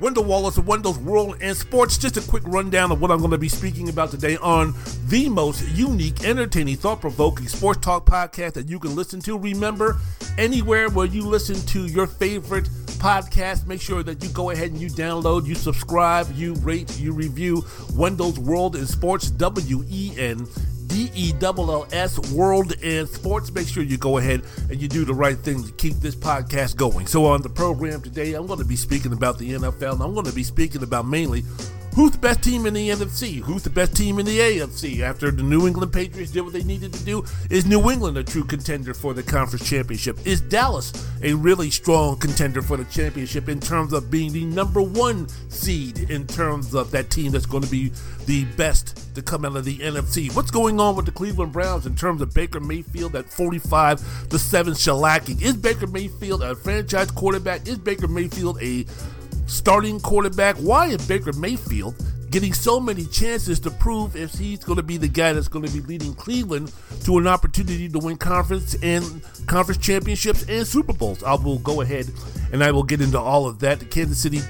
Wendell Wallace of Wendell's World and Sports. Just a quick rundown of what I'm going to be speaking about today on the most unique, entertaining, thought provoking sports talk podcast that you can listen to. Remember, anywhere where you listen to your favorite podcast, make sure that you go ahead and you download, you subscribe, you rate, you review Wendell's World and Sports, W E N D E L L S World and Sports. Make sure you go ahead and you do the right thing to keep this podcast going. So, on the program today, I'm going to be speaking about the NFL, and I'm going to be speaking about mainly Who's the best team in the NFC? Who's the best team in the AFC? After the New England Patriots did what they needed to do, is New England a true contender for the conference championship? Is Dallas a really strong contender for the championship in terms of being the number one seed in terms of that team that's going to be the best to come out of the NFC? What's going on with the Cleveland Browns in terms of Baker Mayfield at 45 to 7 shellacking? Is Baker Mayfield a franchise quarterback? Is Baker Mayfield a starting quarterback. Why is Baker Mayfield getting so many chances to prove if he's going to be the guy that's going to be leading Cleveland to an opportunity to win conference and conference championships and Super Bowls? I will go ahead and I will get into all of that. The Kansas City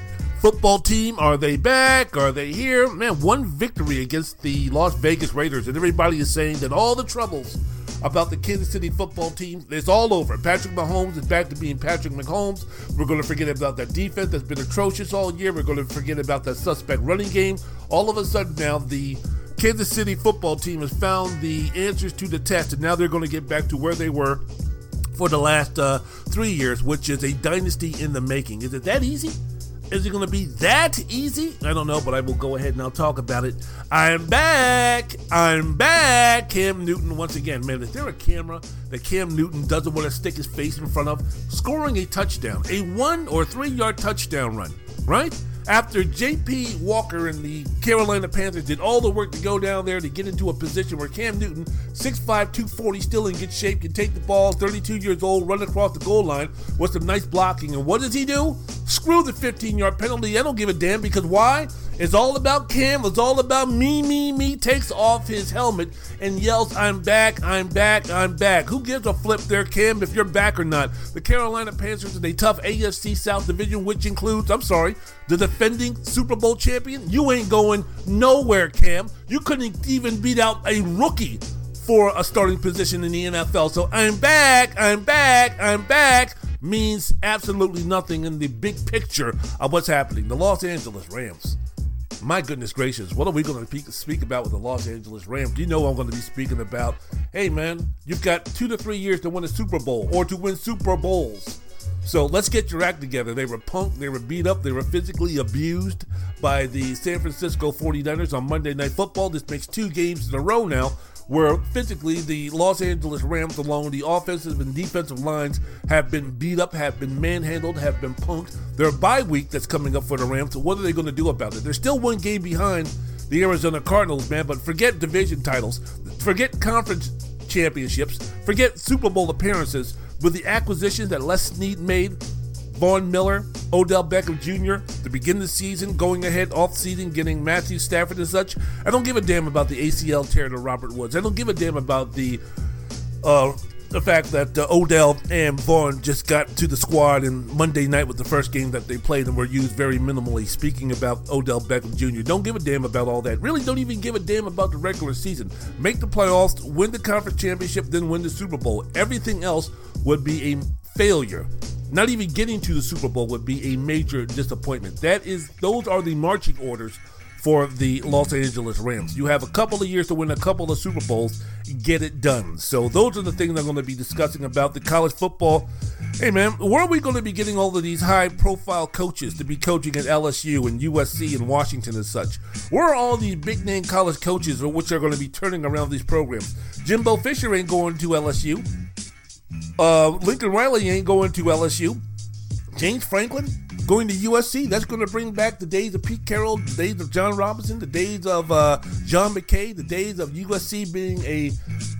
football team, are they back? Are they here? Man, one victory against the Las Vegas Raiders, and everybody is saying that all the troubles about the Kansas City football team. It's all over. Patrick Mahomes is back to being Patrick Mahomes. We're going to forget about that defense that's been atrocious all year. We're going to forget about that suspect running game. All of a sudden now, the Kansas City football team has found the answers to the test, and now they're going to get back to where they were for the last uh, three years, which is a dynasty in the making. Is it that easy? Is it going to be that easy? I don't know, but I will go ahead and I'll talk about it. I'm back. I'm back. Cam Newton once again. Man, is there a camera that Cam Newton doesn't want to stick his face in front of? Scoring a touchdown, a one or three yard touchdown run, right? After J.P. Walker and the Carolina Panthers did all the work to go down there to get into a position where Cam Newton, 6'5, 240, still in good shape, can take the ball, 32 years old, run across the goal line with some nice blocking. And what does he do? Screw the 15 yard penalty. I don't give a damn because why? It's all about Cam. It's all about me, me, me. Takes off his helmet and yells, I'm back, I'm back, I'm back. Who gives a flip there, Cam, if you're back or not? The Carolina Panthers in a tough AFC South division, which includes, I'm sorry, the defending Super Bowl champion. You ain't going nowhere, Cam. You couldn't even beat out a rookie for a starting position in the NFL. So I'm back, I'm back, I'm back means absolutely nothing in the big picture of what's happening. The Los Angeles Rams my goodness gracious, what are we going to speak about with the Los Angeles Rams? Do you know I'm going to be speaking about? Hey, man, you've got two to three years to win a Super Bowl or to win Super Bowls. So let's get your act together. They were punked, they were beat up, they were physically abused by the San Francisco 49ers on Monday Night Football. This makes two games in a row now where physically the Los Angeles Rams, along the offensive and defensive lines, have been beat up, have been manhandled, have been punked. Their bye week that's coming up for the Rams. So what are they going to do about it? They're still one game behind the Arizona Cardinals, man. But forget division titles, forget conference championships, forget Super Bowl appearances. With the acquisitions that Les Snead made, Von Miller, Odell Beckham Jr. to begin the season, going ahead off season, getting Matthew Stafford and such. I don't give a damn about the ACL tear to Robert Woods. I don't give a damn about the uh, the fact that uh, Odell and Von just got to the squad and Monday night was the first game that they played and were used very minimally. Speaking about Odell Beckham Jr., don't give a damn about all that. Really, don't even give a damn about the regular season. Make the playoffs, win the conference championship, then win the Super Bowl. Everything else would be a failure not even getting to the Super Bowl would be a major disappointment. That is, those are the marching orders for the Los Angeles Rams. You have a couple of years to win a couple of Super Bowls, get it done. So those are the things I'm going to be discussing about the college football. Hey man, where are we going to be getting all of these high-profile coaches to be coaching at LSU and USC and Washington and such? Where are all these big-name college coaches which are going to be turning around these programs? Jimbo Fisher ain't going to LSU. Uh, Lincoln Riley ain't going to LSU. James Franklin going to USC. That's going to bring back the days of Pete Carroll, the days of John Robinson, the days of uh, John McKay, the days of USC being a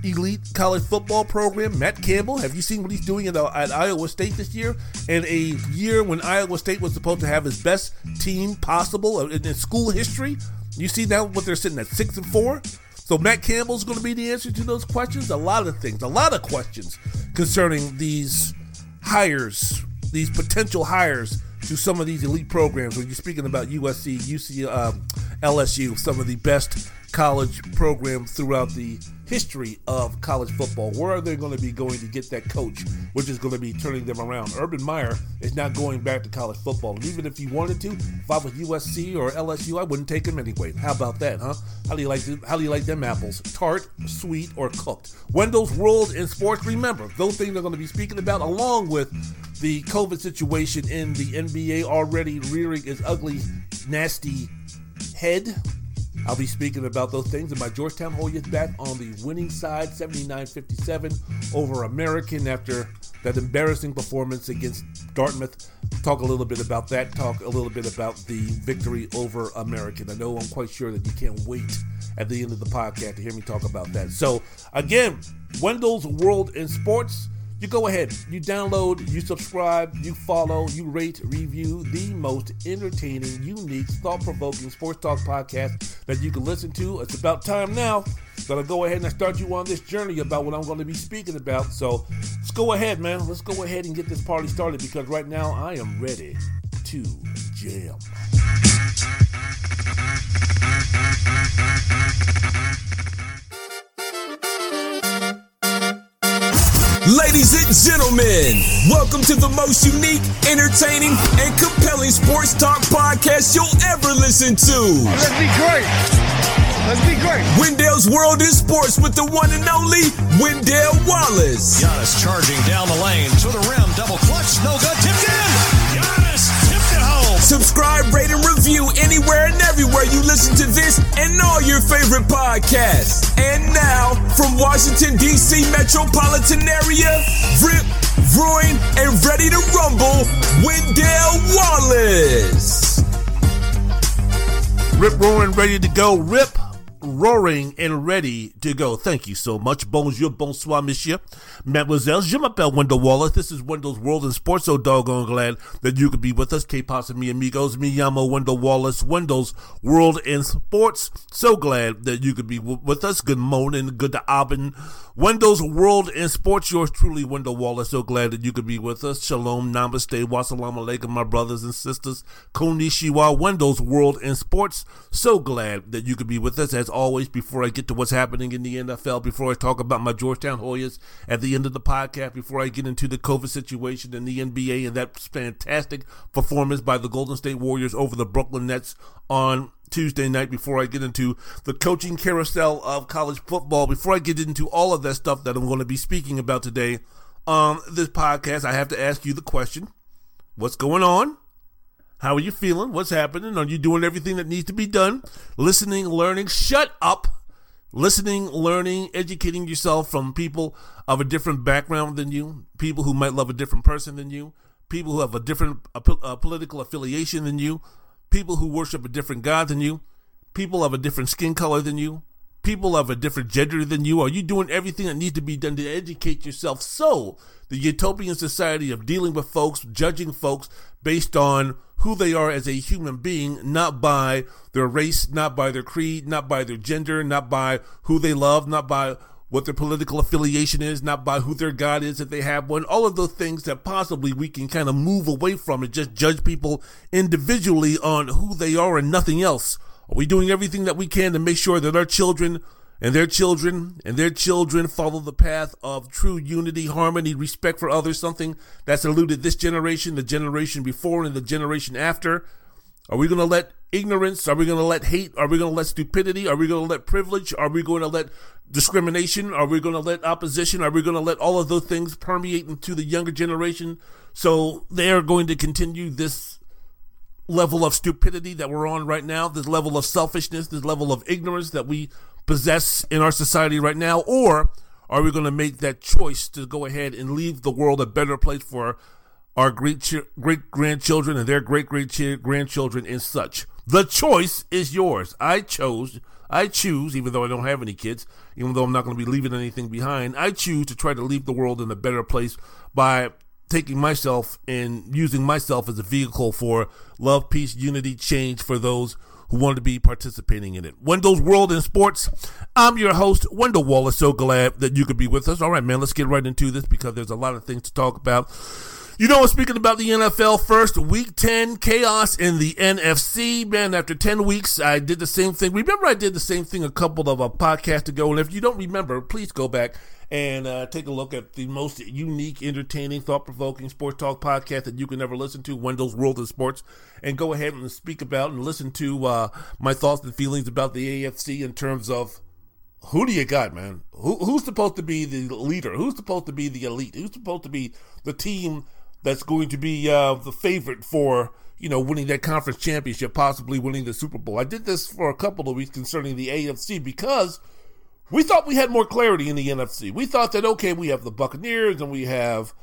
elite college football program. Matt Campbell, have you seen what he's doing at, uh, at Iowa State this year? In a year when Iowa State was supposed to have his best team possible in, in school history. You see now what they're sitting at six and four. So Matt Campbell's going to be the answer to those questions. A lot of things, a lot of questions concerning these hires, these potential hires to some of these elite programs. When you're speaking about USC, UC, um, LSU, some of the best college programs throughout the history of college football. Where are they going to be going to get that coach, which is going to be turning them around? Urban Meyer is not going back to college football. And even if he wanted to, if I was USC or LSU, I wouldn't take him anyway. How about that, huh? How do you like how do you like them apples? Tart, sweet, or cooked? Wendell's World in Sports. Remember, those things are going to be speaking about along with the COVID situation in the NBA already rearing its ugly, nasty head I'll be speaking about those things. And my Georgetown Hoyas back on the winning side, 79 57 over American after that embarrassing performance against Dartmouth. Talk a little bit about that. Talk a little bit about the victory over American. I know I'm quite sure that you can't wait at the end of the podcast to hear me talk about that. So, again, Wendell's World in Sports you go ahead, you download, you subscribe, you follow, you rate, review the most entertaining, unique, thought provoking sports talk podcast that you can listen to. It's about time now. Gonna go ahead and I start you on this journey about what I'm going to be speaking about. So let's go ahead, man. Let's go ahead and get this party started because right now I am ready to jam. Ladies and gentlemen, welcome to the most unique, entertaining, and compelling sports talk podcast you'll ever listen to. Let's be great. Let's be great. Wendell's World in Sports with the one and only Wendell Wallace. Giannis charging down the lane to the rim, double clutch, no good, tipped Subscribe, rate, and review anywhere and everywhere you listen to this and all your favorite podcasts. And now, from Washington, D.C. metropolitan area, Rip, Roaring, and ready to rumble, Wendell Wallace. Rip, roaring, ready to go. Rip, roaring and ready to go. Thank you so much. Bonjour, bonsoir, monsieur. Mademoiselle, je m'appelle Wendell Wallace. This is Wendell's World in Sports. So doggone glad that you could be with us. Que and me amigos? Mi llamo Wendell Wallace. Wendell's World in Sports. So glad that you could be w- with us. Good morning, good abend. Wendell's World in Sports. Yours truly, Wendell Wallace. So glad that you could be with us. Shalom, namaste, wassalam alaikum, my brothers and sisters. Konnichiwa, Wendell's World in Sports. So glad that you could be with us. As always, before I get to what's happening in the NFL, before I talk about my Georgetown Hoyas at the end of the podcast, before I get into the COVID situation in the NBA and that fantastic performance by the Golden State Warriors over the Brooklyn Nets on Tuesday night before I get into the coaching carousel of college football, before I get into all of that stuff that I'm going to be speaking about today on this podcast, I have to ask you the question What's going on? How are you feeling? What's happening? Are you doing everything that needs to be done? Listening, learning, shut up. Listening, learning, educating yourself from people of a different background than you, people who might love a different person than you, people who have a different a, a political affiliation than you, people who worship a different God than you, people of a different skin color than you, people of a different gender than you? Are you doing everything that needs to be done to educate yourself so the utopian society of dealing with folks, judging folks based on who they are as a human being, not by their race, not by their creed, not by their gender, not by who they love, not by what their political affiliation is, not by who their God is if they have one. All of those things that possibly we can kind of move away from and just judge people individually on who they are and nothing else. Are we doing everything that we can to make sure that our children and their children and their children follow the path of true unity, harmony, respect for others, something that's eluded this generation, the generation before, and the generation after? Are we going to let ignorance? Are we going to let hate? Are we going to let stupidity? Are we going to let privilege? Are we going to let discrimination? Are we going to let opposition? Are we going to let all of those things permeate into the younger generation? So they are going to continue this level of stupidity that we're on right now, this level of selfishness, this level of ignorance that we possess in our society right now? Or are we going to make that choice to go ahead and leave the world a better place for our great great grandchildren and their great great grandchildren and such? The choice is yours. I chose, I choose, even though I don't have any kids, even though I'm not going to be leaving anything behind, I choose to try to leave the world in a better place by taking myself and using myself as a vehicle for love, peace, unity, change for those who wanted to be participating in it. Wendell's World in Sports. I'm your host, Wendell Wallace. So glad that you could be with us. All right, man, let's get right into this because there's a lot of things to talk about. You know, speaking about the NFL first, week 10, chaos in the NFC. Man, after 10 weeks, I did the same thing. Remember, I did the same thing a couple of a uh, podcasts ago. And if you don't remember, please go back and uh, take a look at the most unique, entertaining, thought provoking sports talk podcast that you can ever listen to, Wendell's World of Sports. And go ahead and speak about and listen to uh, my thoughts and feelings about the AFC in terms of who do you got, man? Who, who's supposed to be the leader? Who's supposed to be the elite? Who's supposed to be the team that's going to be uh, the favorite for you know winning that conference championship, possibly winning the Super Bowl. I did this for a couple of weeks concerning the AFC because we thought we had more clarity in the NFC. We thought that okay, we have the Buccaneers and we have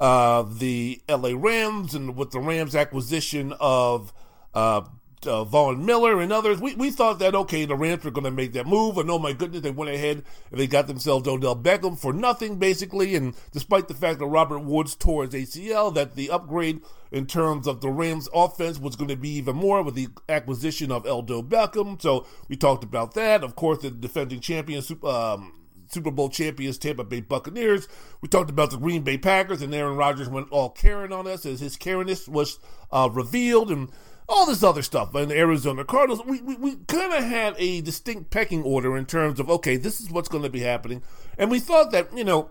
uh, the LA Rams, and with the Rams acquisition of uh, uh, Von Miller and others, we, we thought that, okay, the Rams were going to make that move. And oh my goodness, they went ahead and they got themselves Odell Beckham for nothing, basically. And despite the fact that Robert Woods tore his ACL, that the upgrade in terms of the Rams offense was going to be even more with the acquisition of Odell Beckham. So we talked about that. Of course, the defending champions, um, Super Bowl champions Tampa Bay Buccaneers. We talked about the Green Bay Packers, and Aaron Rodgers went all Karen on us as his Karenness was uh, revealed. And all this other stuff. And the Arizona Cardinals, we, we, we kind of had a distinct pecking order in terms of, okay, this is what's going to be happening. And we thought that, you know,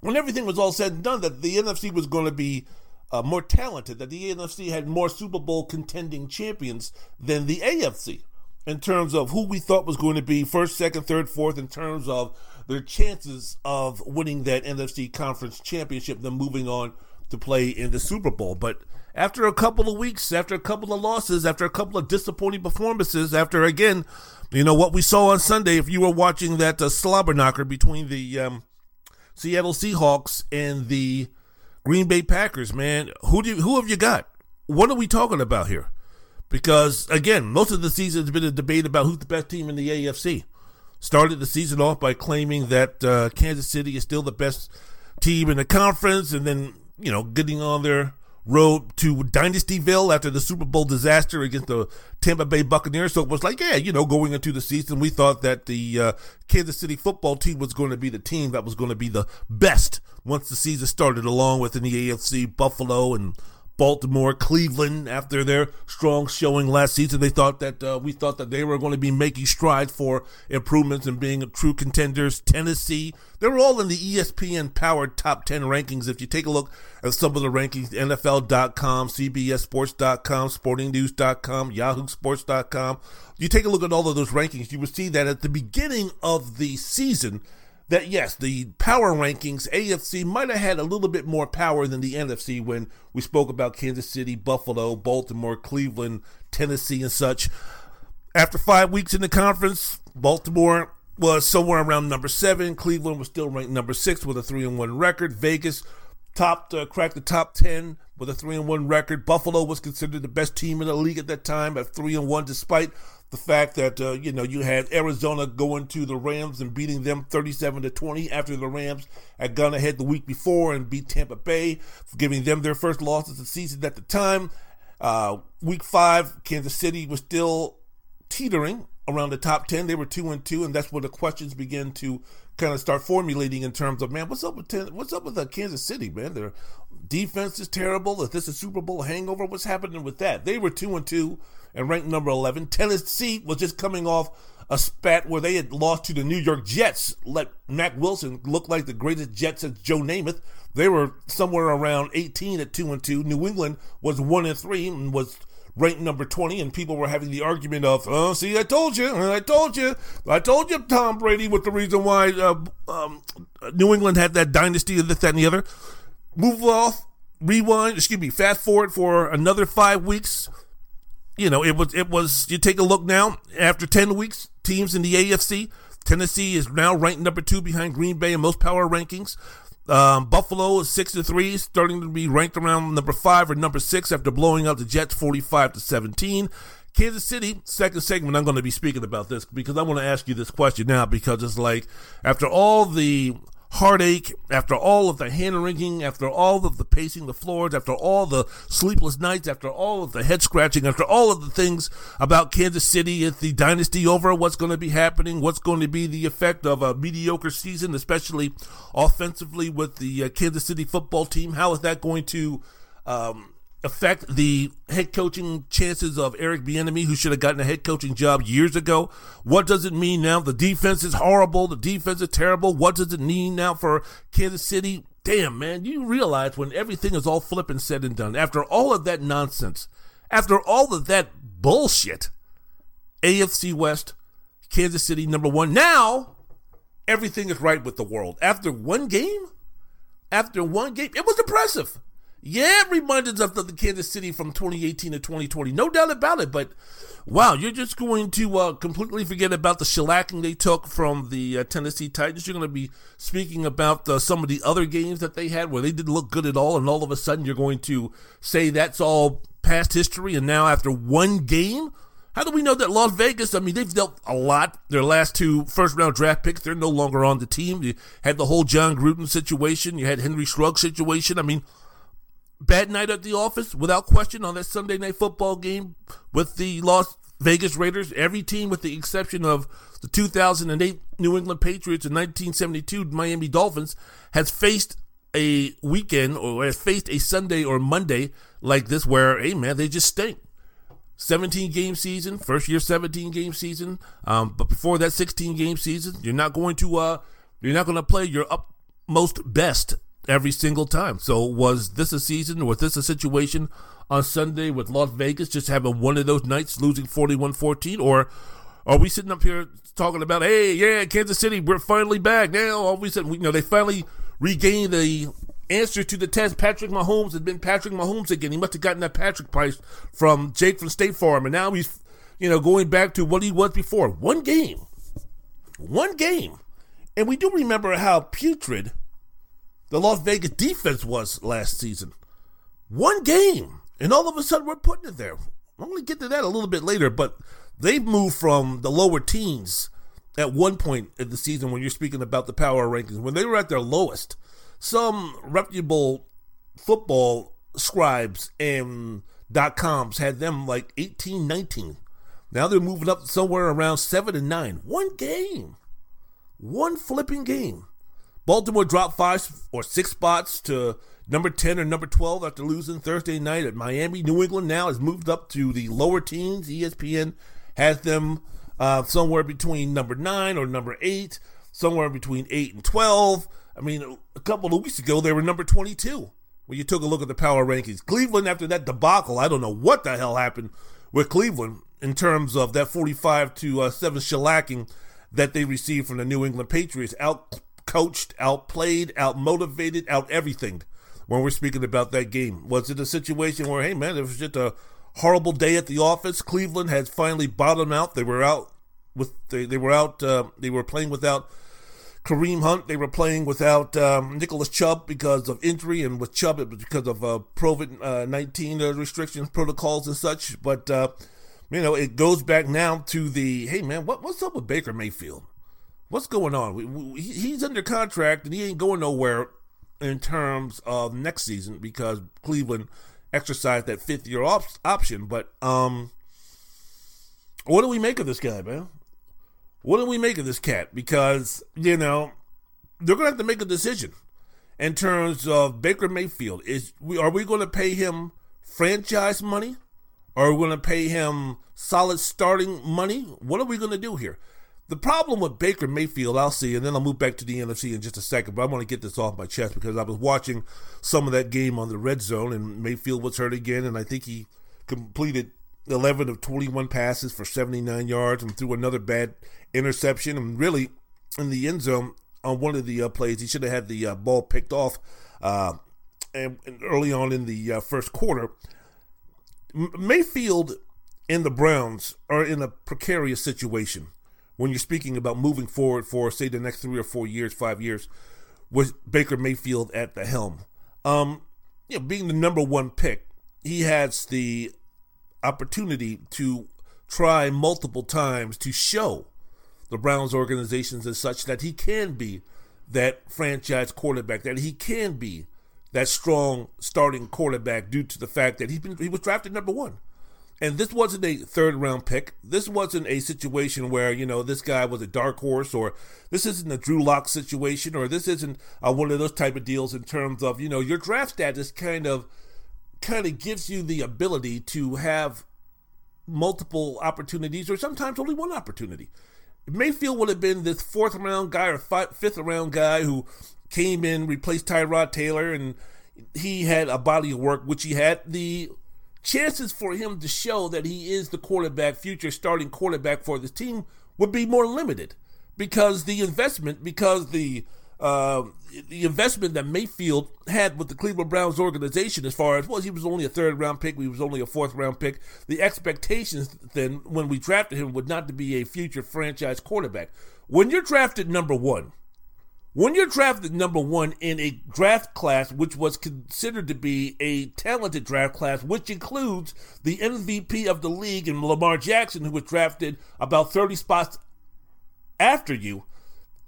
when everything was all said and done, that the NFC was going to be uh, more talented, that the NFC had more Super Bowl contending champions than the AFC in terms of who we thought was going to be first, second, third, fourth, in terms of their chances of winning that NFC conference championship, then moving on to play in the Super Bowl. But after a couple of weeks, after a couple of losses, after a couple of disappointing performances, after again, you know what we saw on Sunday. If you were watching that uh, slobber knocker between the um, Seattle Seahawks and the Green Bay Packers, man, who do you, who have you got? What are we talking about here? Because again, most of the season has been a debate about who's the best team in the AFC. Started the season off by claiming that uh, Kansas City is still the best team in the conference, and then you know getting on their road to Dynastyville after the Super Bowl disaster against the Tampa Bay Buccaneers. So it was like, yeah, you know, going into the season, we thought that the uh, Kansas City football team was going to be the team that was going to be the best once the season started, along with in the AFC, Buffalo and Baltimore, Cleveland, after their strong showing last season, they thought that uh, we thought that they were going to be making strides for improvements and being true contenders. Tennessee, they were all in the ESPN powered top 10 rankings. If you take a look at some of the rankings, NFL.com, CBSSports.com, SportingNews.com, YahooSports.com, you take a look at all of those rankings, you would see that at the beginning of the season, that yes, the power rankings, AFC might have had a little bit more power than the NFC when we spoke about Kansas City, Buffalo, Baltimore, Cleveland, Tennessee, and such. After five weeks in the conference, Baltimore was somewhere around number seven. Cleveland was still ranked number six with a three and one record. Vegas topped, uh, cracked the top ten with a three and one record. Buffalo was considered the best team in the league at that time at three and one, despite the fact that uh, you know you had Arizona going to the Rams and beating them 37 to 20 after the Rams had gone ahead the week before and beat Tampa Bay, giving them their first loss of the season at the time. Uh, week five, Kansas City was still teetering around the top 10. They were two and two, and that's where the questions began to kind of start formulating in terms of man, what's up with ten, what's up with the Kansas City, man? Their defense is terrible. Is this a Super Bowl hangover? What's happening with that? They were two and two and ranked number 11. Tennessee was just coming off a spat where they had lost to the New York Jets, let Mack Wilson look like the greatest Jet since Joe Namath. They were somewhere around 18 at 2 and 2. New England was 1 and 3 and was ranked number 20 and people were having the argument of oh see i told you i told you i told you tom brady was the reason why uh, um, new england had that dynasty of this that and the other move off rewind excuse me fast forward for another five weeks you know, it was it was. You take a look now after ten weeks, teams in the AFC. Tennessee is now ranked number two behind Green Bay in most power rankings. Um, Buffalo is six to three, starting to be ranked around number five or number six after blowing out the Jets forty-five to seventeen. Kansas City, second segment, I'm going to be speaking about this because I want to ask you this question now because it's like after all the heartache, after all of the hand wringing, after all of the pacing the floors, after all the sleepless nights, after all of the head scratching, after all of the things about Kansas City, is the dynasty over? What's going to be happening? What's going to be the effect of a mediocre season, especially offensively with the uh, Kansas City football team? How is that going to um, affect the head coaching chances of Eric Bieniemy, who should have gotten a head coaching job years ago? What does it mean now? The defense is horrible. The defense is terrible. What does it mean now for Kansas City? Damn, man, you realize when everything is all flipping said and done, after all of that nonsense, after all of that bullshit, AFC West, Kansas City number one. Now, everything is right with the world. After one game, after one game, it was impressive. Yeah, it us of the Kansas City from 2018 to 2020. No doubt about it. But wow, you're just going to uh, completely forget about the shellacking they took from the uh, Tennessee Titans. You're going to be speaking about uh, some of the other games that they had where they didn't look good at all. And all of a sudden, you're going to say that's all past history. And now, after one game, how do we know that Las Vegas, I mean, they've dealt a lot. Their last two first round draft picks, they're no longer on the team. You had the whole Jon Gruden situation, you had Henry Ruggs situation. I mean, bad night at the office, without question, on that Sunday night football game with the Las Vegas Raiders. Every team, with the exception of the 2008 New England Patriots and 1972 Miami Dolphins, has faced a weekend or has faced a Sunday or Monday like this where, hey man, they just stink. 17 game season, first year 17 game season. Um, but before that 16 game season, you're not going to uh, you're not going to play your utmost best every single time. So was this a season? Was this a situation on Sunday with Las Vegas just having one of those nights losing 41-14? Or are we sitting up here talking about, hey, yeah, Kansas City, we're finally back now? All we said, you know, they finally regained the answer to the test. Patrick Mahomes has been Patrick Mahomes again. He must have gotten that Patrick price from Jake from State Farm, and now he's, you know, going back to what he was before. One game. One game. And we do remember how putrid the Las Vegas defense was last season. One game, and all of a sudden we're putting it there. I'm going to get to that a little bit later, but they've moved from the lower teens at one point in the season when you're speaking about the power rankings, when they were at their lowest. Some reputable football scribes and dot coms had them like 18, 19. Now they're moving up somewhere around seven and nine. One game. One flipping game. Baltimore dropped five or six spots to number 10 or number 12 after losing Thursday night at Miami. New England now has moved up to the lower teens. ESPN has them uh, somewhere between number 9 or number 8, somewhere between 8 and 12. I mean, a couple of weeks ago, they were number 22 when you took a look at the power rankings. Cleveland, after that debacle, I don't know what the hell happened with Cleveland in terms of that 45 to uh, 7 shellacking that they received from the New England Patriots. Out coached, outplayed, outmotivated, out everything when we're speaking about that game? Was it a situation where, hey man, it was just a horrible day at the office? Cleveland had finally bottomed out. They were out with they, they were out uh, they were playing without Kareem Hunt. They were playing without um, Nicholas Chubb because of injury, and with Chubb it was because of uh, COVID uh, nineteen uh, restrictions, protocols, and such. But uh, you know, it goes back now to the hey man, what what's up with Baker Mayfield? What's going on? We, we, he's under contract and he ain't going nowhere in terms of next season because Cleveland exercised that fifth year op- option. But um, what do we make of this guy, man? What do we make of this cat? Because you know they're going to have to make a decision in terms of Baker Mayfield. Is we are we going to pay him franchise money? Are we going to pay him solid starting money? What are we going to do here? The problem with Baker Mayfield, I'll see, and then I'll move back to the NFC in just a second, but I want to get this off my chest because I was watching some of that game on the red zone, and Mayfield was hurt again, and I think he completed 11 of 21 passes for 79 yards and threw another bad interception. And really, in the end zone on one of the uh, plays, he should have had the uh, ball picked off uh, and, and, early on in the uh, first quarter. M- Mayfield and the Browns are in a precarious situation when you're speaking about moving forward for, say, the next three or four years, five years, with Baker Mayfield at the helm. Um, you know, being the number one pick, he has the opportunity to try multiple times to show the Browns organizations as such that he can be that franchise quarterback, that he can be that strong starting quarterback due to the fact that he's been he was drafted number one. And this wasn't a third round pick. This wasn't a situation where, you know, this guy was a dark horse or this isn't a Drew Lock situation or this isn't uh, one of those type of deals in terms of, you know, your draft status kind of kind of gives you the ability to have multiple opportunities or sometimes only one opportunity. Mayfield would have been this fourth round guy or fifth round guy who came in, replaced Tyrod Taylor, and he had a body of work which he had the chances for him to show that he is the quarterback, future starting quarterback for this team would be more limited because the investment, because the uh, the investment that Mayfield had with the Cleveland Browns organization, as far as well, he was only a third round pick, he was only a fourth round pick. The expectations then, when we drafted him, would not to be a future franchise quarterback. When you're drafted number one, when you're drafted number one in a draft class which was considered to be a talented draft class, which includes the MVP of the league and Lamar Jackson, who was drafted about 30 spots after you,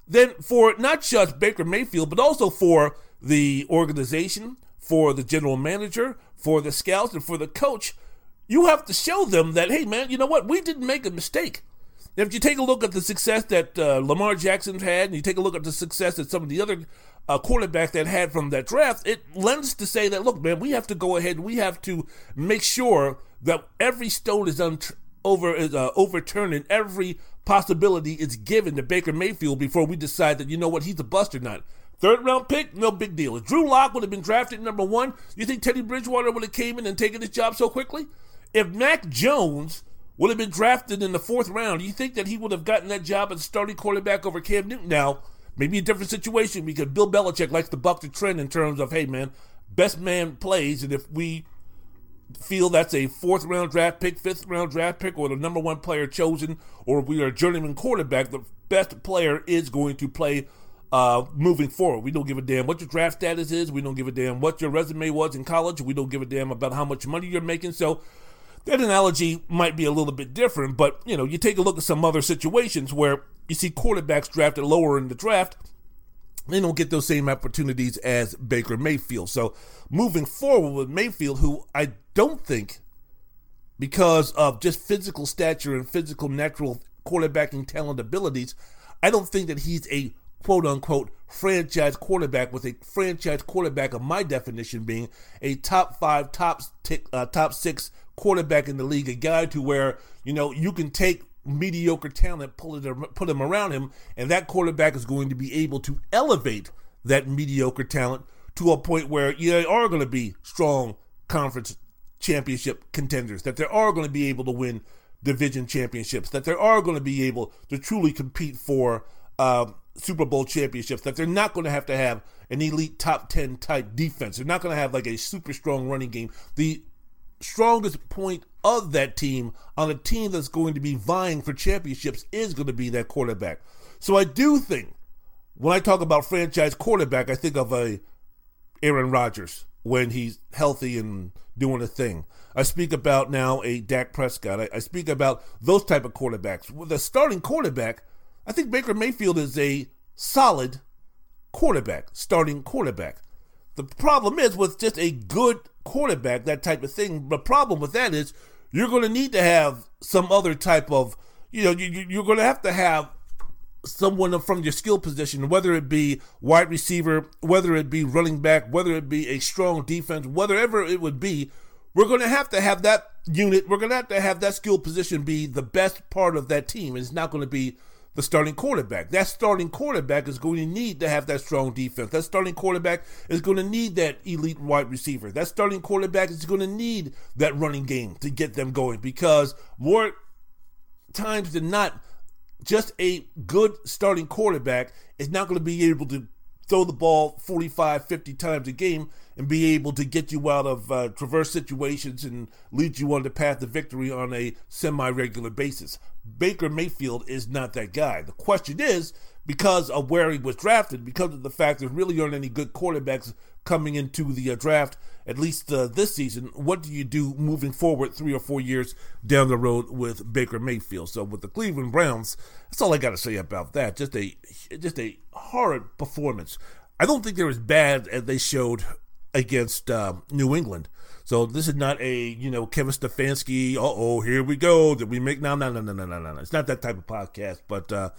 then for not just Baker Mayfield, but also for the organization, for the general manager, for the scouts, and for the coach, you have to show them that, hey, man, you know what? We didn't make a mistake. If you take a look at the success that uh, Lamar Jackson's had, and you take a look at the success that some of the other uh, quarterbacks that had from that draft, it lends to say that look, man, we have to go ahead. We have to make sure that every stone is un- over is uh, overturned and every possibility is given to Baker Mayfield before we decide that you know what he's a bust or not. Third round pick, no big deal. If Drew Lock would have been drafted number one, you think Teddy Bridgewater would have came in and taken his job so quickly? If Mac Jones would have been drafted in the fourth round, you think that he would have gotten that job as starting quarterback over Cam Newton? Now, maybe a different situation because Bill Belichick likes to buck the trend in terms of, hey, man, best man plays, and if we feel that's a fourth round draft pick, fifth round draft pick, or the number one player chosen, or we are a journeyman quarterback, the best player is going to play uh, moving forward. We don't give a damn what your draft status is. We don't give a damn what your resume was in college. We don't give a damn about how much money you're making. So that analogy might be a little bit different, but you know, you take a look at some other situations where you see quarterbacks drafted lower in the draft, they don't get those same opportunities as Baker Mayfield. So moving forward with Mayfield, who I don't think, because of just physical stature and physical natural quarterbacking talent abilities, I don't think that he's a quote unquote franchise quarterback with a franchise quarterback of my definition being a top five, top t- uh, top six quarterback in the league, a guy to where you know you can take mediocre talent, pull it, put him around him, and that quarterback is going to be able to elevate that mediocre talent to a point where you know, they are going to be strong conference championship contenders, that they are going to be able to win division championships, that they are going to be able to truly compete for uh, Super Bowl championships, that they're not going to have to have an elite top 10 type defense. They're not going to have like a super strong running game. The strongest point of that team on a team that's going to be vying for championships is going to be that quarterback. So I do think when I talk about franchise quarterback, I think of a Aaron Rodgers when he's healthy and doing a thing. I speak about now a Dak Prescott. I, I speak about those type of quarterbacks. With a starting quarterback, I think Baker Mayfield is a solid quarterback, starting quarterback. The problem is with just a good quarterback, that type of thing. The problem with that is you're going to need to have some other type of, you know, you, you're going to have to have someone from your skill position, whether it be wide receiver, whether it be running back, whether it be a strong defense, whatever it would be, we're going to have to have that unit. We're going to have to have that skill position be the best part of that team. It's not going to be the starting quarterback. That starting quarterback is going to need to have that strong defense. That starting quarterback is going to need that elite wide receiver. That starting quarterback is going to need that running game to get them going because more times than not, just a good starting quarterback is not going to be able to throw the ball 45, 50 times a game and be able to get you out of uh, traverse situations and lead you on the path to victory on a semi regular basis. Baker Mayfield is not that guy. The question is because of where he was drafted, because of the fact there really aren't any good quarterbacks coming into the uh, draft at least uh, this season. What do you do moving forward three or four years down the road with Baker Mayfield? So with the Cleveland Browns, that's all I got to say about that. Just a just a horrid performance. I don't think they're as bad as they showed against uh, New England. So this is not a you know Kevin Stefanski. Oh, here we go. Did we make no no no no no no no? It's not that type of podcast, but. Uh,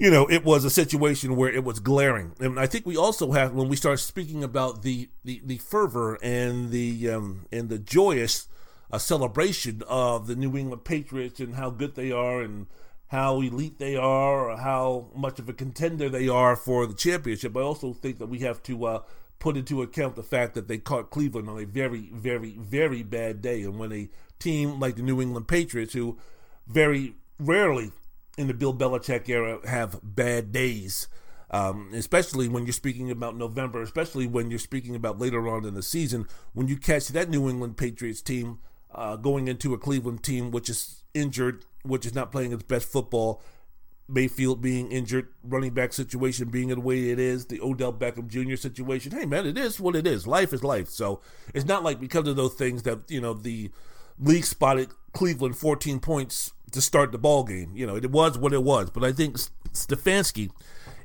you know, it was a situation where it was glaring. And I think we also have, when we start speaking about the, the, the fervor and the, um, and the joyous uh, celebration of the New England Patriots and how good they are and how elite they are or how much of a contender they are for the championship, I also think that we have to uh, put into account the fact that they caught Cleveland on a very, very, very bad day. And when a team like the New England Patriots, who very rarely in the Bill Belichick era have bad days. Um, especially when you're speaking about November, especially when you're speaking about later on in the season, when you catch that New England Patriots team uh, going into a Cleveland team which is injured, which is not playing its best football, Mayfield being injured, running back situation being the way it is, the Odell Beckham Jr. situation. Hey man, it is what it is. Life is life. So it's not like because of those things that you know the league spotted Cleveland 14 points to start the ball game. You know, it was what it was. But I think Stefanski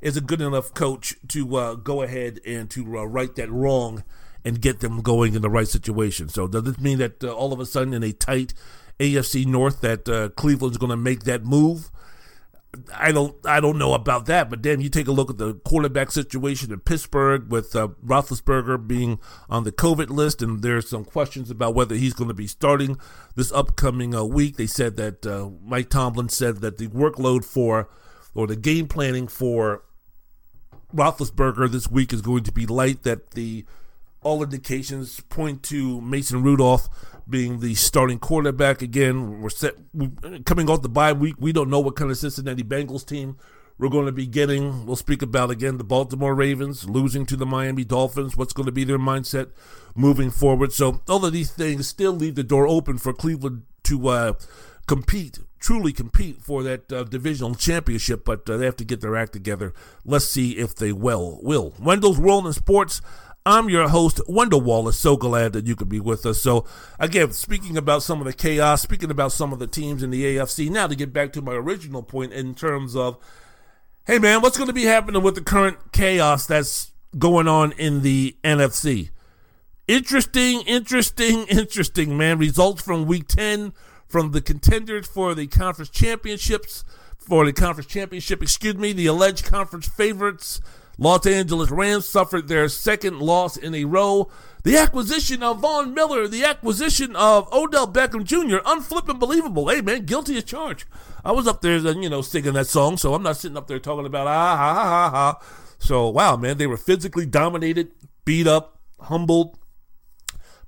is a good enough coach to uh, go ahead and to uh, right that wrong and get them going in the right situation. So does this mean that uh, all of a sudden in a tight AFC North that uh, Cleveland's going to make that move? I don't I don't know about that, but then you take a look at the quarterback situation in Pittsburgh with uh, Roethlisberger being on the COVID list, and there's some questions about whether he's going to be starting this upcoming uh, week. They said that uh, Mike Tomlin said that the workload for or the game planning for Roethlisberger this week is going to be light. That the all indications point to Mason Rudolph being the starting quarterback again. We're set coming off the bye week. We don't know what kind of Cincinnati Bengals team we're going to be getting. We'll speak about again the Baltimore Ravens losing to the Miami Dolphins. What's going to be their mindset moving forward? So all of these things still leave the door open for Cleveland to uh, compete, truly compete for that uh, divisional championship. But uh, they have to get their act together. Let's see if they will. Will Wendell's World in Sports. I'm your host, Wendell Wallace. So glad that you could be with us. So, again, speaking about some of the chaos, speaking about some of the teams in the AFC, now to get back to my original point in terms of, hey, man, what's going to be happening with the current chaos that's going on in the NFC? Interesting, interesting, interesting, man. Results from week 10 from the contenders for the conference championships, for the conference championship, excuse me, the alleged conference favorites Los Angeles Rams suffered their second loss in a row. The acquisition of Von Miller, the acquisition of Odell Beckham Jr., unflipping believable. Hey, man, guilty as charged. I was up there, you know, singing that song, so I'm not sitting up there talking about ah, ha, ha, ha, ha. So, wow, man, they were physically dominated, beat up, humbled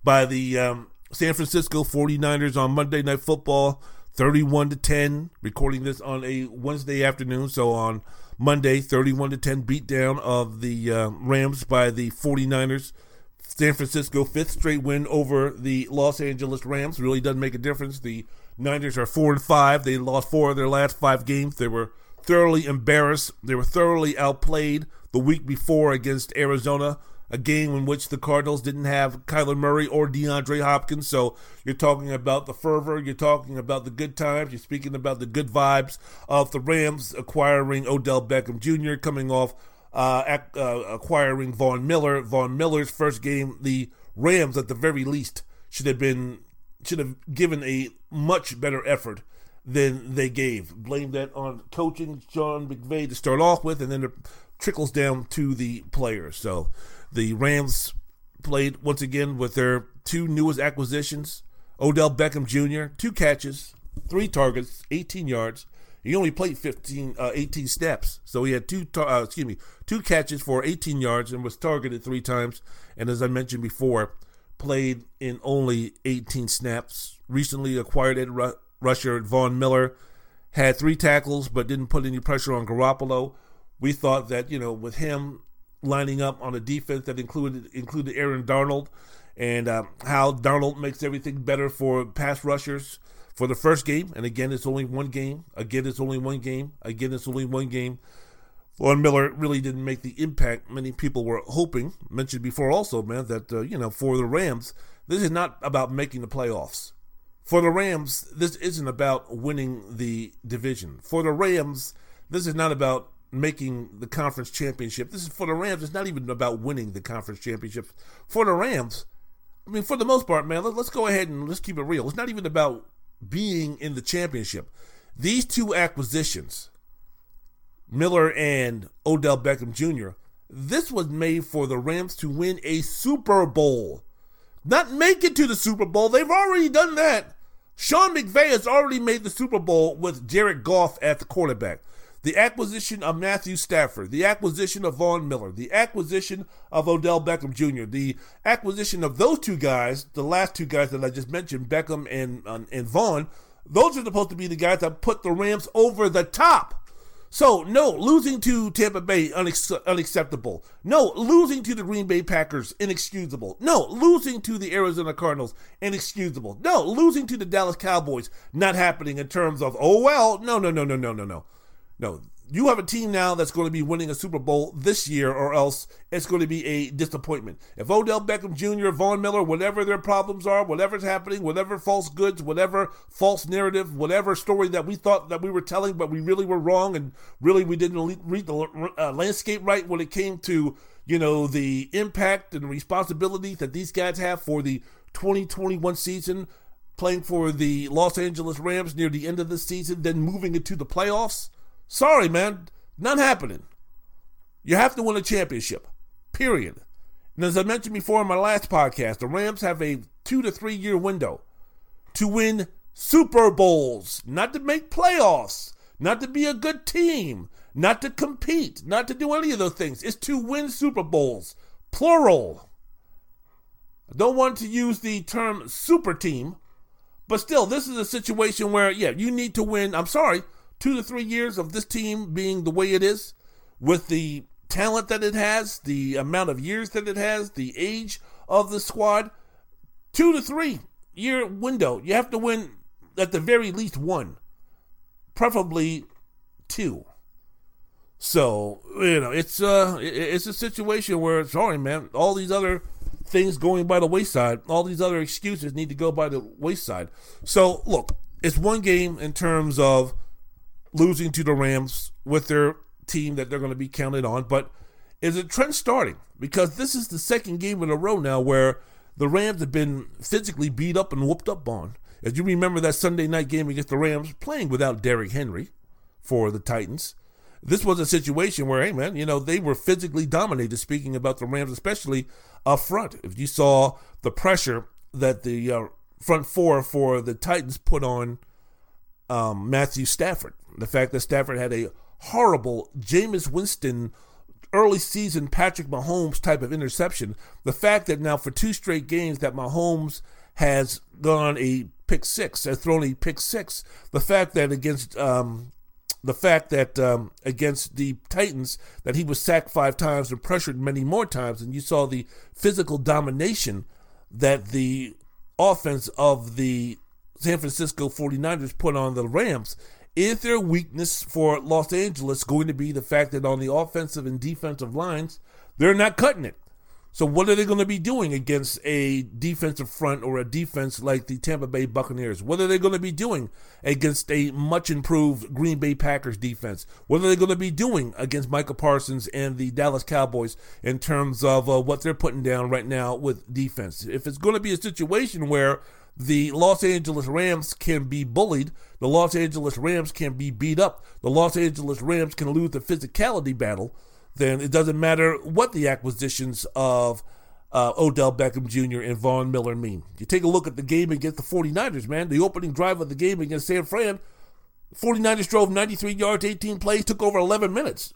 by the um, San Francisco 49ers on Monday Night Football, 31 to 10. Recording this on a Wednesday afternoon, so on Monday, 31 to 10 beatdown of the uh, Rams by the 49ers. San Francisco fifth straight win over the Los Angeles Rams really doesn't make a difference. The Niners are four and five. They lost four of their last five games. They were thoroughly embarrassed. They were thoroughly outplayed the week before against Arizona a game in which the Cardinals didn't have Kyler Murray or DeAndre Hopkins. So you're talking about the fervor, you're talking about the good times, you're speaking about the good vibes of the Rams acquiring Odell Beckham Jr., coming off uh, uh, acquiring Von Miller. Von Miller's first game, the Rams at the very least should have been should have given a much better effort than they gave. Blame that on coaching John McVay to start off with, and then it trickles down to the players. So the Rams played once again with their two newest acquisitions Odell Beckham Jr., two catches, three targets, 18 yards. He only played 15, uh, 18 steps, so he had two, tar- uh, excuse me, two catches for 18 yards and was targeted three times. And as I mentioned before, played in only 18 snaps. Recently acquired Ed Ru- rusher Von Miller had three tackles, but didn't put any pressure on Garoppolo. We thought that you know with him lining up on a defense that included included Aaron Donald and uh, how Donald makes everything better for pass rushers for the first game. And again, it's only one game. Again, it's only one game. Again, it's only one game. Von Miller really didn't make the impact many people were hoping. Mentioned before also, man, that, uh, you know, for the Rams, this is not about making the playoffs. For the Rams, this isn't about winning the division. For the Rams, this is not about making the conference championship. This is for the Rams. It's not even about winning the conference championship. For the Rams, I mean, for the most part, man, let, us go ahead and let's keep it real. It's not even about being in the championship. These two acquisitions, Miller and Odell Beckham Jr., this was made for the Rams to win a Super Bowl. Not make it to the Super Bowl. They've already done that. Sean McVay has already made the Super Bowl with Jared Goff at the quarterback. The acquisition of Matthew Stafford, the acquisition of Von Miller, the acquisition of Odell Beckham Jr., the acquisition of those two guys, the last two guys that I just mentioned, Beckham and um, and Von, those are supposed to be the guys that put the Rams over the top. So, no, losing to Tampa Bay, unacceptable. No, losing to the Green Bay Packers, inexcusable. No, losing to the Arizona Cardinals, inexcusable. No, losing to the Dallas Cowboys, not happening in terms of, oh, well, no, no, no, no, no, no, no. No, you have a team now that's going to be winning a Super Bowl this year, or else it's going to be a disappointment. If Odell Beckham Jr., Von Miller, whatever their problems are, whatever's happening, whatever false goods, whatever false narrative, whatever story that we thought that we were telling, but we really were wrong, and really we didn't read the uh, landscape right when it came to you know the impact and responsibility that these guys have for the 2021 season, playing for the Los Angeles Rams near the end of the season, then moving into the playoffs Sorry, man, not happening. You have to win a championship, period. And as I mentioned before in my last podcast, the Rams have a two to three year window to win Super Bowls, not to make playoffs, not to be a good team, not to compete, not to do any of those things. It's to win Super Bowls, plural. I don't want to use the term super team, but still, this is a situation where, yeah, you need to win. I'm sorry, two to three years of this team being the way it is, with the talent that it has, the amount of years that it has, the age of the squad, two to three year window. You have to win at the very least one, preferably two. So you know it's uh it's a situation where sorry man, all these other things going by the wayside, all these other excuses need to go by the wayside. So look, it's one game in terms of losing to the Rams with their team that they're going to be counted on. But is a trend starting? Because this is the second game in a row now where the Rams have been physically beat up and whooped up on. As you remember that Sunday night game against the Rams, playing without Derrick Henry for the Titans. This was a situation where, hey man, you know, they were physically dominated, speaking about the Rams, especially up front. If you saw the pressure that the uh, front four for the Titans put on um, Matthew Stafford. The fact that Stafford had a horrible Jameis Winston early season Patrick Mahomes type of interception. The fact that now for two straight games that Mahomes has gone a pick six, has thrown a pick six. The fact that against um, the fact that um, against the Titans that he was sacked five times and pressured many more times, and you saw the physical domination that the offense of the San Francisco 49ers put on the Rams. Is their weakness for Los Angeles going to be the fact that on the offensive and defensive lines, they're not cutting it? So what are they going to be doing against a defensive front or a defense like the Tampa Bay Buccaneers? What are they going to be doing against a much improved Green Bay Packers defense? What are they going to be doing against Micah Parsons and the Dallas Cowboys in terms of uh, what they're putting down right now with defense? If it's going to be a situation where the Los Angeles Rams can be bullied. The Los Angeles Rams can be beat up. The Los Angeles Rams can lose the physicality battle. Then it doesn't matter what the acquisitions of uh, Odell Beckham Jr. and Von Miller mean. You take a look at the game against the 49ers, man. The opening drive of the game against San Fran, 49ers drove 93 yards, 18 plays, took over 11 minutes.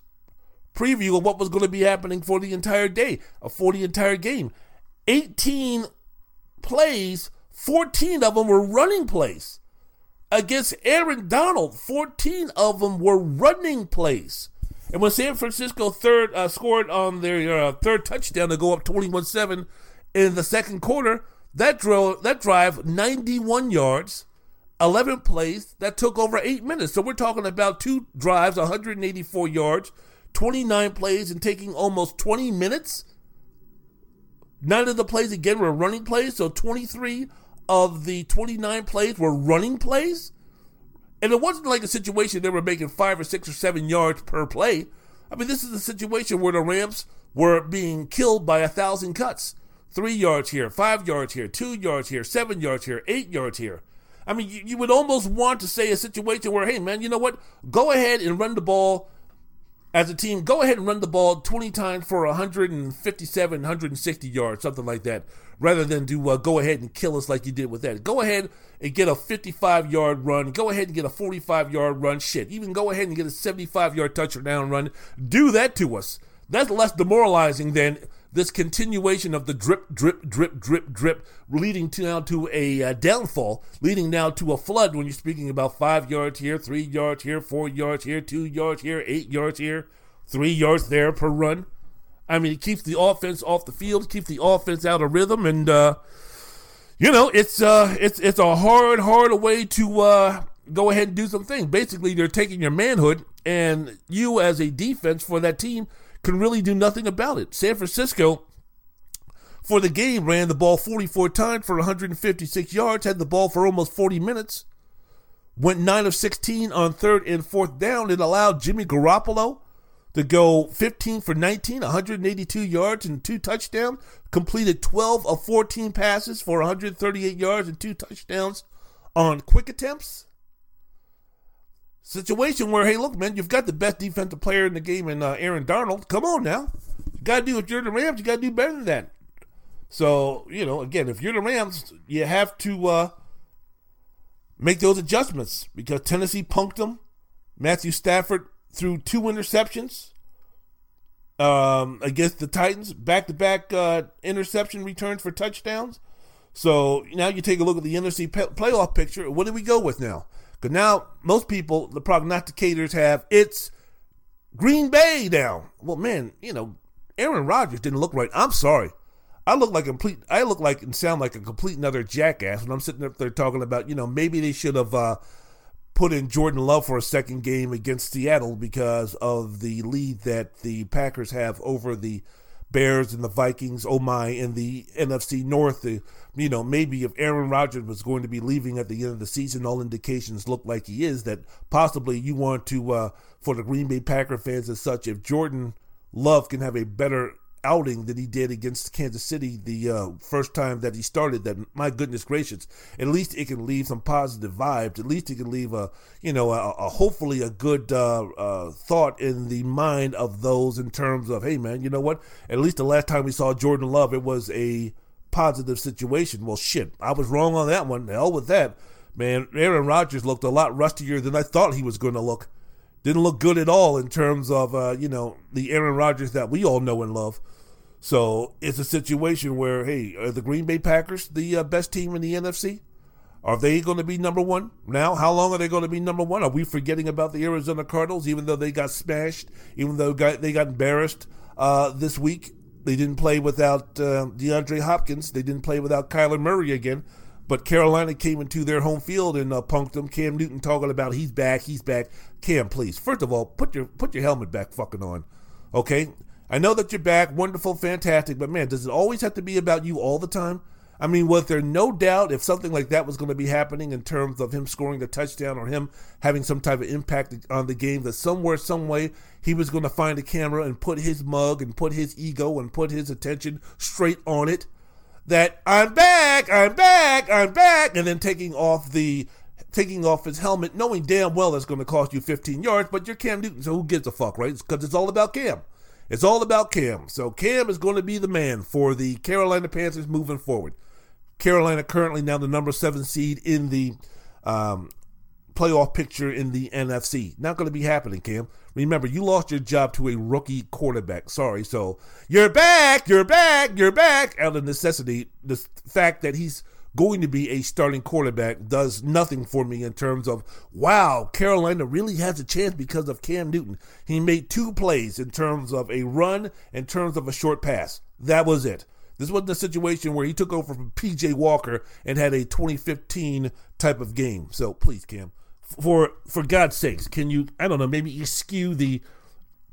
Preview of what was going to be happening for the entire day, uh, for the entire game. 18 plays 14 of them were running plays. Against Aaron Donald, 14 of them were running plays. And when San Francisco third uh, scored on their uh, third touchdown to go up 21-7 in the second quarter, that drove that drive 91 yards, 11 plays that took over 8 minutes. So we're talking about two drives, 184 yards, 29 plays and taking almost 20 minutes. Nine of the plays again were running plays, so 23 of the 29 plays were running plays. And it wasn't like a situation they were making five or six or seven yards per play. I mean, this is a situation where the Rams were being killed by a thousand cuts. Three yards here, five yards here, two yards here, seven yards here, eight yards here. I mean, you, you would almost want to say a situation where, hey, man, you know what? Go ahead and run the ball as a team, go ahead and run the ball 20 times for 157, 160 yards, something like that, rather than do uh, go ahead and kill us like you did with that. Go ahead and get a 55 yard run. Go ahead and get a 45 yard run. Shit, even go ahead and get a 75 yard touchdown run. Do that to us. That's less demoralizing than this continuation of the drip, drip, drip, drip, drip, leading to now to a uh, downfall, leading now to a flood when you're speaking about five yards here, three yards here, four yards here, two yards here, eight yards here, three yards there per run. I mean, it keeps the offense off the field, keeps the offense out of rhythm, and uh, you know, it's uh, it's it's a hard, hard way to uh, go ahead and do some things. Basically, they're taking your manhood, and you as a defense for that team can really do nothing about it. San Francisco, for the game, ran the ball 44 times for 156 yards, had the ball for almost 40 minutes, went 9 of 16 on third and fourth down, and allowed Jimmy Garoppolo to go 15 for 19, 182 yards and two touchdowns, completed 12 of 14 passes for 138 yards and two touchdowns on quick attempts situation where, hey, look, man, you've got the best defensive player in the game in uh, Aaron Donald. Come on now. You got to do if you're the Rams, you got to do better than that. So, you know, again, if you're the Rams, you have to uh, make those adjustments because Tennessee punked them. Matthew Stafford threw two interceptions um, against the Titans, back to back interception returns for touchdowns. So now you take a look at the NFC playoff picture. What do we go with now? Because now most people, the prognosticators have it's Green Bay now. Well, man, you know, Aaron Rodgers didn't look right. I'm sorry. I look like complete. I look like and sound like a complete another jackass when I'm sitting up there talking about, you know, maybe they should have uh, put in Jordan Love for a second game against Seattle because of the lead that the Packers have over the Bears and the Vikings, oh my, in the NFC North. The, you know, maybe if Aaron Rodgers was going to be leaving at the end of the season, all indications look like he is, that possibly you want to, uh, for the Green Bay Packer fans as such, if Jordan Love can have a better outing that he did against Kansas City the uh, first time that he started. That my goodness gracious, at least it can leave some positive vibes. At least it can leave a you know a, a hopefully a good uh, uh, thought in the mind of those in terms of hey man, you know what? At least the last time we saw Jordan Love, it was a positive situation. Well, shit, I was wrong on that one. Hell with that. Man, Aaron Rodgers looked a lot rustier than I thought he was going to look didn't look good at all in terms of uh, you know the Aaron Rodgers that we all know and love. So it's a situation where hey, are the Green Bay Packers the uh, best team in the NFC? Are they going to be number one now? How long are they going to be number one? Are we forgetting about the Arizona Cardinals, even though they got smashed, even though they got embarrassed uh, this week? They didn't play without uh, DeAndre Hopkins. They didn't play without Kyler Murray again. But Carolina came into their home field and uh, punked them. Cam Newton talking about he's back, he's back. Cam, please, first of all, put your put your helmet back, fucking on. Okay, I know that you're back, wonderful, fantastic, but man, does it always have to be about you all the time? I mean, was there no doubt if something like that was going to be happening in terms of him scoring the touchdown or him having some type of impact on the game that somewhere, some way, he was going to find a camera and put his mug and put his ego and put his attention straight on it? that I'm back, I'm back, I'm back, and then taking off the taking off his helmet, knowing damn well it's going to cost you 15 yards, but you're Cam Newton, so who gives a fuck, right? Because it's all about Cam. It's all about Cam. So Cam is going to be the man for the Carolina Panthers moving forward. Carolina currently now the number seven seed in the um, playoff picture in the NFC. Not going to be happening, Cam. Remember, you lost your job to a rookie quarterback. Sorry. So you're back, you're back, you're back. Out of necessity, the fact that he's going to be a starting quarterback does nothing for me in terms of, wow, Carolina really has a chance because of Cam Newton. He made two plays in terms of a run, in terms of a short pass. That was it. This wasn't a situation where he took over from PJ Walker and had a 2015 type of game. So please, Cam, for for God's sakes, can you I don't know maybe skew the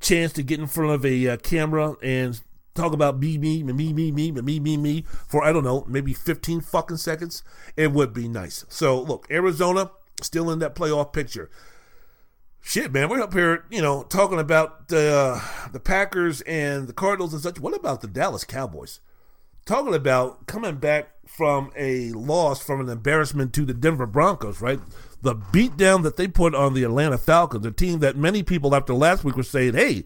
chance to get in front of a uh, camera and talk about me, me, me, me, me, me, me, me for, I don't know, maybe 15 fucking seconds, it would be nice. So, look, Arizona still in that playoff picture. Shit, man, we're up here, you know, talking about the, uh, the Packers and the Cardinals and such. What about the Dallas Cowboys? Talking about coming back from a loss, from an embarrassment to the Denver Broncos, right? The beatdown that they put on the Atlanta Falcons, a team that many people after last week were saying, hey,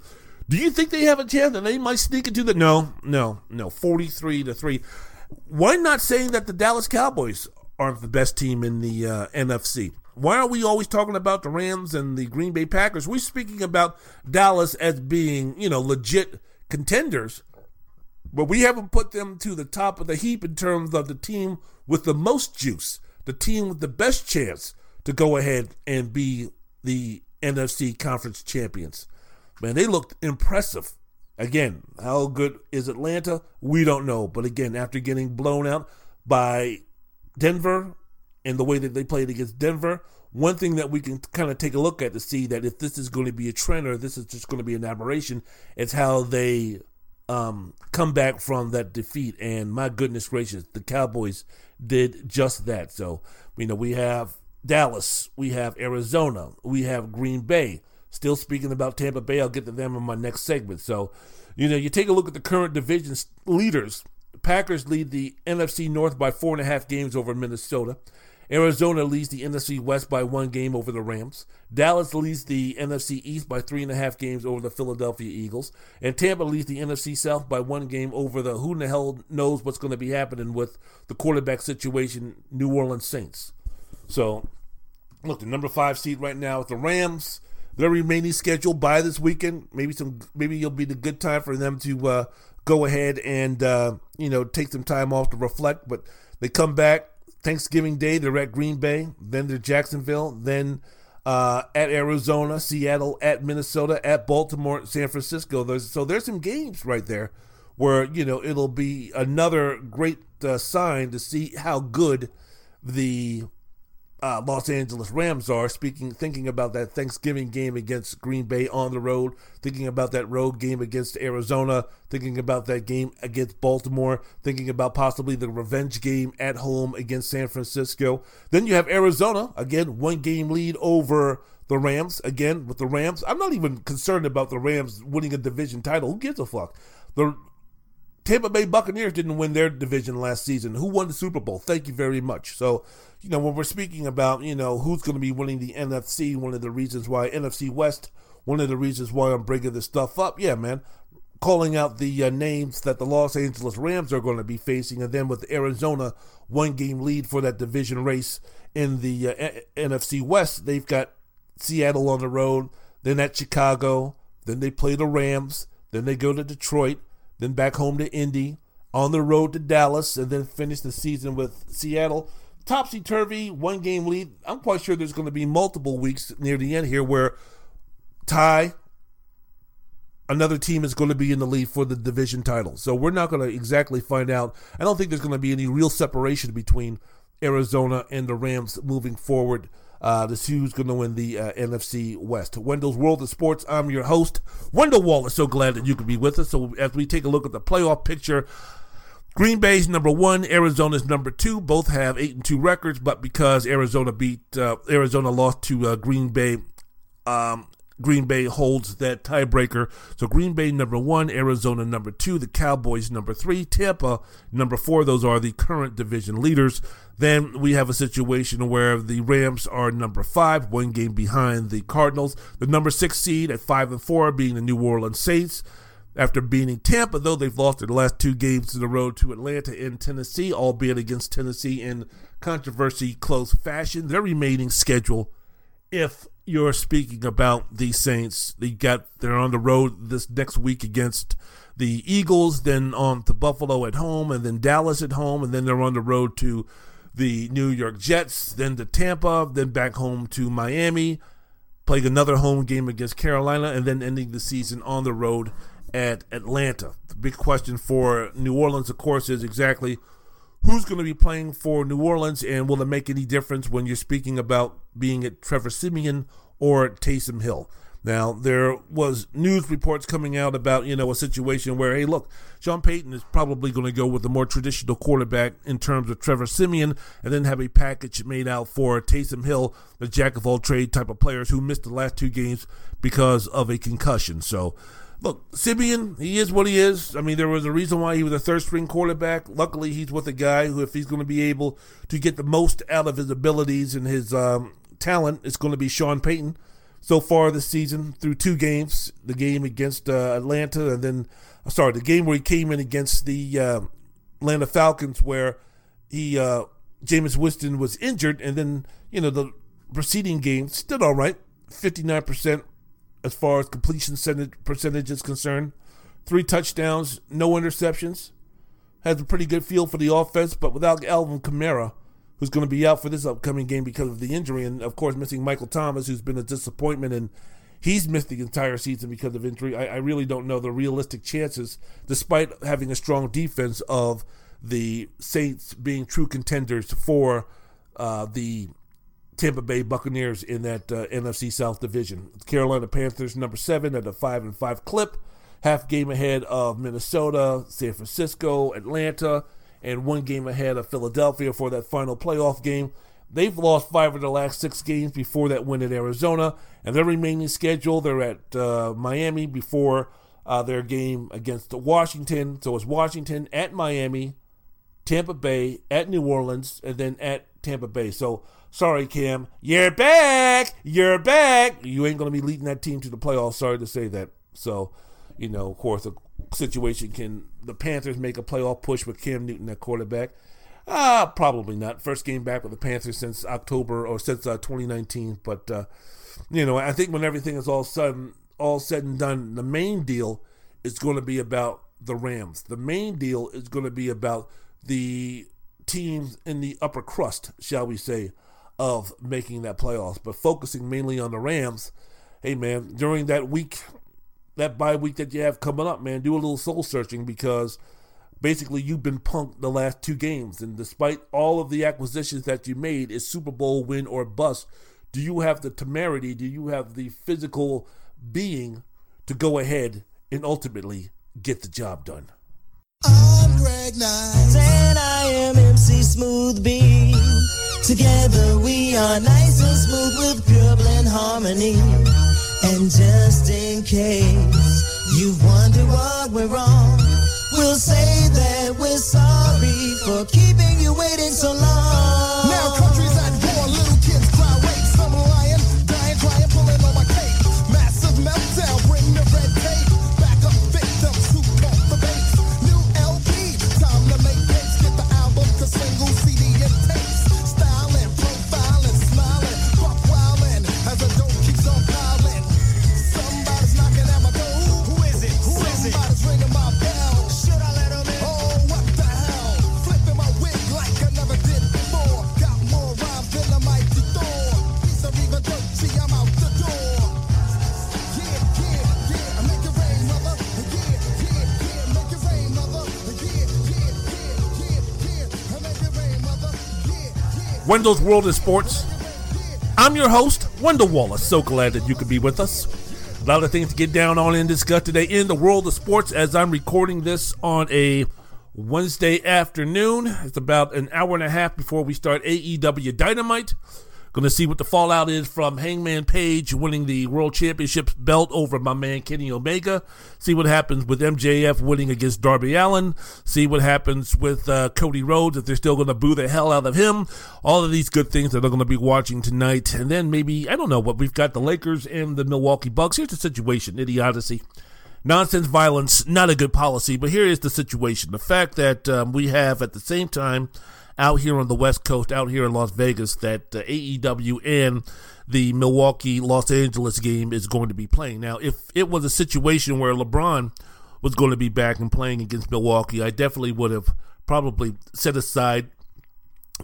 do you think they have a chance and they might sneak into the no, no, no, 43 to 3. Why not saying that the Dallas Cowboys aren't the best team in the uh, NFC? Why are we always talking about the Rams and the Green Bay Packers? We're speaking about Dallas as being, you know, legit contenders, but we haven't put them to the top of the heap in terms of the team with the most juice, the team with the best chance to go ahead and be the NFC conference champions. Man, they looked impressive. Again, how good is Atlanta? We don't know. But again, after getting blown out by Denver and the way that they played against Denver, one thing that we can kind of take a look at to see that if this is going to be a trend or this is just going to be an aberration, it's how they um, come back from that defeat. And my goodness gracious, the Cowboys did just that. So, you know, we have Dallas, we have Arizona, we have Green Bay. Still speaking about Tampa Bay, I'll get to them in my next segment. So, you know, you take a look at the current division leaders. Packers lead the NFC North by four and a half games over Minnesota. Arizona leads the NFC West by one game over the Rams. Dallas leads the NFC East by three and a half games over the Philadelphia Eagles. And Tampa leads the NFC South by one game over the who in the hell knows what's going to be happening with the quarterback situation, New Orleans Saints. So, look, the number five seed right now with the Rams their remaining schedule by this weekend. Maybe some, maybe it'll be the good time for them to uh, go ahead and uh, you know take some time off to reflect. But they come back Thanksgiving Day. They're at Green Bay, then they're Jacksonville, then uh, at Arizona, Seattle, at Minnesota, at Baltimore, San Francisco. There's, so there's some games right there where you know it'll be another great uh, sign to see how good the uh, Los Angeles Rams are. Speaking, thinking about that Thanksgiving game against Green Bay on the road, thinking about that road game against Arizona, thinking about that game against Baltimore, thinking about possibly the revenge game at home against San Francisco. Then you have Arizona again, one game lead over the Rams. Again with the Rams, I'm not even concerned about the Rams winning a division title. Who gives a fuck? The Tampa Bay Buccaneers didn't win their division last season. Who won the Super Bowl? Thank you very much. So you know, when we're speaking about, you know, who's going to be winning the NFC, one of the reasons why NFC West, one of the reasons why I'm bringing this stuff up, yeah, man, calling out the uh, names that the Los Angeles Rams are going to be facing, and then with Arizona, one game lead for that division race in the uh, a- NFC West, they've got Seattle on the road, then at Chicago, then they play the Rams, then they go to Detroit, then back home to Indy, on the road to Dallas, and then finish the season with Seattle topsy turvy, one game lead. I'm quite sure there's going to be multiple weeks near the end here where tie another team is going to be in the lead for the division title. So we're not going to exactly find out. I don't think there's going to be any real separation between Arizona and the Rams moving forward. Uh, to see who's going to win the uh, NFC West. Wendell's World of Sports. I'm your host, Wendell Wallace. So glad that you could be with us. So as we take a look at the playoff picture Green Bay's number one, Arizona's number two. Both have eight and two records, but because Arizona beat uh, Arizona lost to uh, Green Bay, um, Green Bay holds that tiebreaker. So Green Bay number one, Arizona number two, the Cowboys number three, Tampa number four. Those are the current division leaders. Then we have a situation where the Rams are number five, one game behind the Cardinals. The number six seed at five and four being the New Orleans Saints after beating Tampa, though they've lost their last two games in the road to Atlanta and Tennessee, albeit against Tennessee in controversy close fashion. Their remaining schedule, if you're speaking about the Saints, they got they're on the road this next week against the Eagles, then on to Buffalo at home, and then Dallas at home, and then they're on the road to the New York Jets, then to Tampa, then back home to Miami, playing another home game against Carolina, and then ending the season on the road at Atlanta. The big question for New Orleans, of course, is exactly who's going to be playing for New Orleans, and will it make any difference when you're speaking about being at Trevor Siemian or Taysom Hill? Now, there was news reports coming out about, you know, a situation where, hey, look, Sean Payton is probably going to go with a more traditional quarterback in terms of Trevor Siemian, and then have a package made out for Taysom Hill, the jack of all trade type of players who missed the last two games because of a concussion. So, look, Siemian, he is what he is. I mean, there was a reason why he was a third string quarterback. Luckily, he's with a guy who, if he's going to be able to get the most out of his abilities and his um, talent, it's going to be Sean Payton so far this season through two games the game against uh, Atlanta, and then, uh, sorry, the game where he came in against the uh, Atlanta Falcons, where he, uh, Jameis Winston was injured, and then, you know, the preceding game, still all right, 59% as far as completion percentage is concerned. Three touchdowns, no interceptions. Has a pretty good feel for the offense, but without Alvin Kamara, who's going to be out for this upcoming game because of the injury, and of course missing Michael Thomas, who's been a disappointment, and he's missed the entire season because of injury. I, I really don't know the realistic chances, despite having a strong defense, of the Saints being true contenders for uh, the Tampa Bay Buccaneers in that uh, NFC South division. Carolina Panthers number seven at a five and five clip, half game ahead of Minnesota, San Francisco, Atlanta and one game ahead of Philadelphia for that final playoff game. They've lost five of the last six games before that win at Arizona, and their remaining schedule, they're at uh, Miami before uh, their game against Washington. So it's Washington at Miami, Tampa Bay at New Orleans, and then at Tampa Bay. So sorry, Cam, you're back. You're back. You ain't gonna be leading that team to the playoffs. Sorry to say that. So, you know, of course, the situation can the Panthers make a playoff push with Cam Newton at quarterback? Uh, probably not. First game back with the Panthers since October or since uh, 2019. But uh, you know, I think when everything is all sudden all said and done, the main deal is going to be about the Rams. The main deal is going to be about the teams in the upper crust, shall we say, of making that playoffs. But focusing mainly on the Rams, hey man, during that week that bye week that you have coming up, man, do a little soul searching because basically you've been punked the last two games. And despite all of the acquisitions that you made, is Super Bowl win or bust. Do you have the temerity? Do you have the physical being to go ahead and ultimately get the job done? I'm Greg Nice. And I am MC Smooth B. Together we are nice and smooth with dribbling harmony. And just in case you wonder what went wrong, we'll say that we're sorry for keeping you waiting so long. Wendell's World of Sports. I'm your host, Wendell Wallace. So glad that you could be with us. A lot of things to get down on and discuss today in the world of sports as I'm recording this on a Wednesday afternoon. It's about an hour and a half before we start AEW Dynamite. Going to see what the fallout is from Hangman Page winning the World Championship belt over my man Kenny Omega. See what happens with MJF winning against Darby Allin. See what happens with uh, Cody Rhodes if they're still going to boo the hell out of him. All of these good things that I'm going to be watching tonight. And then maybe, I don't know what, we've got the Lakers and the Milwaukee Bucks. Here's the situation, idiocy. Nonsense violence, not a good policy, but here is the situation. The fact that um, we have at the same time out here on the West Coast, out here in Las Vegas, that uh, AEW and the Milwaukee Los Angeles game is going to be playing. Now, if it was a situation where LeBron was going to be back and playing against Milwaukee, I definitely would have probably set aside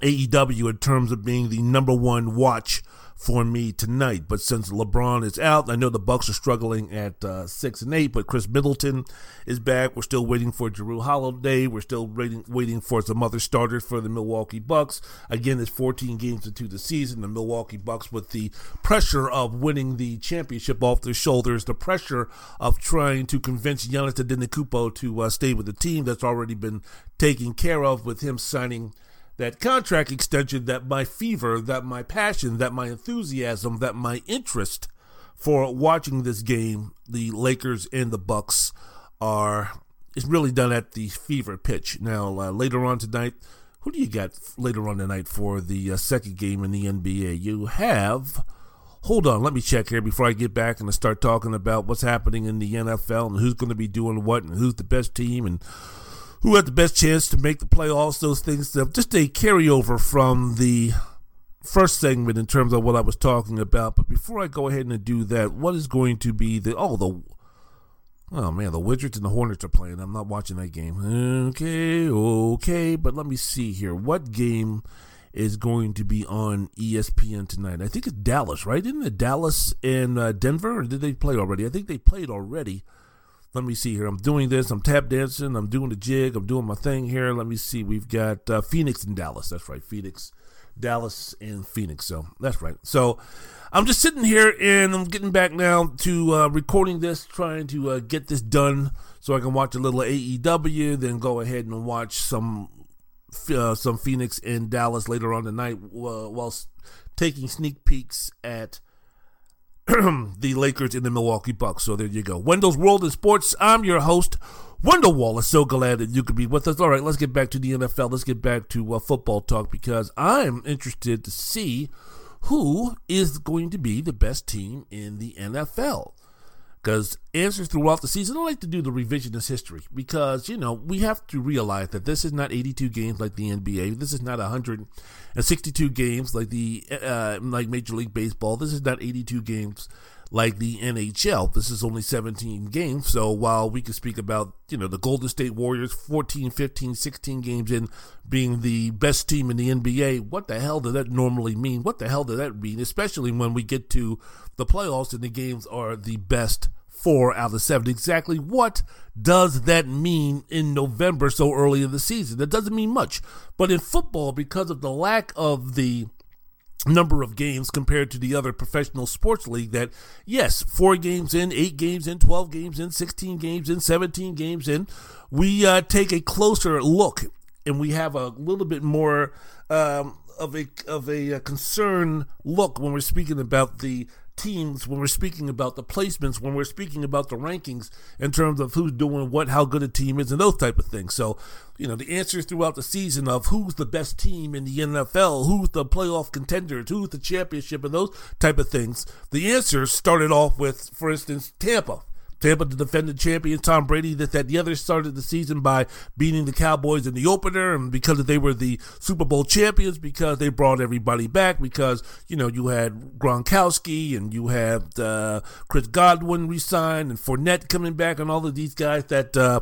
AEW in terms of being the number one watch for me tonight. But since LeBron is out, I know the Bucks are struggling at uh, six and eight. But Khris Middleton is back. We're still waiting for Jrue Holiday. We're still waiting waiting for some other starters for the Milwaukee Bucks. Again, it's 14 games into the season. The Milwaukee Bucks with the pressure of winning the championship off their shoulders, the pressure of trying to convince Giannis Antetokounmpo to uh, stay with the team that's already been taken care of with him signing that contract extension, that my fever, that my passion, that my enthusiasm, that my interest for watching this game, the Lakers and the Bucks, are is really done at the fever pitch. Now, uh, later on tonight, who do you got later on tonight for the uh, second game in the NBA? You have. Hold on, let me check here before I get back and I start talking about what's happening in the NFL and who's going to be doing what and who's the best team and who had the best chance to make the playoffs, those things. Just a carryover from the first segment in terms of what I was talking about. But before I go ahead and do that, what is going to be the oh the oh man the Wizards and the Hornets are playing. I'm not watching that game. Okay, okay, but let me see here. What game is going to be on ESPN tonight? I think it's Dallas, right? Isn't it Dallas and uh, Denver? Or did they play already? I think they played already. Let me see here. I'm doing this. I'm tap dancing. I'm doing the jig. I'm doing my thing here. Let me see. We've got uh, Phoenix and Dallas. That's right. Phoenix, Dallas, and Phoenix. So that's right. So I'm just sitting here and I'm getting back now to uh, recording this, trying to uh, get this done so I can watch a little AEW, then go ahead and watch some uh, some Phoenix and Dallas later on tonight while taking sneak peeks at the Lakers and the Milwaukee Bucks. So there you go. Wendell's World in Sports. I'm your host, Wendell Wallace. So glad that you could be with us. All right, let's get back to the NFL. Let's get back to uh, football talk because I'm interested to see who is going to be the best team in the NFL because answers throughout the season, I like to do the revisionist history because, you know, we have to realize that this is not 82 games like the NBA. This is not 162 games like the uh, like Major League Baseball. This is not 82 games like the NHL. This is only 17 games. So while we can speak about, you know, the Golden State Warriors 14, 15, 16 games in being the best team in the NBA, what the hell does that normally mean? What the hell does that mean? Especially when we get to the playoffs and the games are the best four out of seven. Exactly what does that mean in November so early in the season? That doesn't mean much. But in football, because of the lack of the number of games compared to the other professional sports league that yes four games in eight games in 12 games in 16 games in 17 games in we uh, take a closer look and we have a little bit more um, of a of a, a uh, concern look when we're speaking about the teams when we're speaking about the placements, when we're speaking about the rankings in terms of who's doing what, how good a team is, and those type of things. So, you know, the answers throughout the season of who's the best team in the NFL, who's the playoff contenders, who's the championship, and those type of things. The answers started off with, for instance, Tampa. Tampa, the defending champion, Tom Brady, that, that the other started the season by beating the Cowboys in the opener, and because they were the Super Bowl champions, because they brought everybody back, because, you know, you had Gronkowski and you had uh, Chris Godwin resign and Fournette coming back, and all of these guys that uh,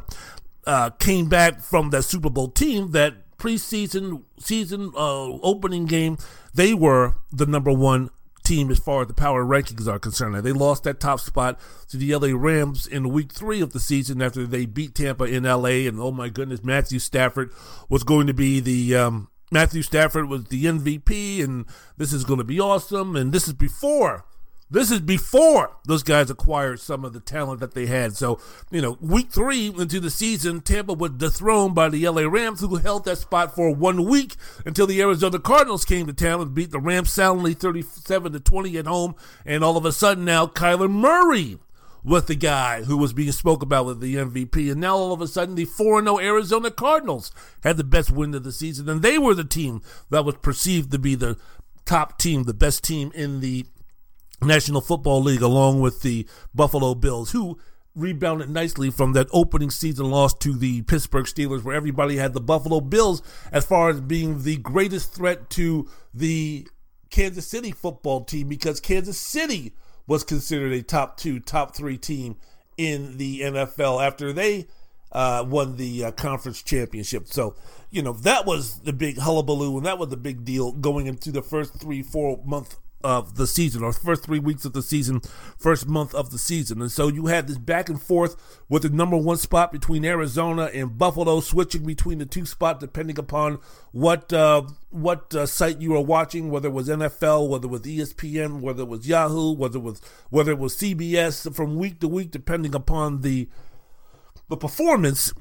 uh, came back from that Super Bowl team that preseason season uh, opening game, they were the number one team as far as the power rankings are concerned. They lost that top spot to the LA Rams in week three of the season after they beat Tampa in LA. And oh my goodness, Matthew Stafford was going to be the um, Matthew Stafford was the MVP, and this is going to be awesome. And this is before this is before those guys acquired some of the talent that they had. So, you know, week three into the season, Tampa was dethroned by the LA Rams, who held that spot for one week until the Arizona Cardinals came to town and beat the Rams soundly 37 to 20 at home. And all of a sudden now, Kyler Murray was the guy who was being spoke about with the MVP. And now all of a sudden, the 4 0 Arizona Cardinals had the best win of the season. And they were the team that was perceived to be the top team, the best team in the National Football League along with the Buffalo Bills, who rebounded nicely from that opening season loss to the Pittsburgh Steelers, where everybody had the Buffalo Bills as far as being the greatest threat to the Kansas City football team because Kansas City was considered a top two, top three team in the NFL after they uh, won the uh, conference championship. So, you know, that was the big hullabaloo and that was the big deal going into the first three, four month of the season, or first three weeks of the season, first month of the season. And so you had this back and forth with the number one spot between Arizona and Buffalo, switching between the two spots depending upon what uh, what uh, site you were watching, whether it was NFL, whether it was ESPN, whether it was Yahoo, whether it was whether it was CBS, from week to week, depending upon the the performance.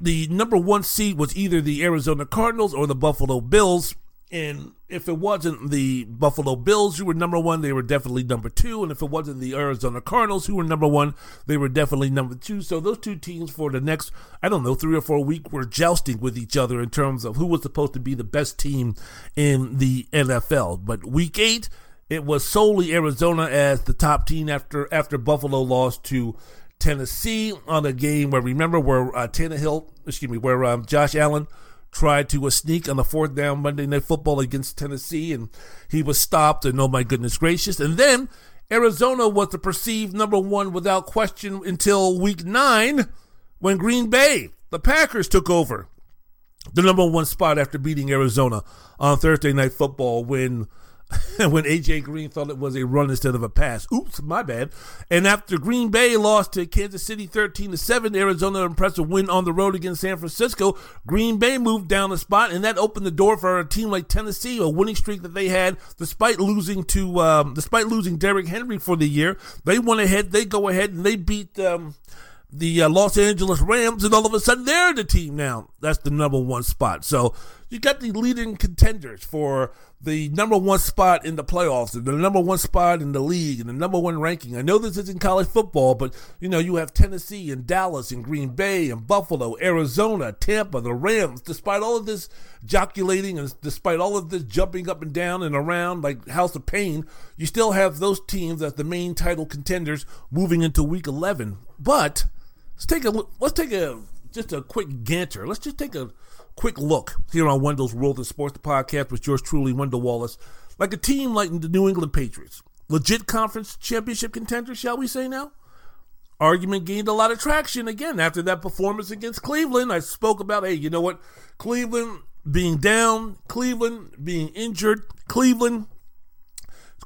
The number one seed was either the Arizona Cardinals or the Buffalo Bills and if it wasn't the Buffalo Bills who were number one, they were definitely number two. And if it wasn't the Arizona Cardinals who were number one, they were definitely number two. So those two teams for the next, I don't know, three or four weeks were jousting with each other in terms of who was supposed to be the best team in the NFL. But week eight, it was solely Arizona as the top team after after Buffalo lost to Tennessee on a game where remember where uh, Tannehill, excuse me, where um, Josh Allen tried to sneak on the fourth down Monday Night Football against Tennessee, and he was stopped. And oh my goodness gracious! And then Arizona was the perceived number one without question until Week Nine, when Green Bay, the Packers, took over the number one spot after beating Arizona on Thursday Night Football when when AJ Green thought it was a run instead of a pass. Oops, my bad. And after Green Bay lost to Kansas City 13 to 7, Arizona impressive win on the road against San Francisco. Green Bay moved down a spot, and that opened the door for a team like Tennessee, a winning streak that they had despite losing to um, despite losing Derrick Henry for the year. They went ahead, they go ahead, and they beat. Um, the uh, Los Angeles Rams, and all of a sudden they're the team now. That's the number one spot. So you got the leading contenders for the number one spot in the playoffs, and the number one spot in the league, and the number one ranking. I know this isn't college football, but you know you have Tennessee and Dallas and Green Bay and Buffalo, Arizona, Tampa, the Rams. Despite all of this joculating and despite all of this jumping up and down and around like House of Pain, you still have those teams as the main title contenders moving into Week 11. But let's take a look let's take a just a quick ganter. Let's just take a quick look here on Wendell's World of Sports, the podcast with yours truly, Wendell Wallace. Like a team like the New England Patriots, legit conference championship contender, shall we say now? Argument gained a lot of traction again after that performance against Cleveland. I spoke about, hey, you know what? Cleveland being down, Cleveland being injured, Cleveland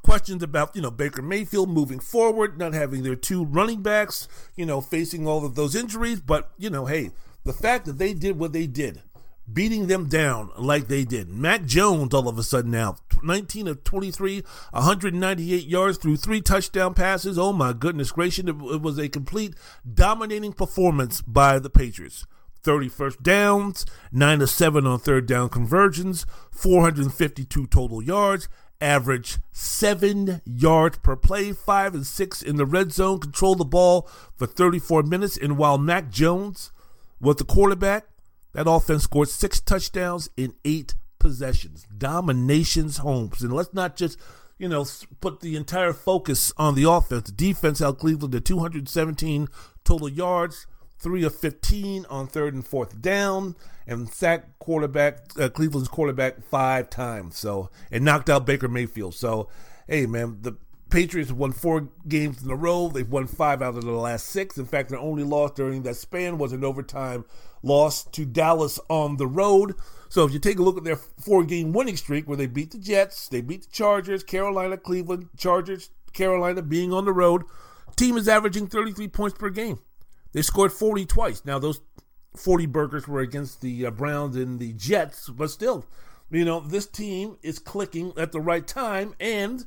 questions about you know Baker Mayfield moving forward, not having their two running backs, you know, facing all of those injuries. But you know, hey, the fact that they did what they did beating them down like they did. Mac Jones, all of a sudden now, 19 of 23, 198 yards through three touchdown passes. Oh my goodness gracious. It, was a complete dominating performance by the Patriots. 31st downs, 9 of 7 on third down conversions, 452 total yards, average 7 yards per play, 5 and 6 in the red zone, control the ball for 34 minutes. And while Mac Jones was the quarterback, that offense scored six touchdowns in eight possessions. Dominations homes. And let's not just, you know, put the entire focus on the offense. The defense held Cleveland to 217 total yards, three of 15 on third and fourth down, and sacked quarterback uh, Cleveland's quarterback five times. So and knocked out Baker Mayfield. So hey man, the Patriots have won four games in a row. They've won five out of the last six. In fact, their only loss during that span was an overtime loss to Dallas on the road. So if you take a look at their four game winning streak where they beat the Jets, they beat the Chargers, Carolina, Cleveland, Chargers, Carolina being on the road, team is averaging 33 points per game. They scored 40 twice. Now those 40 burgers were against the uh, Browns and the Jets, but still, you know, this team is clicking at the right time and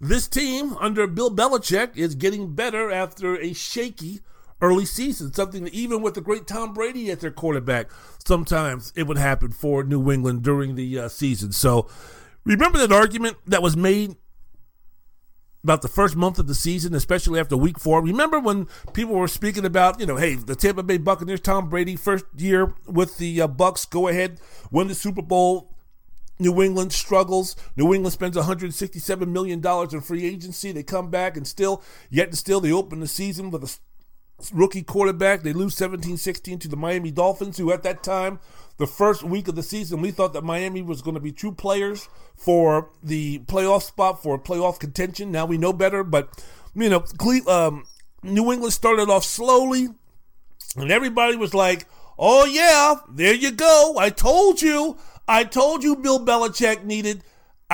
this team under Bill Belichick is getting better after a shaky early season, something that even with the great Tom Brady at their quarterback, sometimes it would happen for New England during the uh, season. So remember that argument that was made about the first month of the season, especially after week four. Remember when people were speaking about, you know, hey, the Tampa Bay Buccaneers, Tom Brady, first year with the uh, Bucks, go ahead, win the Super Bowl. New England struggles. New England spends 167 million dollars in free agency. They come back and still, yet and still, they open the season with a rookie quarterback. They lose 17 16 to the Miami Dolphins, who at that time, the first week of the season, we thought that Miami was going to be true players for the playoff spot, for playoff contention. Now we know better, but, you know, um, New England started off slowly. And everybody was like, oh, yeah, there you go. I told you. I told you Bill Belichick needed.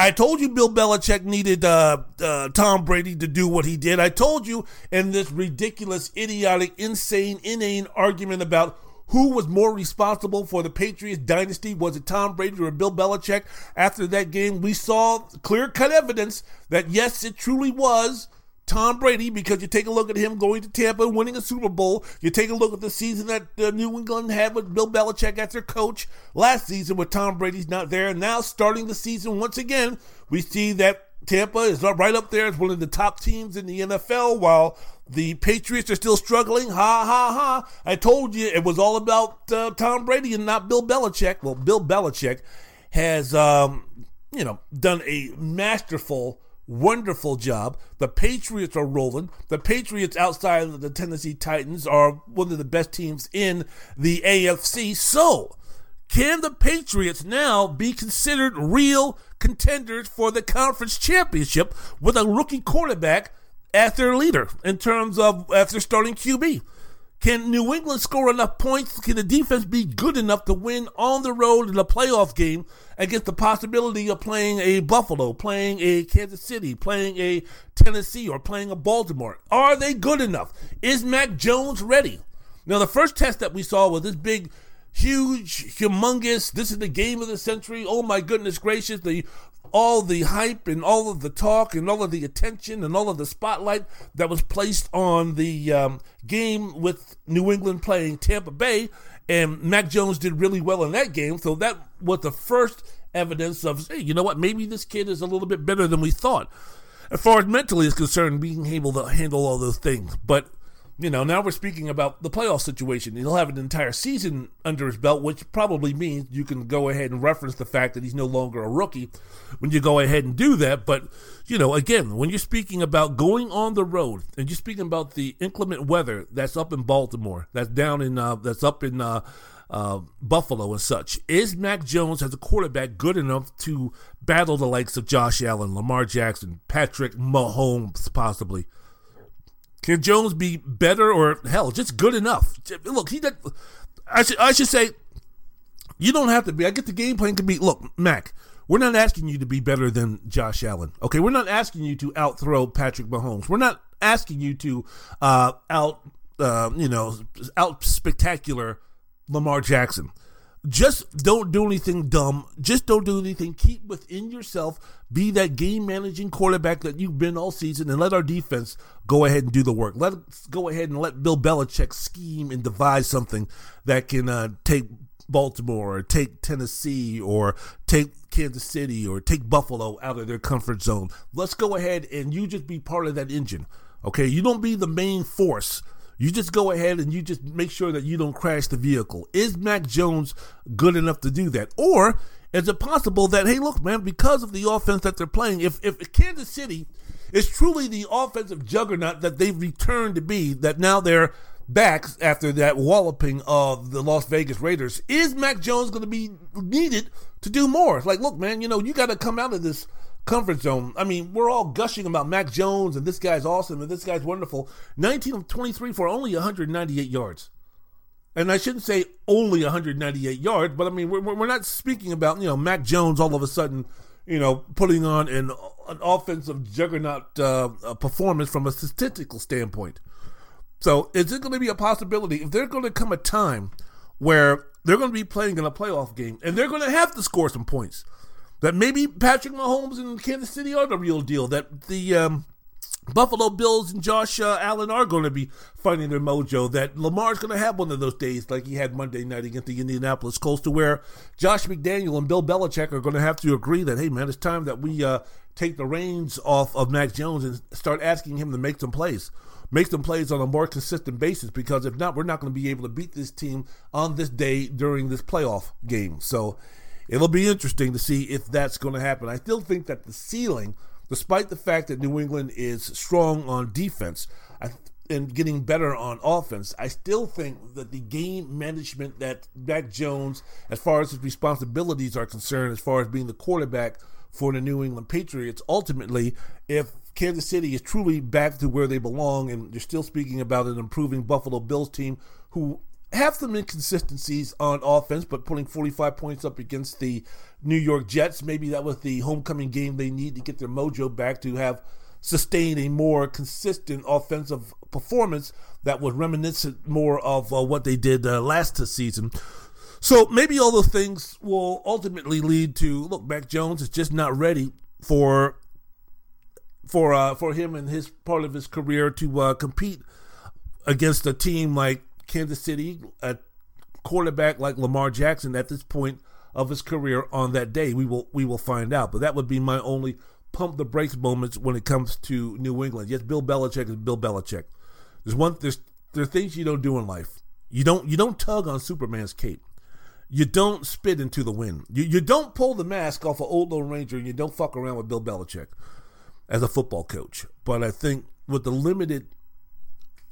I told you Bill Belichick needed uh, uh, Tom Brady to do what he did. I told you in this ridiculous, idiotic, insane, inane argument about who was more responsible for the Patriots dynasty? Was it Tom Brady or Bill Belichick? After that game, we saw clear cut evidence that yes, it truly was Tom Brady because you take a look at him going to Tampa and winning a Super Bowl. You take a look at the season that uh, New England had with Bill Belichick as their coach last season with Tom Brady's not there. Now starting the season once again, we see that Tampa is right up there as one of the top teams in the NFL while the Patriots are still struggling. Ha ha ha. I told you it was all about uh, Tom Brady and not Bill Belichick. Well, Bill Belichick has, um, you know, done a masterful wonderful job. The Patriots are rolling. The Patriots outside of the Tennessee Titans are one of the best teams in the AFC. So, can the Patriots now be considered real contenders for the conference championship with a rookie quarterback as their leader in terms of as their starting QB? Can New England score enough points? Can the defense be good enough to win on the road in a playoff game against the possibility of playing a Buffalo, playing a Kansas City, playing a Tennessee, or playing a Baltimore? Are they good enough? Is Mac Jones ready? Now, the first test that we saw was this big huge, humongous. This is the game of the century. Oh my goodness gracious! The all the hype and all of the talk and all of the attention and all of the spotlight that was placed on the um, game with New England playing Tampa Bay. And Mac Jones did really well in that game. So that was the first evidence of, hey, you know what? Maybe this kid is a little bit better than we thought. As far as mentally is concerned, being able to handle all those things. But you know, now we're speaking about the playoff situation. He'll have an entire season under his belt, which probably means you can go ahead and reference the fact that he's no longer a rookie when you go ahead and do that. But, you know, again, when you're speaking about going on the road and you're speaking about the inclement weather that's up in Baltimore, that's down in, uh, that's up in, uh, uh, Buffalo and such. Is Mac Jones as a quarterback good enough to battle the likes of Josh Allen, Lamar Jackson, Patrick Mahomes, possibly? Can Jones be better or hell, just good enough? Look, he did. I should I should say, you don't have to be. I get the game plan to be. Look, Mac, we're not asking you to be better than Josh Allen. Okay, we're not asking you to outthrow Patrick Mahomes. We're not asking you to uh, out, uh, you know, out spectacular Lamar Jackson. Just don't do anything dumb. Just don't do anything. Keep within yourself. Be that game managing quarterback that you've been all season and let our defense go ahead and do the work. Let's go ahead and let Bill Belichick scheme and devise something that can uh, take Baltimore or take Tennessee or take Kansas City or take Buffalo out of their comfort zone. Let's go ahead and you just be part of that engine. Okay, you don't be the main force you just go ahead and you just make sure that you don't crash the vehicle. Is Mac Jones good enough to do that? Or is it possible that, hey, look, man, because of the offense that they're playing, if, if Kansas City is truly the offensive juggernaut that they've returned to be, that now they're back after that walloping of the Las Vegas Raiders, is Mac Jones going to be needed to do more? It's like, look, man, you know, you got to come out of this comfort zone. I mean, we're all gushing about Mac Jones and this guy's awesome and this guy's wonderful. 19 of 23 for only 198 yards. And I shouldn't say only 198 yards, but I mean, we're, we're not speaking about, you know, Mac Jones all of a sudden, you know, putting on an, an offensive juggernaut uh, performance from a statistical standpoint. So is it going to be a possibility if there's going to come a time where they're going to be playing in a playoff game and they're going to have to score some points? that maybe Patrick Mahomes and Kansas City are the real deal. That the um, Buffalo Bills and Josh uh, Allen are going to be finding their mojo. That Lamar's going to have one of those days like he had Monday night against the Indianapolis Colts, to where Josh McDaniel and Bill Belichick are going to have to agree that hey man, it's time that we uh, take the reins off of Mac Jones and start asking him to make some plays. Make some plays on a more consistent basis because if not, we're not going to be able to beat this team on this day during this playoff game. So It'll be interesting to see if that's going to happen. I still think that the ceiling, despite the fact that New England is strong on defense and getting better on offense, I still think that the game management that Mac Jones, as far as his responsibilities are concerned, as far as being the quarterback for the New England Patriots, ultimately, if Kansas City is truly back to where they belong, and you're still speaking about an improving Buffalo Bills team who have some inconsistencies on offense, but putting 45 points up against the New York Jets, maybe that was the homecoming game they need to get their mojo back to have sustained a more consistent offensive performance that was reminiscent more of uh, what they did uh, last season. So maybe all those things will ultimately lead to look. Mac Jones is just not ready for for uh, for him and his part of his career to uh, compete against a team like Kansas City, a quarterback like Lamar Jackson at this point of his career on that day. We will we will find out. But that would be my only pump the brakes moments when it comes to New England. Yes, Bill Belichick is Bill Belichick. There's one there's there are things you don't do in life. You don't you don't tug on Superman's cape. You don't spit into the wind. You you don't pull the mask off of Old Lone Ranger and you don't fuck around with Bill Belichick as a football coach. But I think with the limited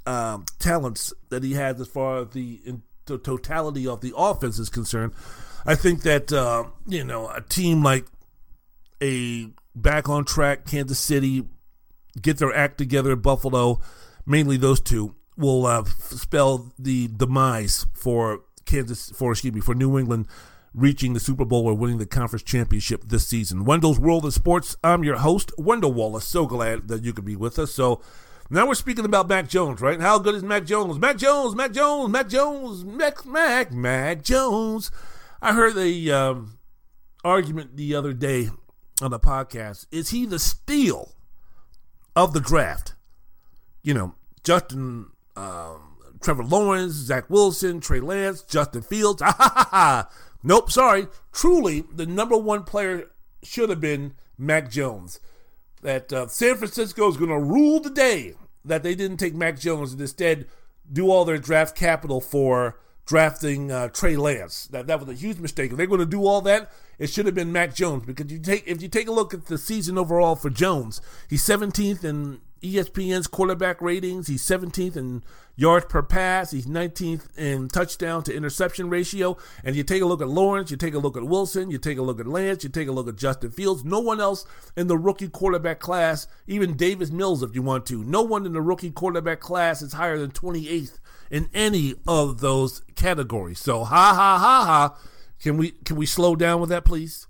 um, talents that he has as far as the, the totality of the offense is concerned, I think that uh, you know a team like a back on track Kansas City get their act together Buffalo, mainly those two will uh, spell the demise for Kansas for excuse me for New England reaching the Super Bowl or winning the conference championship this season. Wendell's World of Sports. I'm your host, Wendell Wallace. So glad that you could be with us. So now we're speaking about Mac Jones, right? How good is Mac Jones? Mac Jones, Mac Jones, Mac Jones, Mac, Mac, Mac Jones. I heard a um, argument the other day on the podcast. Is he the steal of the draft? You know, Justin, um, Trevor Lawrence, Zach Wilson, Trey Lance, Justin Fields. nope, sorry. Truly, the number one player should have been Mac Jones. That uh, San Francisco is going to rule the day that they didn't take Mac Jones and instead do all their draft capital for drafting uh, Trey Lance. That that was a huge mistake. If they're going to do all that, it should have been Mac Jones because you take if you take a look at the season overall for Jones, he's 17th in ESPN's quarterback ratings. He's 17th in yards per pass. He's 19th in touchdown to interception ratio. And you take a look at Lawrence, you take a look at Wilson, you take a look at Lance, you take a look at Justin Fields. No one else in the rookie quarterback class, even Davis Mills if you want to, no one in the rookie quarterback class is higher than 28th in any of those categories. So ha ha ha ha. Can we can we slow down with that, please?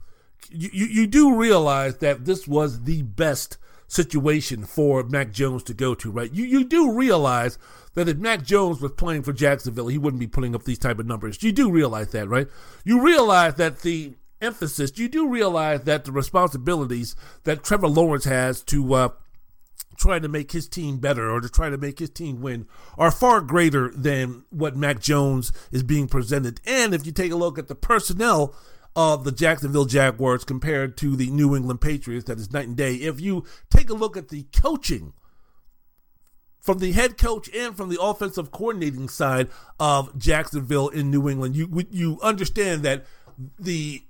You, you, you do realize that this was the best situation for Mac Jones to go to, right? You you do realize that if Mac Jones was playing for Jacksonville, he wouldn't be putting up these type of numbers. You do realize that, right? You realize that the emphasis, you do realize that the responsibilities that Trevor Lawrence has to uh, try to make his team better or to try to make his team win are far greater than what Mac Jones is being presented. And if you take a look at the personnel of the Jacksonville Jaguars compared to the New England Patriots, that is night and day. If you take a look at the coaching from the head coach and from the offensive coordinating side of Jacksonville in New England, you you understand that the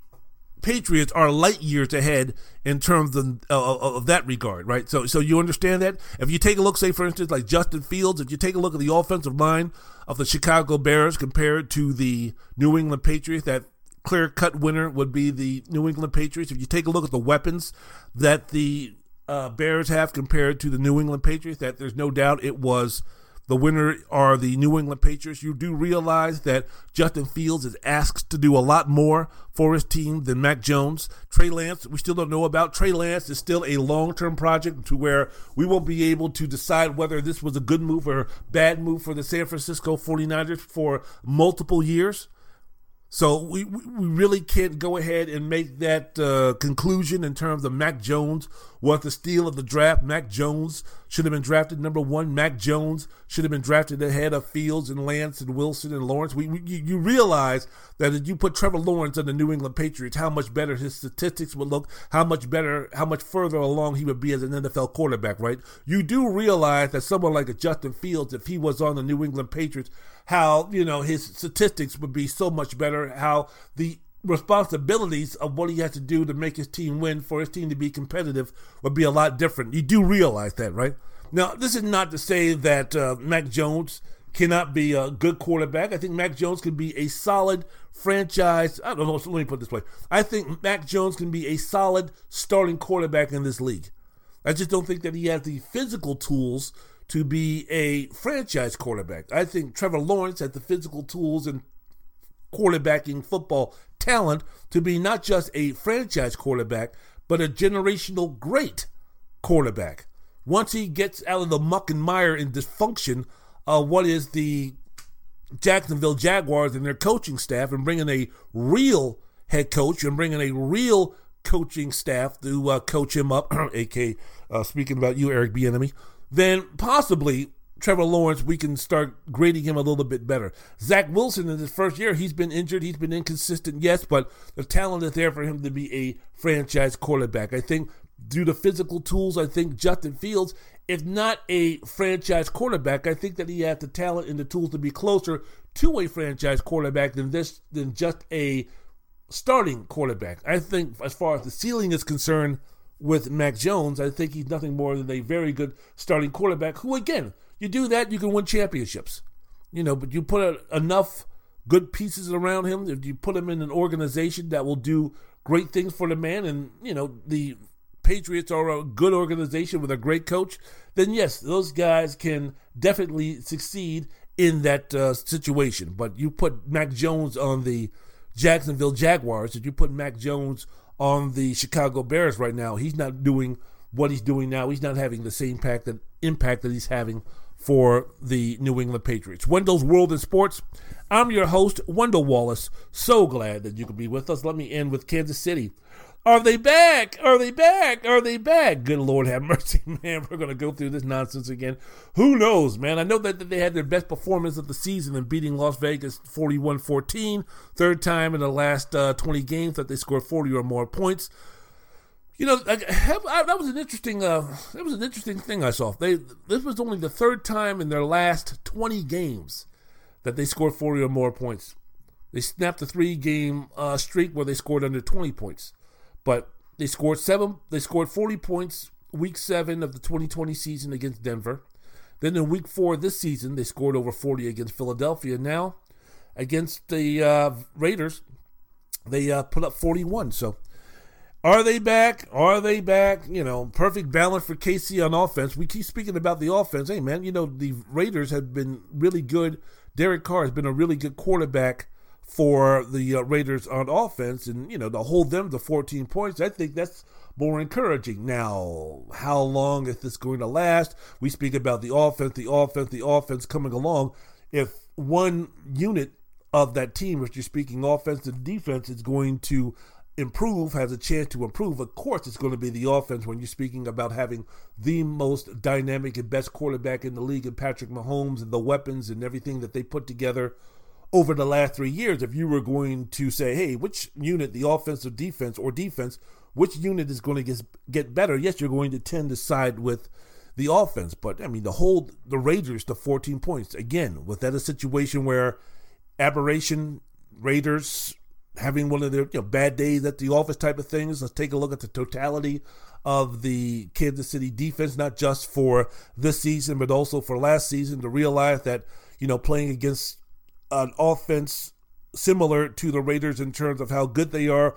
Patriots are light years ahead in terms of, uh, of that regard, right? So, so you understand that. If you take a look, say for instance, like Justin Fields, if you take a look at the offensive line of the Chicago Bears compared to the New England Patriots, that clear cut winner would be the New England Patriots. If you take a look at the weapons that the uh, Bears have compared to the New England Patriots, that there's no doubt it was the winner are the New England Patriots. You do realize that Justin Fields is asked to do a lot more for his team than Mac Jones. Trey Lance, we still don't know about. Trey Lance is still a long term project to where we won't be able to decide whether this was a good move or bad move for the San Francisco 49ers for multiple years. So we, we really can't go ahead and make that uh, conclusion in terms of Mac Jones was the steal of the draft. Mac Jones should have been drafted number one. Mac Jones should have been drafted ahead of Fields and Lance and Wilson and Lawrence. We, we you realize that if you put Trevor Lawrence on the New England Patriots, how much better his statistics would look, how much better, how much further along he would be as an NFL quarterback, right? You do realize that someone like a Justin Fields, if he was on the New England Patriots, how you know his statistics would be so much better, how the responsibilities of what he has to do to make his team win for his team to be competitive would be a lot different. You do realize that, right? Now, this is not to say that uh, Mac Jones cannot be a good quarterback. I think Mac Jones can be a solid franchise. I don't know. Let me put this way. I think Mac Jones can be a solid starting quarterback in this league. I just don't think that he has the physical tools to be a franchise quarterback. I think Trevor Lawrence had the physical tools and quarterbacking football talent to be not just a franchise quarterback, but a generational great quarterback. Once he gets out of the muck and mire and dysfunction of what is the Jacksonville Jaguars and their coaching staff and bringing a real head coach and bringing a real coaching staff to uh, coach him up, aka uh, speaking about you, Eric Bieniemy, then possibly Trevor Lawrence, we can start grading him a little bit better. Zach Wilson in his first year, he's been injured, he's been inconsistent, yes, but the talent is there for him to be a franchise quarterback. I think due to physical tools, I think Justin Fields, if not a franchise quarterback, I think that he has the talent and the tools to be closer to a franchise quarterback than this than just a starting quarterback. I think as far as the ceiling is concerned with Mac Jones, I think he's nothing more than a very good starting quarterback who again you do that, you can win championships. You know, but you put enough good pieces around him, if you put him in an organization that will do great things for the man, and, you know, the Patriots are a good organization with a great coach, then yes, those guys can definitely succeed in that uh, situation. But you put Mac Jones on the Jacksonville Jaguars, if you put Mac Jones on the Chicago Bears right now, he's not doing what he's doing now. He's not having the same impact that, impact that he's having for the New England Patriots. Wendell's World in Sports. I'm your host, Wendell Wallace. So glad that you could be with us. Let me end with Kansas City. Are they back? Are they back? Are they back? Good Lord have mercy, man. We're going to go through this nonsense again. Who knows, man? I know that they had their best performance of the season in beating Las Vegas 41 14. Third time in the last uh, 20 games that they scored 40 or more points. You know, that was an interesting. Uh, that was an interesting thing I saw. They this was only the third time in their last 20 games that they scored 40 or more points. They snapped a three-game uh, streak where they scored under 20 points, but they scored seven. They scored 40 points week seven of the 2020 season against Denver. Then in week four this season, they scored over 40 against Philadelphia. Now against the uh, Raiders, they uh, put up 41. So are they back? Are they back? You know, perfect balance for KC on offense. We keep speaking about the offense. Hey, man, you know, the Raiders have been really good. Derek Carr has been a really good quarterback for the uh, Raiders on offense. And, you know, to hold them to 14 points, I think that's more encouraging. Now, how long is this going to last? We speak about the offense, the offense, the offense coming along. If one unit of that team, if you're speaking offense and defense, is going to improve, has a chance to improve, of course, it's going to be the offense when you're speaking about having the most dynamic and best quarterback in the league and Patrick Mahomes and the weapons and everything that they put together over the last three years. If you were going to say, hey, which unit, the offensive defense or defense, which unit is going to get, get better? Yes, you're going to tend to side with the offense. But, I mean, the whole, the Raiders to 14 points. Again, was that a situation where aberration, Raiders, having one of their you know, bad days at the office type of things. Let's take a look at the totality of the Kansas City defense, not just for this season, but also for last season, to realize that, you know, playing against an offense similar to the Raiders in terms of how good they are,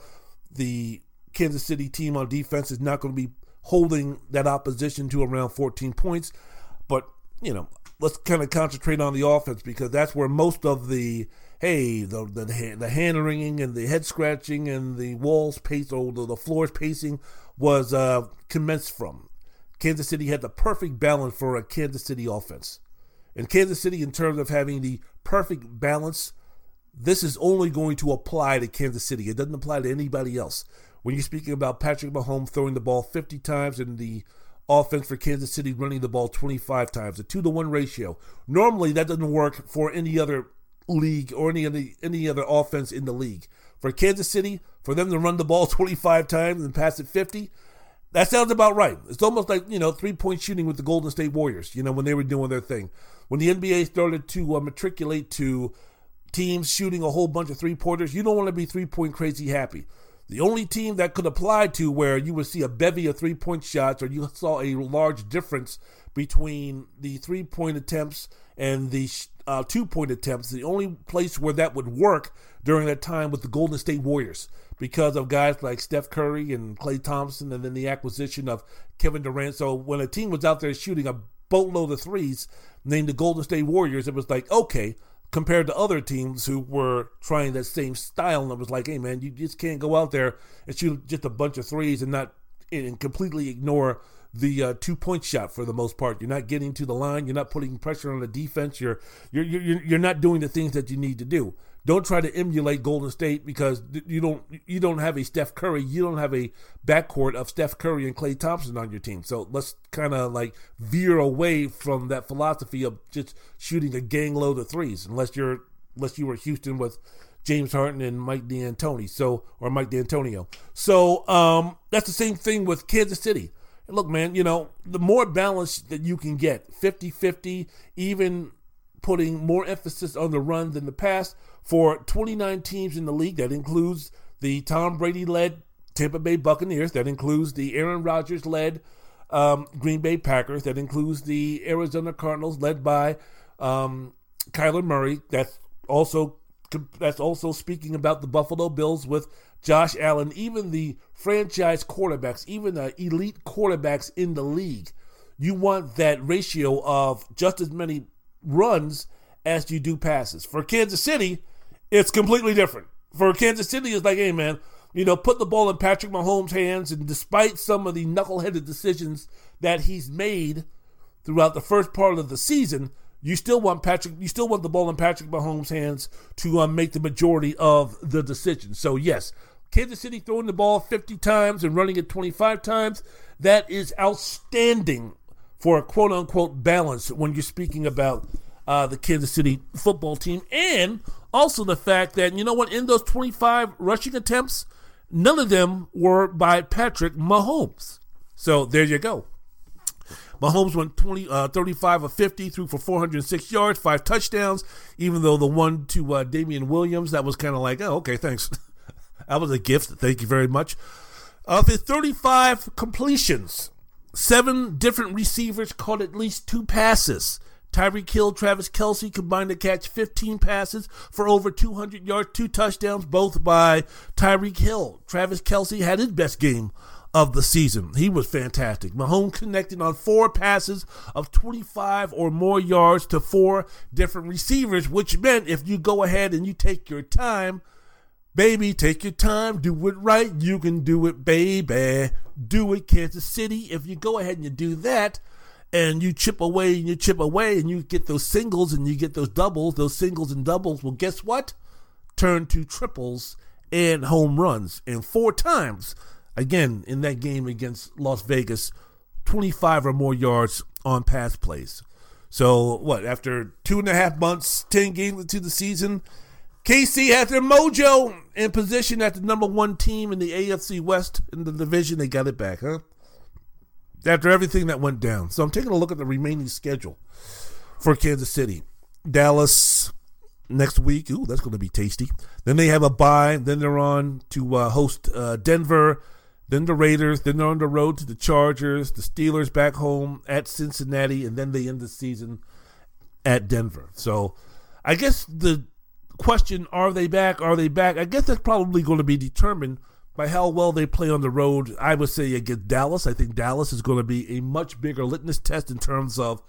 the Kansas City team on defense is not going to be holding that opposition to around 14 points. But, you know, let's kind of concentrate on the offense because that's where most of the hey, the the the hand wringing and the head scratching and the walls pace or the, the floors pacing was uh, commenced from. Kansas City had the perfect balance for a Kansas City offense. And Kansas City, in terms of having the perfect balance, this is only going to apply to Kansas City. It doesn't apply to anybody else. When you're speaking about Patrick Mahomes throwing the ball 50 times and the offense for Kansas City running the ball 25 times, a two to one ratio. Normally, that doesn't work for any other league or any other any other offense in the league. For Kansas City, for them to run the ball 25 times and pass it 50, that sounds about right. It's almost like, you know, three point shooting with the Golden State Warriors, you know, when they were doing their thing. When the NBA started to uh, matriculate to teams shooting a whole bunch of three pointers, you don't want to be three point crazy happy. The only team that could apply to where you would see a bevy of three point shots or you saw a large difference between the three point attempts and the uh, two point attempts. The only place where that would work during that time was the Golden State Warriors because of guys like Steph Curry and Klay Thompson, and then the acquisition of Kevin Durant. So when a team was out there shooting a boatload of threes named the Golden State Warriors, it was like, okay, compared to other teams who were trying that same style, and it was like, hey man, you just can't go out there and shoot just a bunch of threes and not and completely ignore the uh, two point shot for the most part. You're not getting to the line. You're not putting pressure on the defense. You're you're you're, you're not doing the things that you need to do. Don't try to emulate Golden State because you don't you don't have a Steph Curry, you don't have a backcourt of Steph Curry and Klay Thompson on your team. So let's kind of like veer away from that philosophy of just shooting a gang load of threes, unless you're unless you were Houston with James Harden and Mike D'Antoni. So or Mike D'Antonio. So um, that's the same thing with Kansas City. Look, man, you know, the more balance that you can get, 50-50, even putting more emphasis on the run than the pass for 29 teams in the league. That includes the Tom Brady led Tampa Bay Buccaneers. That includes the Aaron Rodgers led um, Green Bay Packers. That includes the Arizona Cardinals led by um, Kyler Murray. That's also that's also speaking about the Buffalo Bills with Josh Allen. Even the franchise quarterbacks, even the elite quarterbacks in the league, you want that ratio of just as many runs as you do passes. For Kansas City, it's completely different. For Kansas City, it's like, hey, man, you know, put the ball in Patrick Mahomes' hands, and despite some of the knuckleheaded decisions that he's made throughout the first part of the season, you still want Patrick, you still want the ball in Patrick Mahomes' hands to um, make the majority of the decisions. So yes, Kansas City throwing the ball 50 times and running it 25 times, that is outstanding for a quote unquote balance when you're speaking about uh, the Kansas City football team. And also the fact that, you know what, in those 25 rushing attempts, none of them were by Patrick Mahomes. So there you go. Mahomes went 20, uh, 35 of 50, threw for 406 yards, five touchdowns, even though the one to uh, Damien Williams, that was kind of like, oh, okay, thanks. that was a gift. Thank you very much. Of his 35 completions, seven different receivers caught at least two passes. Tyreek Hill, Travis Kelce combined to catch 15 passes for over 200 yards, two touchdowns, both by Tyreek Hill. Travis Kelce had his best game of the season. He was fantastic. Mahomes connected on four passes of 25 or more yards to four different receivers, which meant if you go ahead and you take your time, baby, take your time, do it right, you can do it, baby. Do it, Kansas City. If you go ahead and you do that, and you chip away and you chip away and you get those singles and you get those doubles, those singles and doubles. Well, guess what? Turn to triples and home runs. And four times, again, in that game against Las Vegas, 25 or more yards on pass plays. So, what, after two and a half months, 10 games into the season, KC had their mojo in position at the number one team in the AFC West in the division. They got it back, huh? after everything that went down. So I'm taking a look at the remaining schedule for Kansas City. Dallas next week. Ooh, that's going to be tasty. Then they have a bye. Then they're on to uh, host uh, Denver. Then the Raiders. Then they're on the road to the Chargers. The Steelers back home at Cincinnati. And then they end the season at Denver. So I guess the question are they back? Are they back? I guess that's probably going to be determined by how well they play on the road, I would say against Dallas. I think Dallas is going to be a much bigger litmus test in terms of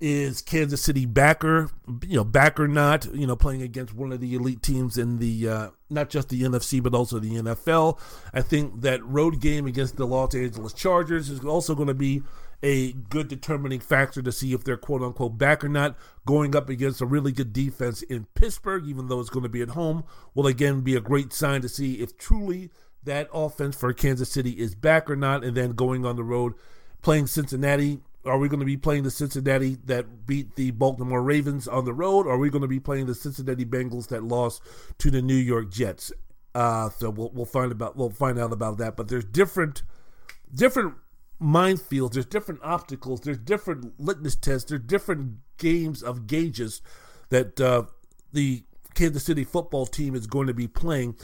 is Kansas City backer, you know, back or not, you know, playing against one of the elite teams in the uh, not just the NFC but also the NFL. I think that road game against the Los Angeles Chargers is also going to be a good determining factor to see if they're quote unquote back or not. Going up against a really good defense in Pittsburgh, even though it's going to be at home, will again be a great sign to see if truly that offense for Kansas City is back or not, and then going on the road playing Cincinnati. Are we going to be playing the Cincinnati that beat the Baltimore Ravens on the road? Or are we going to be playing the Cincinnati Bengals that lost to the New York Jets? Uh, so we'll, we'll find about we'll find out about that. But there's different different minefields. There's different obstacles. There's different litmus tests. There's different games of gauges that uh, the Kansas City football team is going to be playing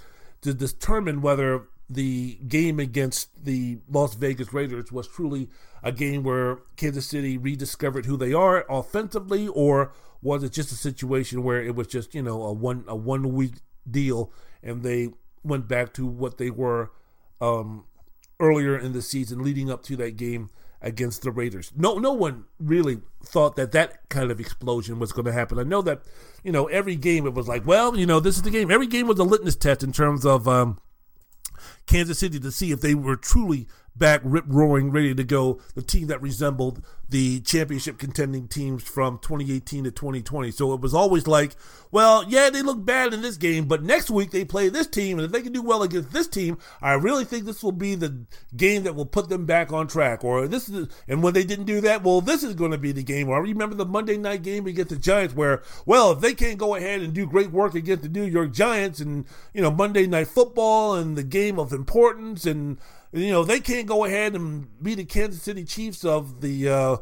to determine whether the game against the Las Vegas Raiders was truly a game where Kansas City rediscovered who they are offensively, or was it just a situation where it was just you know a one a one week deal and they went back to what they were um, earlier in the season, leading up to that game against the Raiders. No, no one really thought that that kind of explosion was going to happen. I know that, you know, every game it was like, well, you know, this is the game. Every game was a litmus test in terms of um, Kansas City to see if they were truly back, rip roaring, ready to go. The team that resembled the championship contending teams from 2018 to 2020. So it was always like, well, yeah, they look bad in this game, but next week they play this team, and if they can do well against this team, I really think this will be the game that will put them back on track. Or this is, and when they didn't do that, well, this is going to be the game. Or I remember the Monday night game against the Giants, where, well, if they can't go ahead and do great work against the New York Giants, and you know Monday night football and the game of importance and you know they can't go ahead and be the Kansas City Chiefs of the uh,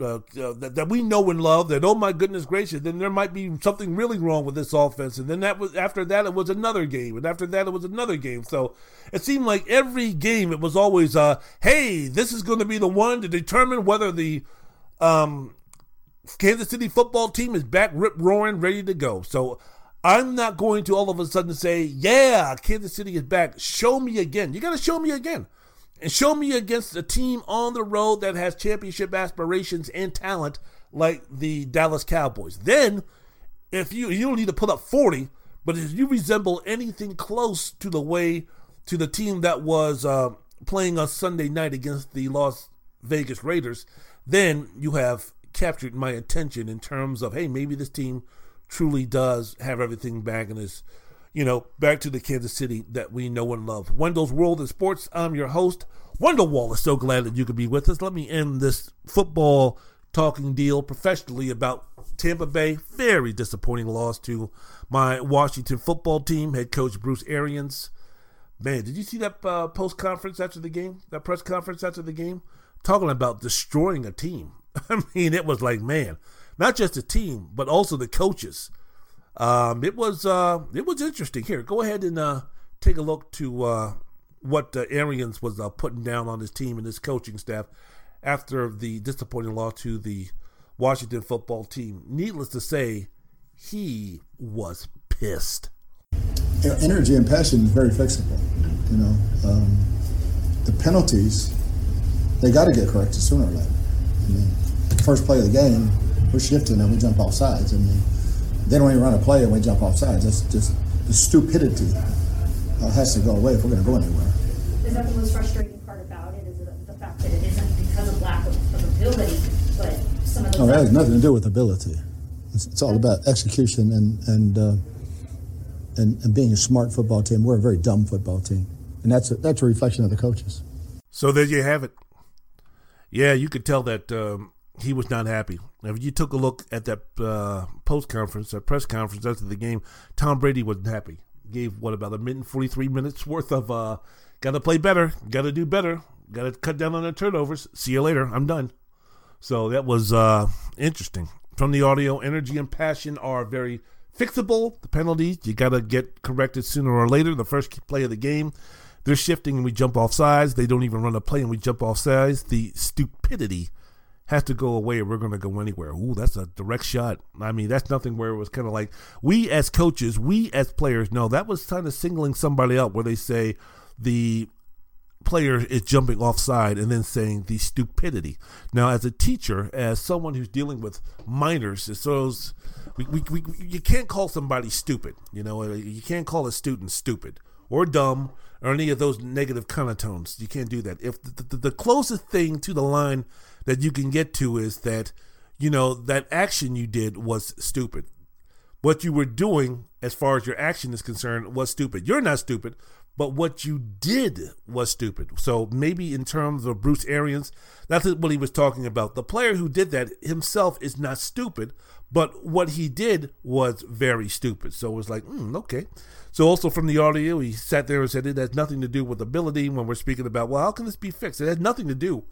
uh, uh, that, that, we know and love. That oh my goodness gracious, then there might be something really wrong with this offense. And then that was after that it was another game, and after that it was another game. So it seemed like every game it was always, uh, hey, this is going to be the one to determine whether the um, Kansas City football team is back, rip roaring, ready to go. So I'm not going to all of a sudden say, yeah, Kansas City is back. Show me again. You got to show me again. And show me against a team on the road that has championship aspirations and talent like the Dallas Cowboys. Then, if you you don't need to put up 40, but if you resemble anything close to the way to the team that was uh, playing on Sunday night against the Las Vegas Raiders, then you have captured my attention in terms of hey, maybe this team truly does have everything back and is, you know, back to the Kansas City that we know and love. Wendell's World of Sports. I'm your host, Wendell Wallace. So glad that you could be with us. Let me end this football talking deal professionally about Tampa Bay. Very disappointing loss to my Washington football team. Head coach Bruce Arians. Man, did you see that uh, post conference after the game? That press conference after the game? Talking about destroying a team. I mean, it was like, man, not just the team, but also the coaches. Um, it was uh, it was interesting. Here, go ahead and uh, take a look to uh, what uh, Arians was uh, putting down on his team and his coaching staff after the disappointing loss to the Washington football team. Needless to say, he was pissed. Energy and passion is very flexible. You know, um, the penalties they got to get corrected sooner or later. I mean, first play of the game we're shifting and we jump off sides. I mean, they don't even run a play and we jump off sides. That's just the stupidity uh, has to go away if we're going to go anywhere. Is that the most frustrating part about it? Is it the fact that it isn't because of lack of, of ability, but some of the. No, that has nothing to do with ability. It's, it's all about execution and and, uh, and and being a smart football team. We're a very dumb football team, and that's a, that's a reflection of the coaches. So there you have it. Yeah, you could tell that um, he was not happy. If you took a look at that uh, post conference, that press conference after the game, Tom Brady wasn't happy. Gave what about a minute, and forty three minutes worth of uh, got to play better, got to do better, got to cut down on the turnovers. See you later. I'm done. So that was uh, interesting. From the audio, energy and passion are very fixable. The penalties you got to get corrected sooner or later. The first play of the game, they're shifting and we jump off sides. They don't even run a play and we jump off sides. The stupidity has to go away we're going to go anywhere. Ooh, that's a direct shot. I mean, that's nothing where it was kind of like we as coaches, we as players know that was kind of singling somebody out where they say the player is jumping offside and then saying the stupidity. Now, as a teacher, as someone who's dealing with minors, it's those we, we, we, you can't call somebody stupid. You know, uh, you can't call a student stupid or dumb or any of those negative connotations. You can't do that. If the, the, the closest thing to the line that you can get to is that, you know, that action you did was stupid. What you were doing, as far as your action is concerned, was stupid. You're not stupid, but what you did was stupid. So maybe in terms of Bruce Arians, that's what he was talking about. The player who did that himself is not stupid, but what he did was very stupid. So it was like, mm, okay. So also from the audio, he sat there and said it has nothing to do with ability when we're speaking about, well, how can this be fixed? It has nothing to do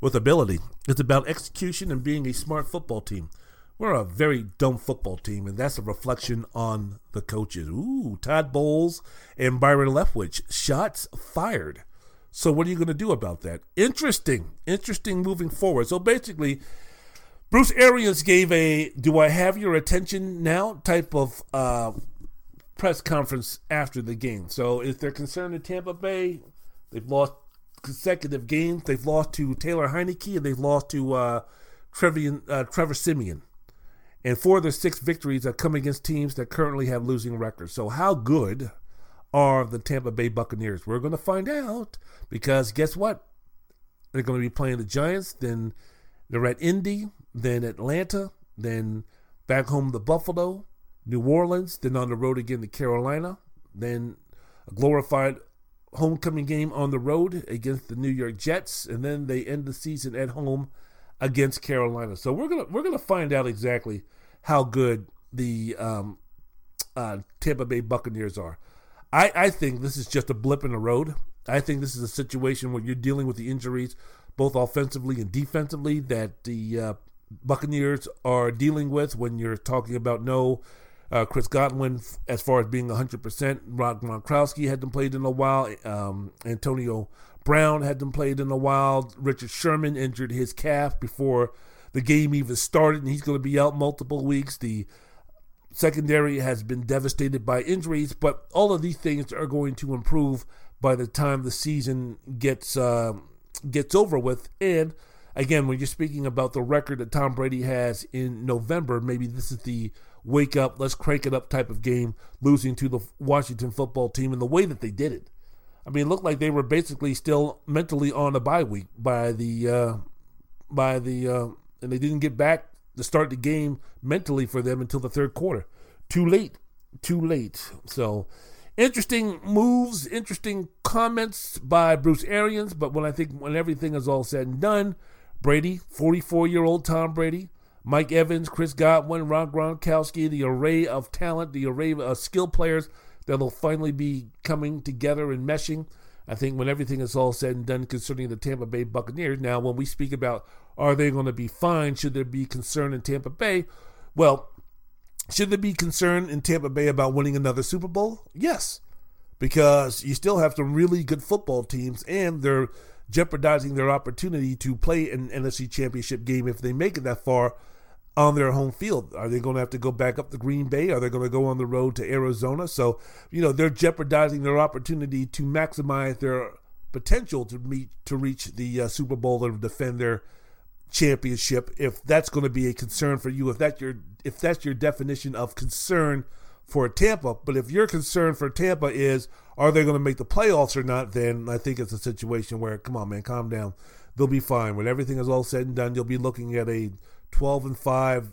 with ability. It's about execution and being a smart football team. We're a very dumb football team, and that's a reflection on the coaches. Ooh, Todd Bowles and Byron Leftwich. Shots fired. So, what are you going to do about that? Interesting. Interesting moving forward. So, basically, Bruce Arians gave a do I have your attention now type of uh, press conference after the game. So, if they're concerned in Tampa Bay, they've lost consecutive games. They've lost to Taylor Heinicke and they've lost to uh, Trevor, uh, Trevor Siemian. And four of their six victories have come against teams that currently have losing records. So, how good are the Tampa Bay Buccaneers? We're going to find out because guess what? They're going to be playing the Giants, then they're at Indy, then Atlanta, then back home to Buffalo, New Orleans, then on the road again to Carolina, then a glorified homecoming game on the road against the New York Jets, and then they end the season at home against Carolina. So we're gonna we're gonna find out exactly how good the um, uh, Tampa Bay Buccaneers are. I, I think this is just a blip in the road. I think this is a situation where you're dealing with the injuries, both offensively and defensively, that the uh, Buccaneers are dealing with when you're talking about no uh, Chris Godwin, as far as being 100%, Rob Gronkowski hadn't played in a while. Um, Antonio Brown hadn't played in a while. Richard Sherman injured his calf before the game even started, and he's going to be out multiple weeks. The secondary has been devastated by injuries, but all of these things are going to improve by the time the season gets uh, gets over with. And again, when you're speaking about the record that Tom Brady has in November, maybe this is the wake up, let's crank it up type of game, losing to the Washington football team in the way that they did it. I mean, it looked like they were basically still mentally on a bye week by the uh, by the uh, and they didn't get back to start the game mentally for them until the third quarter. Too late, too late. So interesting moves, interesting comments by Bruce Arians. But when I think when everything is all said and done, Brady, 44 year old Tom Brady, Mike Evans, Chris Godwin, Ron Gronkowski, the array of talent, the array of uh, skill players that'll finally be coming together and meshing. I think when everything is all said and done concerning the Tampa Bay Buccaneers. Now, when we speak about are they going to be fine, should there be concern in Tampa Bay? Well, should there be concern in Tampa Bay about winning another Super Bowl? Yes, because you still have some really good football teams, and they're jeopardizing their opportunity to play an NFC Championship game if they make it that far on their home field. Are they going to have to go back up to Green Bay? Are they going to go on the road to Arizona? So, you know, they're jeopardizing their opportunity to maximize their potential to meet to reach the uh, Super Bowl and defend their championship. If that's going to be a concern for you, if that's your if that's your definition of concern for Tampa, but if your concern for Tampa is are they going to make the playoffs or not, then I think it's a situation where come on, man, calm down. They'll be fine when everything is all said and done. You'll be looking at a 12 and 5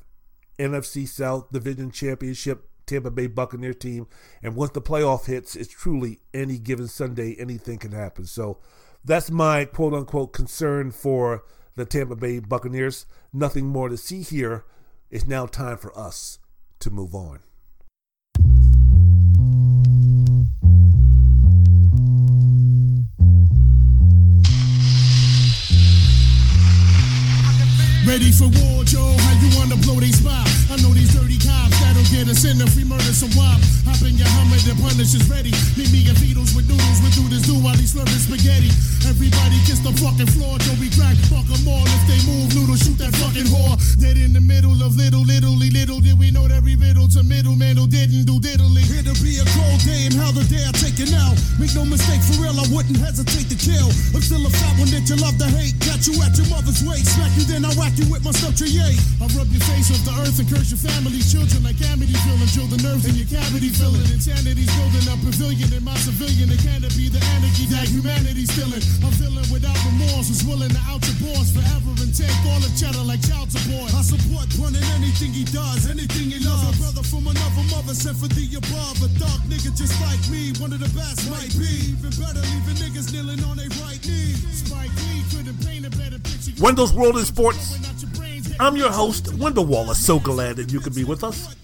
NFC South Division Championship Tampa Bay Buccaneer team. And once the playoff hits, it's truly any given Sunday, anything can happen. So that's my quote unquote concern for the Tampa Bay Buccaneers. Nothing more to see here. It's now time for us to move on. Ready for war, Joe? How you wanna blow they spot? Get in if we murder some wop. Hop in your Hummer, the punish is ready. Meet me and Beatles with noodles, we do this do while he's slurping spaghetti. Everybody kiss the fucking floor. We crack, fuck them all. If they move, noodles, shoot that fucking whore. Dead in the middle of little, little, little. Did we know that every riddle to middleman who didn't do diddly? Here to be a cold day and how the day I take it now. Make no mistake, for real, I wouldn't hesitate to kill. I'm still a fat one that you love to hate. Got you at your mother's waist. Smack you, then I whack you with my stuff. I rub your face off the earth and curse your family, children like Amity feeling. Drill the nerves in your cavity filling. Insanity's building a pavilion in my civilian. It can't be the anarchy that humanity's feeling. I'm feeling without remorse. Was willing to out your boss forever and take all the cheddar like child support. I support anything he does, anything he loves. A brother from another mother sent for the above. A dark nigga just like me, one of the best might be. Even better, leaving niggas kneeling on their right knee. Spike Lee couldn't paint a better picture. Wendell's World in Sports. I'm your host, Wendell Wallace. So glad that you could be with us.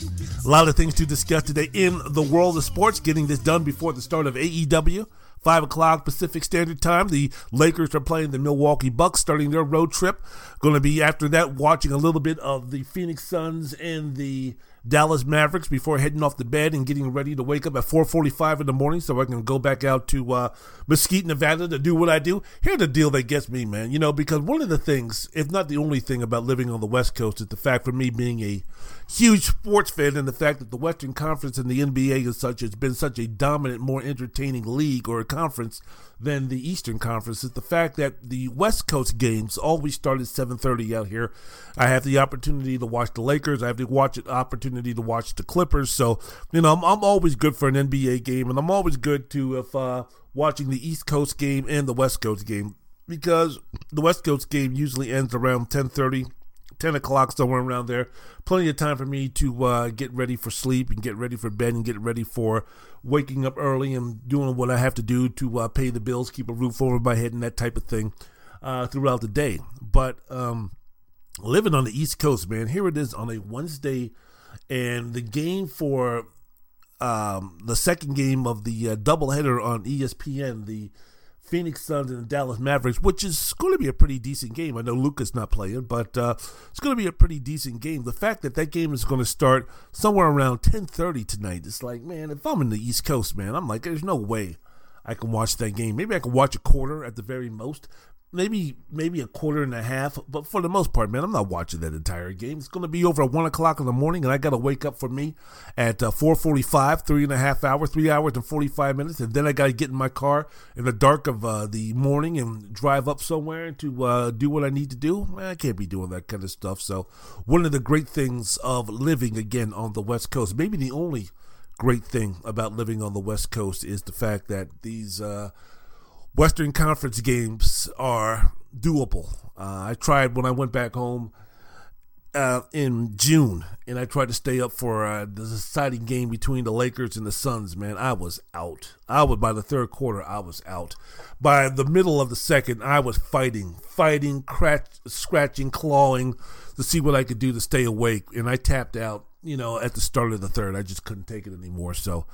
A lot of things to discuss today in the world of sports. Getting this done before the start of AEW. 5 o'clock Pacific Standard Time. The Lakers are playing the Milwaukee Bucks, starting their road trip. Going to be after that watching a little bit of the Phoenix Suns and the Dallas Mavericks before heading off to bed and getting ready to wake up at 4:45 in the morning so I can go back out to uh, Mesquite, Nevada to do what I do. Here's the deal that gets me, man. You know, because one of the things, if not the only thing about living on the West Coast, is the fact for me being a huge sports fan and the fact that the Western Conference and the NBA as such has been such a dominant, more entertaining league or a conference than the Eastern Conference is the fact that the West Coast games always start at 7:30 out here. I have the opportunity to watch the Lakers. I have the watch opportunity to watch the Clippers. So you know, I'm, I'm always good for an NBA game, and I'm always good to if uh, watching the East Coast game and the West Coast game because the West Coast game usually ends around 10:30 10 o'clock, somewhere around there. Plenty of time for me to uh, get ready for sleep and get ready for bed and get ready for waking up early and doing what I have to do to uh, pay the bills, keep a roof over my head, and that type of thing uh, throughout the day. But um, living on the East Coast, man, here it is on a Wednesday, and the game for um, the second game of the uh, doubleheader on ESPN, the Phoenix Suns and the Dallas Mavericks, which is going to be a pretty decent game. I know Luka's not playing, but uh, it's going to be a pretty decent game. The fact that that game is going to start somewhere around 10:30 tonight, it's like, man, if I'm in the East Coast, man, I'm like, there's no way I can watch that game. Maybe I can watch a quarter at the very most maybe maybe a quarter and a half, but for the most part, man, I'm not watching that entire game. It's going to be over at one o'clock in the morning, and I got to wake up for me at uh, four forty-five, three and a half hours, three hours and forty-five minutes, and then I got to get in my car in the dark of uh, the morning and drive up somewhere to uh, do what I need to do. I can't be doing that kind of stuff. So, one of the great things of living again on the West Coast, maybe the only great thing about living on the West Coast is the fact that these uh, Western Conference games are doable. Uh, I tried when I went back home uh, in June, and I tried to stay up for uh, the deciding game between the Lakers and the Suns. Man, I was out. I was by the third quarter. I was out. By the middle of the second, I was fighting, fighting, crash, scratching, clawing to see what I could do to stay awake, and I tapped out. You know, at the start of the third, I just couldn't take it anymore. So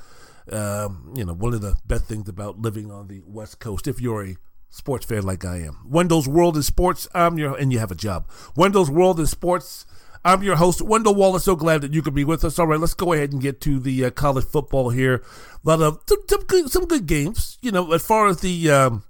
um, you know, one of the best things about living on the West Coast, if you're a sports fan like I am. Wendell's World in Sports, I'm your, and you have a job. Wendell's World in Sports, I'm your host, Wendell Wallace. So glad that you could be with us. All right, let's go ahead and get to the uh, college football here. A lot of some, some, good, some good games. You know, as far as the um,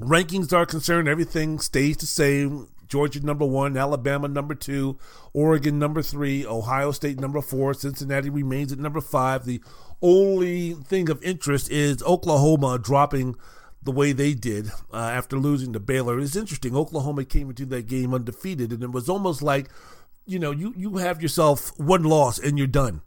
rankings are concerned, everything stays the same. Georgia number one, Alabama number two, Oregon number three, Ohio State number four, Cincinnati remains at number five. The only thing of interest is Oklahoma dropping the way they did uh, after losing to Baylor. It's interesting. Oklahoma came into that game undefeated, and it was almost like, you know, you, you have yourself one loss and you're done.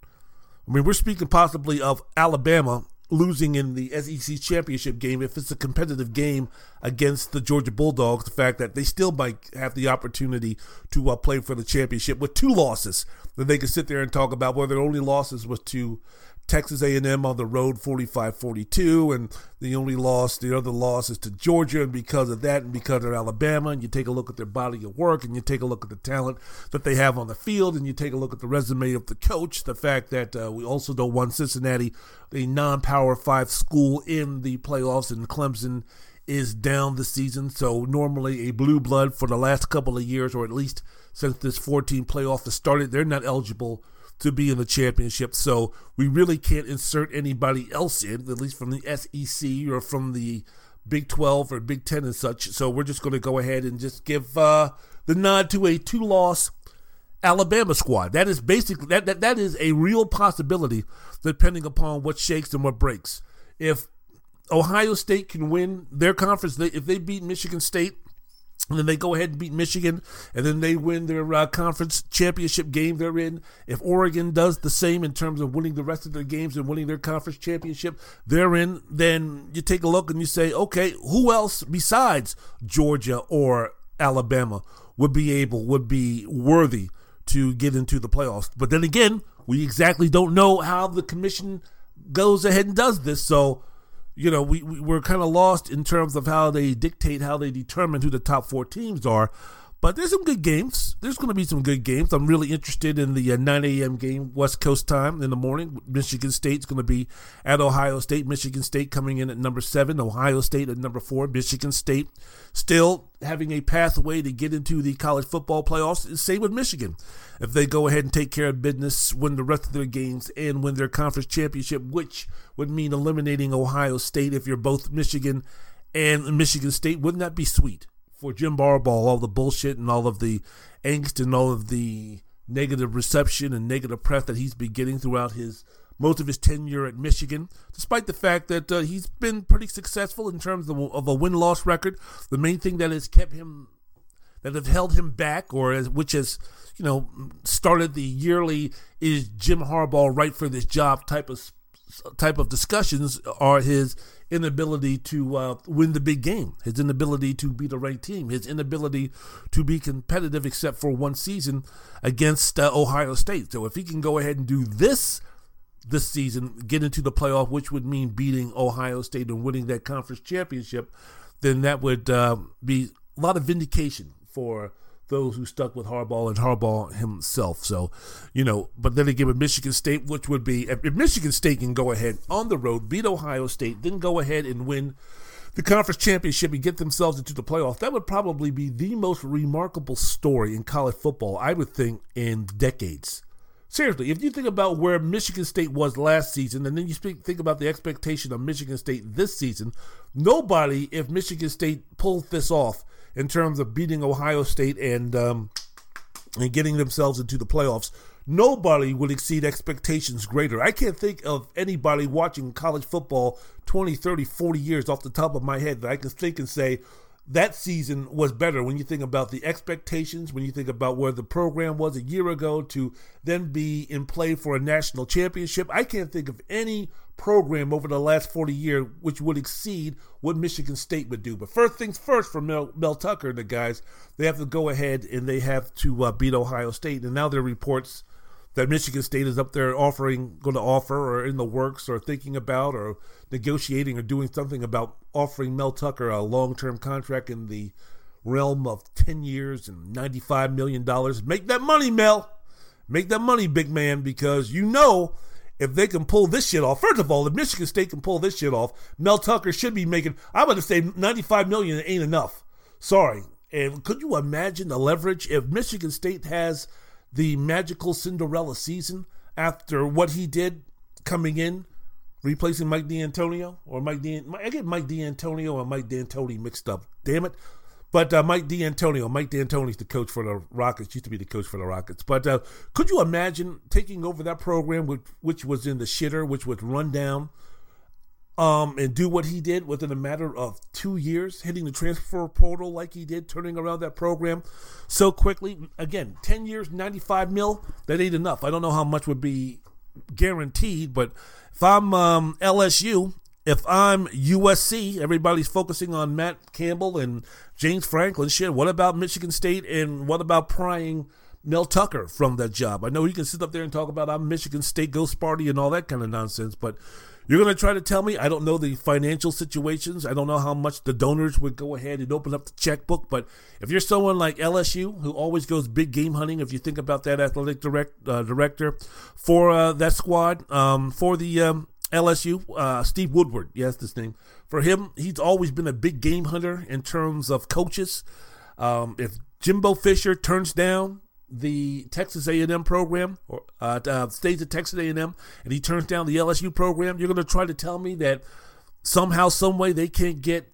I mean, we're speaking possibly of Alabama losing in the SEC championship game if it's a competitive game against the Georgia Bulldogs. The fact that they still might have the opportunity to uh, play for the championship with two losses then they could sit there and talk about. Where their only losses was to Texas A&M on the road 45-42 and the only loss the other loss is to Georgia and because of that and because of Alabama and you take a look at their body of work and you take a look at the talent that they have on the field and you take a look at the resume of the coach the fact that uh, we also don't want Cincinnati a non-power 5 school in the playoffs and Clemson is down this season. So normally a blue blood for the last couple of years or at least since this 14 playoff has started they're not eligible to be in the championship. So we really can't insert anybody else in, at least from the SEC or from the Big 12 or Big 10 and such. So we're just going to go ahead and just give uh, the nod to a two loss Alabama squad. That is basically that, that that is a real possibility depending upon what shakes and what breaks. If Ohio State can win their conference, if they beat Michigan State and then they go ahead and beat Michigan, and then they win their uh, conference championship game they're in. If Oregon does the same in terms of winning the rest of their games and winning their conference championship they're in, then you take a look and you say, okay, who else besides Georgia or Alabama would be able, would be worthy to get into the playoffs? But then again, we exactly don't know how the commission goes ahead and does this. So you know, we, we we're kind of lost in terms of how they dictate, how they determine who the top four teams are. But there's some good games. There's going to be some good games. I'm really interested in the uh, 9 a.m. game, West Coast time in the morning. Michigan State's going to be at Ohio State. Michigan State coming in at number seven. Ohio State at number four. Michigan State still having a pathway to get into the college football playoffs. Same with Michigan. If they go ahead and take care of business, win the rest of their games, and win their conference championship, which would mean eliminating Ohio State if you're both Michigan and Michigan State, wouldn't that be sweet? for Jim Harbaugh, all the bullshit and all of the angst and all of the negative reception and negative press that he's been getting throughout his most of his tenure at Michigan, despite the fact that uh, he's been pretty successful in terms of, of a win loss record. The main thing that has kept him, that have held him back, or as, which has, you know, started the yearly is Jim Harbaugh right for this job type of type of discussions are his inability to uh, win the big game, his inability to beat a ranked team, his inability to be competitive except for one season against uh, Ohio State. So if he can go ahead and do this this season, get into the playoff, which would mean beating Ohio State and winning that conference championship, then that would uh, be a lot of vindication for those who stuck with Harbaugh and Harbaugh himself. So, you know, but then again it Michigan State, which would be if Michigan State can go ahead on the road, beat Ohio State, then go ahead and win the conference championship and get themselves into the playoff. That would probably be the most remarkable story in college football, I would think, in decades. Seriously, if you think about where Michigan State was last season, and then you speak, think about the expectation of Michigan State this season, nobody, if Michigan State pulls this off, in terms of beating Ohio State and um, and getting themselves into the playoffs. Nobody would exceed expectations greater. I can't think of anybody watching college football 20, 30, 40 years off the top of my head that I can think and say, that season was better when you think about the expectations, when you think about where the program was a year ago to then be in play for a national championship. I can't think of any program over the last 40 years which would exceed what Michigan State would do. But first things first for Mel, Mel Tucker and the guys, they have to go ahead and they have to uh, beat Ohio State. And now there are reports that Michigan State is up there offering, going to offer, or in the works, or thinking about, or negotiating, or doing something about offering Mel Tucker a long term contract in the realm of 10 years and $95 million. Make that money, Mel. Make that money, big man, because you know if they can pull this shit off. First of all, if Michigan State can pull this shit off, Mel Tucker should be making. I'm going to say 95 million ain't enough. Sorry. And could you imagine the leverage if Michigan State has the magical Cinderella season after what he did coming in, replacing Mike Dantonio or Mike D. I get Mike Dantonio and Mike D'Antoni mixed up. Damn it. But uh, Mike Dantonio, Mike D'Antoni's the coach for the Rockets, used to be the coach for the Rockets. But uh, could you imagine taking over that program, which, which was in the shitter, which was run down, um, and do what he did within a matter of two years, hitting the transfer portal like he did, turning around that program so quickly? Again, 10 years, 95 mil, that ain't enough. I don't know how much would be guaranteed, but if I'm um, LSU, if I'm USC, everybody's focusing on Matt Campbell and James Franklin. Shit, what about Michigan State and what about prying Mel Tucker from that job? I know you can sit up there and talk about I'm Michigan State Ghost Party and all that kind of nonsense, but you're going to try to tell me I don't know the financial situations. I don't know how much the donors would go ahead and open up the checkbook. But if you're someone like LSU who always goes big game hunting, if you think about that athletic direct uh, director for uh, that squad, um, for the um, LSU, uh, Steve Woodward, yes, this name. For him, he's always been a big game hunter in terms of coaches. Um, if Jimbo Fisher turns down the Texas A&M program or uh, uh, stays at Texas A&M and he turns down the LSU program, you're going to try to tell me that somehow, some way they can't get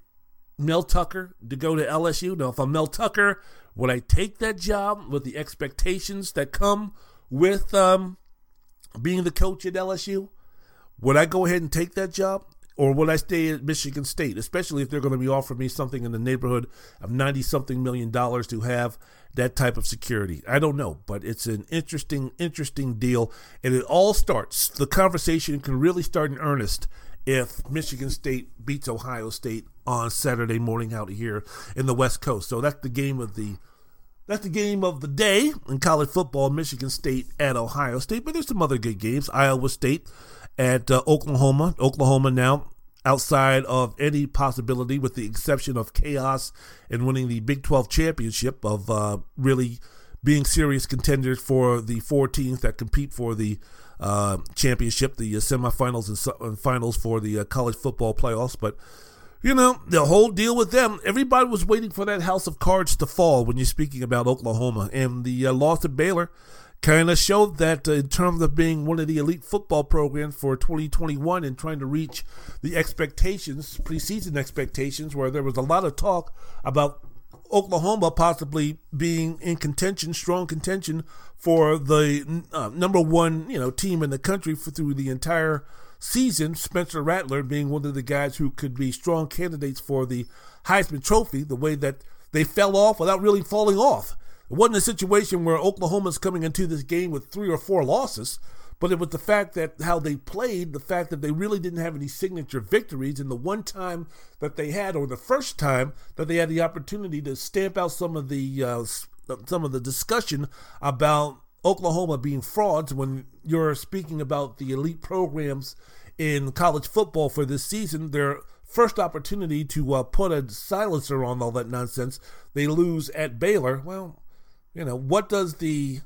Mel Tucker to go to LSU. Now, if I'm Mel Tucker, would I take that job with the expectations that come with um, being the coach at LSU? Would I go ahead and take that job? Or will I stay at Michigan State, especially if they're going to be offering me something in the neighborhood of 90 something million dollars to have that type of security? I don't know, but it's an interesting, interesting deal. And it all starts, the conversation can really start in earnest if Michigan State beats Ohio State on Saturday morning out here in the West Coast. So that's the game of the that's the game of the day in college football, Michigan State at Ohio State. But there's some other good games. Iowa State at uh, Oklahoma. Oklahoma now outside of any possibility, with the exception of chaos and winning the Big 12 championship, of uh, really being serious contenders for the four teams that compete for the uh, championship, the uh, semifinals and, finals for the uh, college football playoffs. But you know, the whole deal with them, everybody was waiting for that house of cards to fall when you're speaking about Oklahoma. And the uh, loss of Baylor kind of showed that uh, in terms of being one of the elite football programs for 2021 and trying to reach the expectations, preseason expectations, where there was a lot of talk about Oklahoma possibly being in contention, strong contention for the uh, number one, you know, team in the country for through the entire season. Spencer Rattler being one of the guys who could be strong candidates for the Heisman Trophy. The way that they fell off without really falling off. It wasn't a situation where Oklahoma's coming into this game with three or four losses. But it was the fact that how they played, the fact that they really didn't have any signature victories, and the one time that they had, or the first time that they had the opportunity to stamp out some of the uh, some of the discussion about Oklahoma being frauds when you're speaking about the elite programs in college football for this season, their first opportunity to uh, put a silencer on all that nonsense, they lose at Baylor. Well, you know, what does the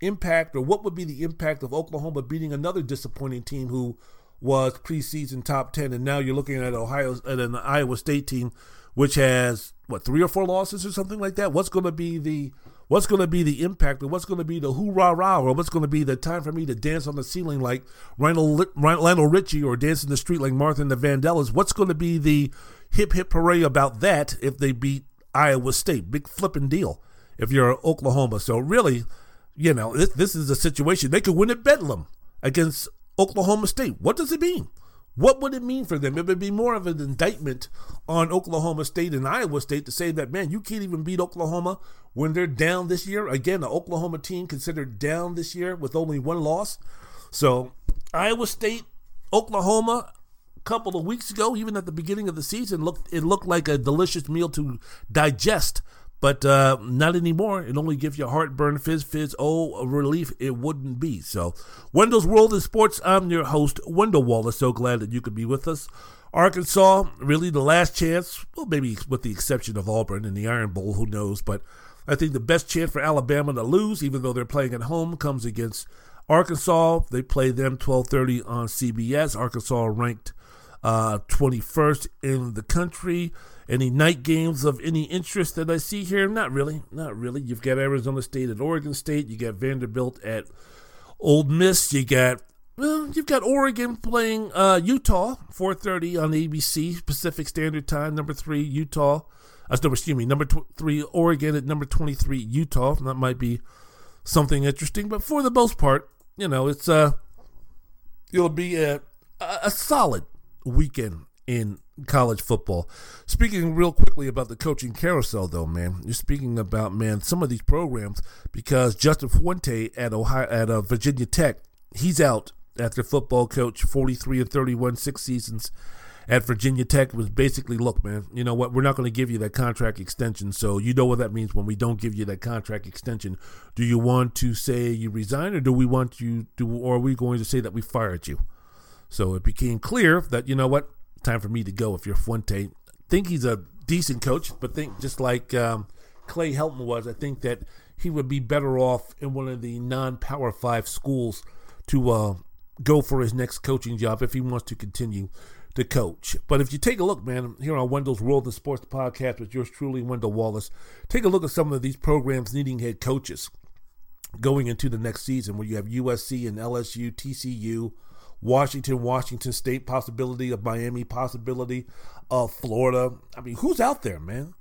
impact or what would be the impact of Oklahoma beating another disappointing team who was preseason top 10 and now you're looking at Ohio at an Iowa State team which has what three or four losses or something like that? What's going to be the what's going to be the impact or what's going to be the hoorah rah or what's going to be the time for me to dance on the ceiling like Lionel, Lionel Richie or dance in the street like Martha and the Vandellas? What's going to be the hip hip parade about that if they beat Iowa State? Big flipping deal if you're Oklahoma so really you know, this, this is a situation they could win at Bedlam against Oklahoma State. What does it mean? What would it mean for them? It would be more of an indictment on Oklahoma State and Iowa State to say that, man, you can't even beat Oklahoma when they're down this year. Again, the Oklahoma team considered down this year with only one loss. So, Iowa State, Oklahoma, a couple of weeks ago, even at the beginning of the season, looked it looked like a delicious meal to digest. But uh, not anymore. It only gives you heartburn, fizz, fizz. Oh, relief it wouldn't be. So, Wendell's World of Sports. I'm your host, Wendell Wallace. So glad that you could be with us. Arkansas, really the last chance. Well, maybe with the exception of Auburn and the Iron Bowl. Who knows? But I think the best chance for Alabama to lose, even though they're playing at home, comes against Arkansas. They play them 12:30 on CBS. Arkansas ranked uh, 21st in the country. Any night games of any interest that I see here? Not really. Not really. You've got Arizona State at Oregon State. You got Vanderbilt at Ole Miss. You got well, you've got Oregon playing uh, Utah, 4:30 on ABC Pacific Standard Time. Number three, Utah. That's number. Excuse me. Number tw- three, Oregon at number 23, Utah. That might be something interesting, but for the most part, you know, it's uh, it'll be a a solid weekend in college football. Speaking real quickly about the coaching carousel, though, man, you're speaking about man some of these programs because Justin Fuente at Ohio at uh, Virginia Tech, he's out after football coach, 43 and 31, six seasons at Virginia Tech was basically, look, man, you know what? We're not going to give you that contract extension. So you know what that means when we don't give you that contract extension. Do you want to say you resign, or do we want you to, or are we going to say that we fired you? So it became clear that you know what time for me to go if you're Fuente. Think he's a decent coach, but think just like um, Clay Helton was, I think that he would be better off in one of the non-power five schools to uh, go for his next coaching job if he wants to continue to coach. But if you take a look, man, here on Wendell's World of Sports podcast with yours truly, Wendell Wallace, take a look at some of these programs needing head coaches going into the next season where you have USC and LSU, TCU, Washington, Washington State, possibility of Miami, possibility of Florida. I mean, who's out there, man?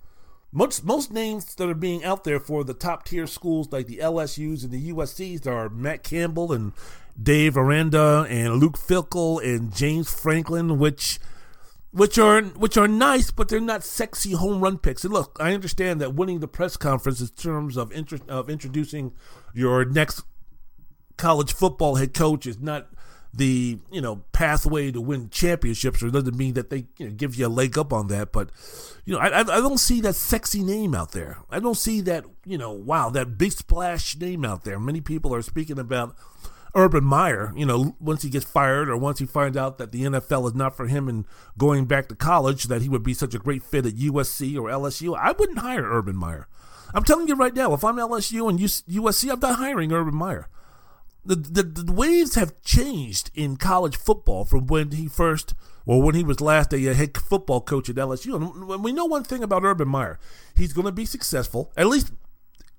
Most most names that are being out there for the top tier schools like the LSU's and the USC's are Matt Campbell and Dave Aranda and Luke Fickell and James Franklin, which which are which are nice, but they're not sexy home run picks. And look, I understand that winning the press conference in terms of inter- of introducing your next college football head coach is not the you know pathway to win championships, or it doesn't mean that they you know, give you a leg up on that. But you know, I, I don't see that sexy name out there. I don't see that you know, wow, that big splash name out there. Many people are speaking about Urban Meyer, you know, once he gets fired or once he finds out that the NFL is not for him and going back to college, that he would be such a great fit at USC or LSU, I wouldn't hire Urban Meyer. I'm telling you right now, if I'm LSU and USC, I'm not hiring Urban Meyer. The, the, the waves have changed in college football from when he first, or when he was last a uh, head football coach at LSU. And we know one thing about Urban Meyer: he's going to be successful, at least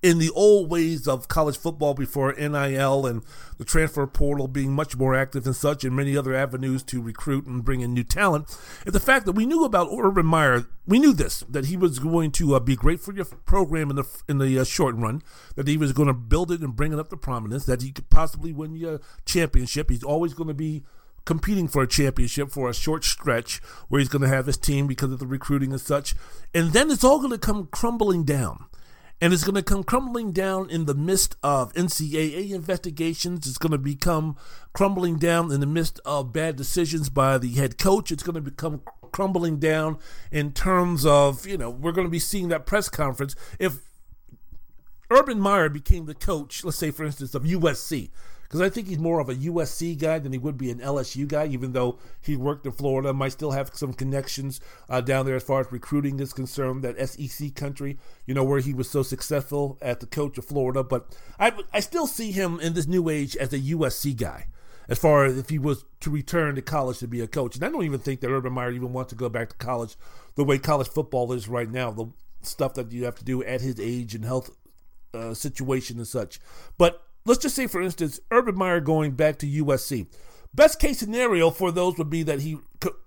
in the old ways of college football before NIL and the transfer portal being much more active and such, and many other avenues to recruit and bring in new talent, is the fact that we knew about Urban Meyer. We knew this that he was going to uh, be great for your program in the in the uh, short run. That he was going to build it and bring it up to prominence. That he could possibly win the championship. He's always going to be competing for a championship for a short stretch where he's going to have his team because of the recruiting and such. And then it's all going to come crumbling down and it's going to come crumbling down in the midst of NCAA investigations. It's going to become crumbling down in the midst of bad decisions by the head coach. It's going to become crumbling down in terms of, you know, we're going to be seeing that press conference. If Urban Meyer became the coach, let's say, for instance, of USC, because I think he's more of a USC guy than he would be an LSU guy, even though he worked in Florida, might still have some connections uh, down there as far as recruiting is concerned, that SEC country, you know, where he was so successful at the coach of Florida. But I, I still see him in this new age as a USC guy as far as if he was to return to college to be a coach. And I don't even think that Urban Meyer even wants to go back to college the way college football is right now, the stuff that you have to do at his age and health uh, situation and such. But let's just say, for instance, Urban Meyer going back to USC. Best case scenario for those would be that he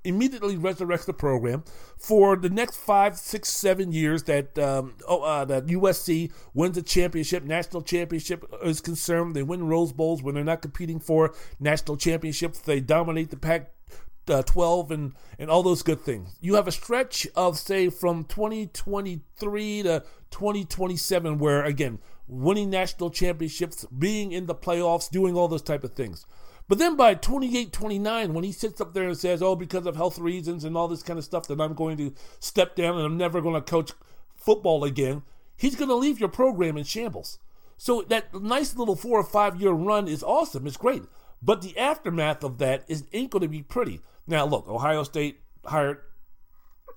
immediately resurrects the program for the next five, six, seven years. That um, oh, uh, that USC wins a championship, national championship is concerned. They win Rose Bowls when they're not competing for national championships. They dominate the Pac uh, 12 and, and all those good things. You have a stretch of, say, from 2023 to 2027, where, again, winning national championships, being in the playoffs, doing all those type of things. But then by 28 29, when he sits up there and says, Oh, because of health reasons and all this kind of stuff, that I'm going to step down and I'm never going to coach football again, he's going to leave your program in shambles. So that nice little four or five year run is awesome. It's great. But the aftermath of that is ain't going to be pretty. Now, look, Ohio State hired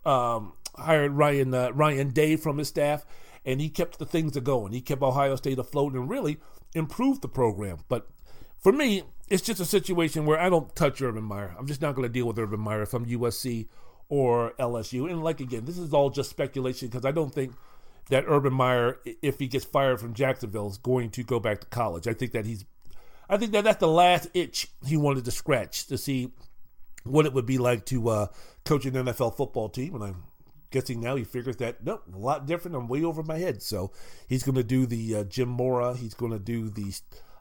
um, hired Ryan uh, Ryan Day from his staff and he kept the things going. He kept Ohio State afloat and really improved the program. But for me, it's just a situation where I don't touch Urban Meyer. I'm just not going to deal with Urban Meyer from USC or LSU. And like again, this is all just speculation because I don't think that Urban Meyer, if he gets fired from Jacksonville, is going to go back to college. I think that he's, I think that that's the last itch he wanted to scratch to see what it would be like to uh, coach an NFL football team. And I'm guessing now he figures that nope, a lot different. I'm way over my head. So he's going to do the uh, Jim Mora. He's going to do the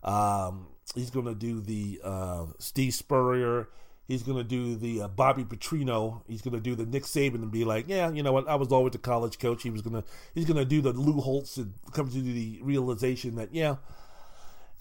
um, he's going to do the uh, Steve Spurrier. He's going to do the uh, Bobby Petrino. He's going to do the Nick Saban and be like, yeah, you know what? I was always a college coach. He was going to he's going to do the Lou Holtz and come to the realization that yeah.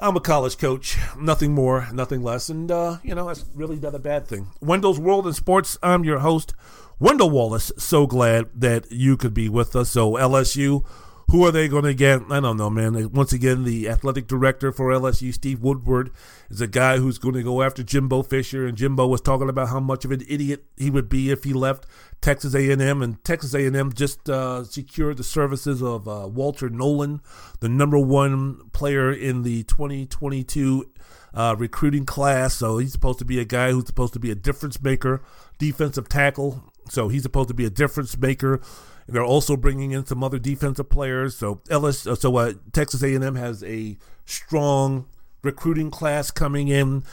I'm a college coach, nothing more, nothing less, and uh, you know that's really not a bad thing. Wendell's World in Sports. I'm your host, Wendell Wallace, so glad that you could be with us. So, LSU, who are they going to get? I don't know, man. Once again, the athletic director for LSU, Steve Woodward, is a guy who's going to go after Jimbo Fisher, and Jimbo was talking about how much of an idiot he would be if he left Texas A&M, and Texas A&M just uh, secured the services of uh, Walter Nolen, the number one player in the 2022 uh, recruiting class. So he's supposed to be a guy who's supposed to be a difference maker, defensive tackle. So he's supposed to be a difference maker. They're also bringing in some other defensive players. So Ellis, uh, so uh, Texas A&M has a strong recruiting class coming in.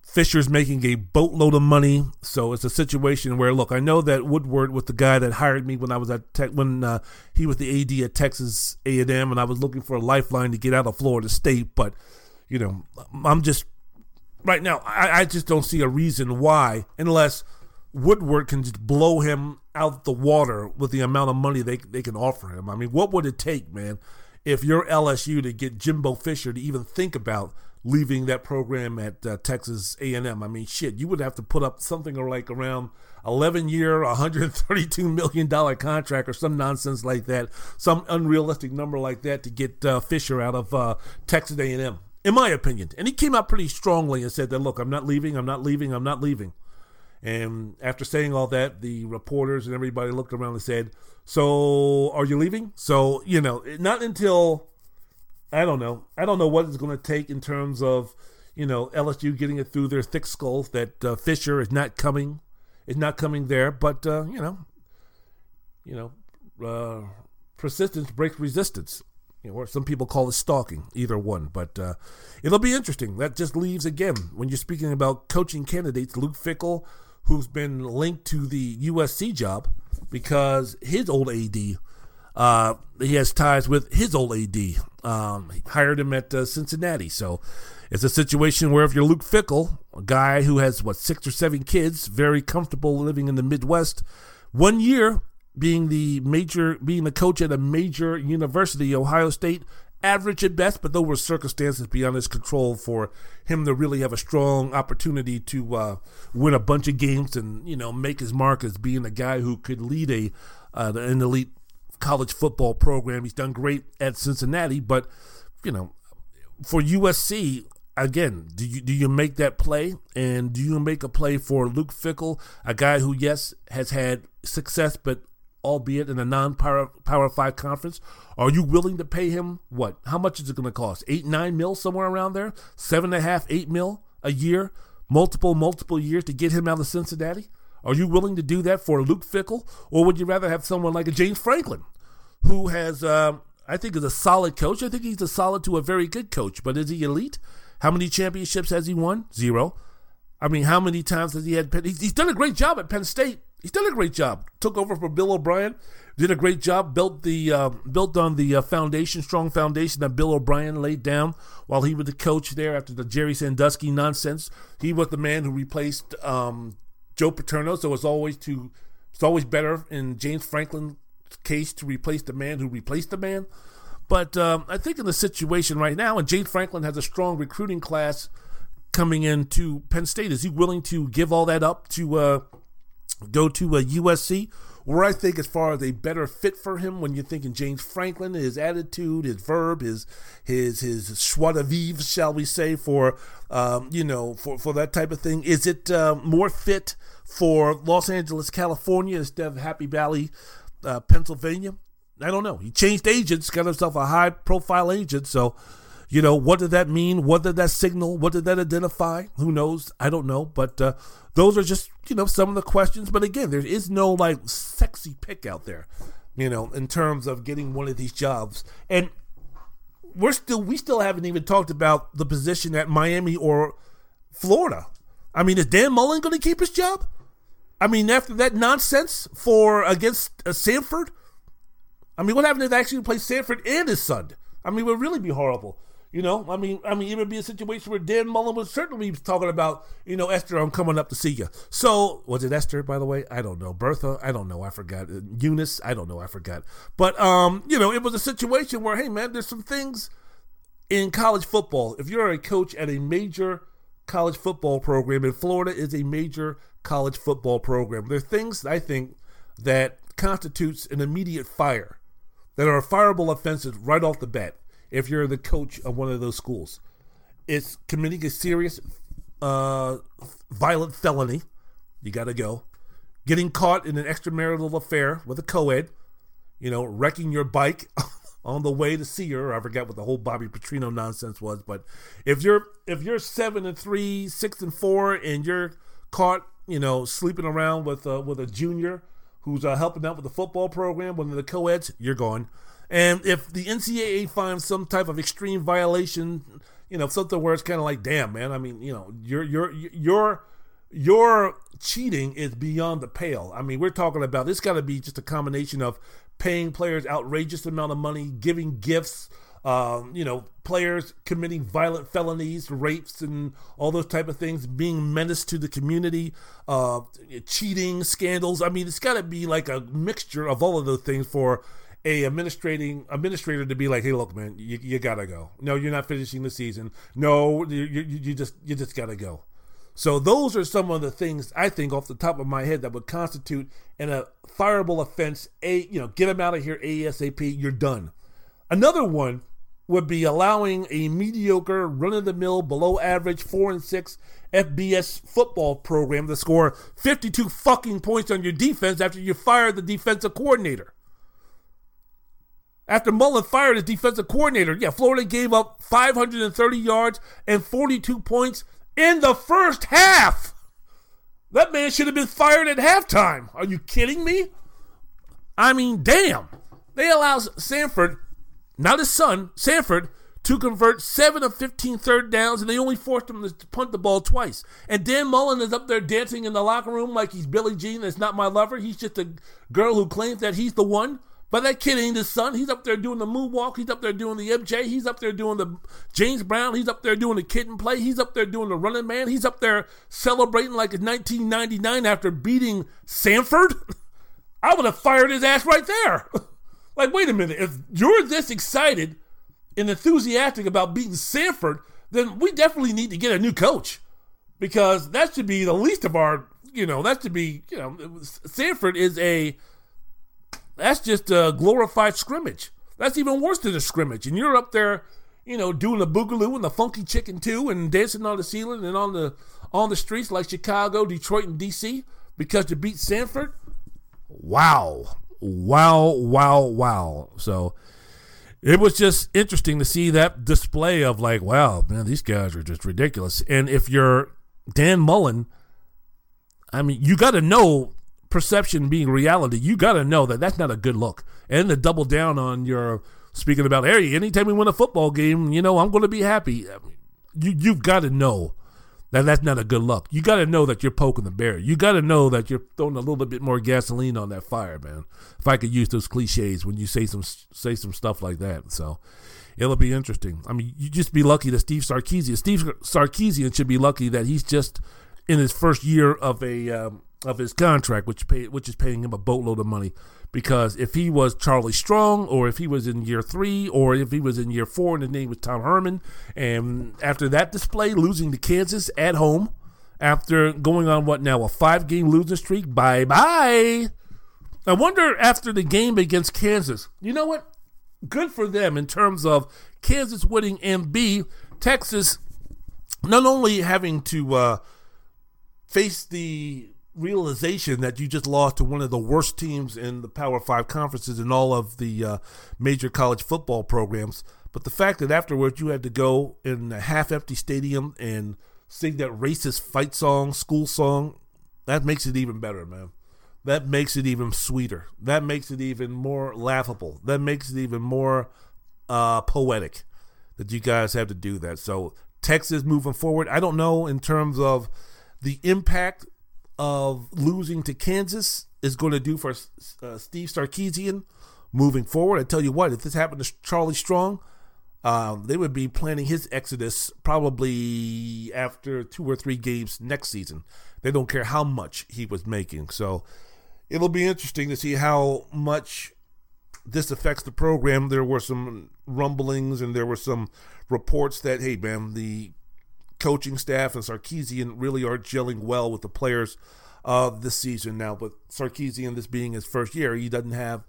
Fisher's making a boatload of money, so it's a situation where look, I know that Woodward was the guy that hired me when I was at Tech, when uh, he was the AD at Texas A&M, and I was looking for a lifeline to get out of Florida State. But you know, I'm just right now. I, I just don't see a reason why, unless Woodward can just blow him out the water with the amount of money they they can offer him. I mean, what would it take, man, if you're LSU to get Jimbo Fisher to even think about leaving that program at uh, Texas A&M? I mean, shit, you would have to put up something like around 11 year, 132 million dollar contract or some nonsense like that, some unrealistic number like that to get uh, Fisher out of uh, Texas A&M. in my opinion. And he came out pretty strongly and said that, look, I'm not leaving, I'm not leaving, I'm not leaving. And after saying all that, the reporters and everybody looked around and said, so are you leaving? So, you know, not until, I don't know, I don't know what it's going to take in terms of, you know, LSU getting it through their thick skulls that uh, Fisher is not coming, is not coming there. But, uh, you know, you know, uh, persistence breaks resistance you know, or some people call it stalking, either one. But uh, it'll be interesting. That just leaves again when you're speaking about coaching candidates. Luke Fickell, who's been linked to the USC job because his old AD, uh, he has ties with his old AD. Um, hired him at uh, Cincinnati, so it's a situation where if you're Luke Fickell, a guy who has what six or seven kids, very comfortable living in the Midwest, one year being the major, being the coach at a major university, Ohio State, average at best, but there were circumstances beyond his control for him to really have a strong opportunity to uh, win a bunch of games and you know make his mark as being a guy who could lead a uh, an elite college football program. He's done great at Cincinnati, but you know for USC. Again, do you do you make that play, and do you make a play for Luke Fickell, a guy who yes has had success, but albeit in a non-power power five conference are you willing to pay him what? How much is it going to cost? Eight nine mil somewhere around there? Seven and a half eight mil a year? Multiple multiple years to get him out of cincinnati? Are you willing to do that for luke Fickell? or would you rather have someone like a james franklin who has um, i think is a solid coach? I think he's a solid to a very good coach but is he elite? How many championships has he won? Zero. I mean how many times has he had Penn? he's done a great job at penn state he's done a great job. Took over for Bill O'Brien, did a great job. Built the uh, built on the uh, foundation, strong foundation that Bill O'Brien laid down while he was the coach there after the Jerry Sandusky nonsense. He was the man who replaced um, Joe Paterno, so it's always to it's always better in James Franklin's case to replace the man who replaced the man. But um, I think in the situation right now, and James Franklin has a strong recruiting class coming into Penn State. Is he willing to give all that up to uh, go to a USC, where I think as far as a better fit for him when you're thinking James Franklin, his attitude, his verb, his his his joie de vivre, shall we say, for um, you know for for that type of thing. Is it uh, more fit for Los Angeles, California, instead of Happy Valley, uh, Pennsylvania? I don't know. He changed agents, got himself a high profile agent, so. You know, what did that mean? What did that signal? What did that identify? Who knows? I don't know. But uh, those are just, you know, some of the questions. But again, there is no like sexy pick out there, you know, in terms of getting one of these jobs. And we're still, we still haven't even talked about the position at Miami or Florida. I mean, is Dan Mullen going to keep his job? I mean, after that nonsense for against uh, Samford, I mean, what happened if they actually play Sanford and his son? I mean, it would really be horrible. You know, I mean, I mean, it would be a situation where Dan Mullen would certainly be talking about, you know, Esther, I'm coming up to see you. So, was it Esther, by the way? I don't know. Bertha, I don't know. I forgot. Uh, Eunice, I don't know. I forgot. But, um, you know, it was a situation where, hey, man, there's some things in college football. If you're a coach at a major college football program, and Florida is a major college football program, there are things I think that constitutes an immediate fire that are fireable offenses right off the bat if you're the coach of one of those schools. It's committing a serious uh, violent felony. You got to go. Getting caught in an extramarital affair with a co-ed. You know, wrecking your bike on the way to see her. I forget what the whole Bobby Petrino nonsense was, but if you're if you're seven and three, six and four, and you're caught, you know, sleeping around with uh, with a junior who's uh, helping out with the football program, one of the co-eds, you're gone. And if the NCAA finds some type of extreme violation, you know, something where it's kind of like, damn, man, I mean, you know, your your your your cheating is beyond the pale. I mean, we're talking about this got to be just a combination of paying players outrageous amount of money, giving gifts, um, you know, players committing violent felonies, rapes, and all those type of things, being menace to the community, uh, cheating scandals. I mean, it's got to be like a mixture of all of those things for a administrating administrator to be like, hey, look, man, you, you gotta go. No, you're not finishing the season. No, you, you, you just you just gotta go. So those are some of the things I think off the top of my head that would constitute an a fireable offense. A you know, get him out of here asap. You're done. Another one would be allowing a mediocre, run of the mill, below average, 4 and 6 FBS football program to score 52 fucking points on your defense after you fired the defensive coordinator. After Mullen fired his defensive coordinator, yeah, Florida gave up 530 yards and 42 points in the first half. That man should have been fired at halftime. Are you kidding me? I mean, damn. They allow Sanford, not his son, Sanford, to convert 7 of 15 third downs, and they only forced him to punt the ball twice. And Dan Mullen is up there dancing in the locker room like he's Billie Jean, that's not my lover. He's just a girl who claims that he's the one. But that kid ain't his son. He's up there doing the moonwalk. He's up there doing the MJ. He's up there doing the James Brown. He's up there doing the kid and play. He's up there doing the running man. He's up there celebrating like it's 1999 after beating Sanford. I would have fired his ass right there. like, wait a minute. If you're this excited and enthusiastic about beating Sanford, then we definitely need to get a new coach because that should be the least of our, you know, that should be, you know, Sanford is a that's just a glorified scrimmage. That's even worse than a scrimmage. And you're up there, you know, doing the boogaloo and the funky chicken too, and dancing on the ceiling and on the on the streets like Chicago, Detroit, and DC because you beat Sanford. Wow, wow, wow, wow. So it was just interesting to see that display of like, wow, man, these guys are just ridiculous. And if you're Dan Mullen, I mean, you got to know perception being reality, you got to know that that's not a good look. And to double down on your speaking about Harry, anytime we win a football game, you know, I'm going to be happy. You you've got to know that that's not a good look. You got to know that you're poking the bear. You got to know that you're throwing a little bit more gasoline on that fire, man. If I could use those cliches when you say some say some stuff like that, so it'll be interesting. I mean, you just be lucky that Steve Sarkisian, Steve Sarkisian should be lucky that he's just in his first year of a um, of his contract, which pay, which is paying him a boatload of money. Because if he was Charlie Strong, or if he was in year three, or if he was in year four, and his name was Tom Herman, and after that display, losing to Kansas at home, after going on what now a five game losing streak, bye bye. I wonder after the game against Kansas, you know what? Good for them in terms of Kansas winning and B, Texas not only having to uh, face the realization that you just lost to one of the worst teams in the Power Five conferences in all of the uh, major college football programs. But the fact that afterwards you had to go in a half empty stadium and sing that racist fight song, school song, that makes it even better, man. That makes it even sweeter. That makes it even more laughable. That makes it even more uh, poetic that you guys have to do that. So, Texas moving forward, I don't know in terms of the impact of losing to Kansas is going to do for uh, Steve Sarkisian moving forward. I tell you what, if this happened to Charlie Strong, um, they would be planning his exodus probably after two or three games next season. They don't care how much he was making. So it'll be interesting to see how much this affects the program. There were some rumblings and there were some reports that, hey, man, the coaching staff and Sarkisian really are gelling well with the players of this season now. But Sarkisian, this being his first year, he doesn't have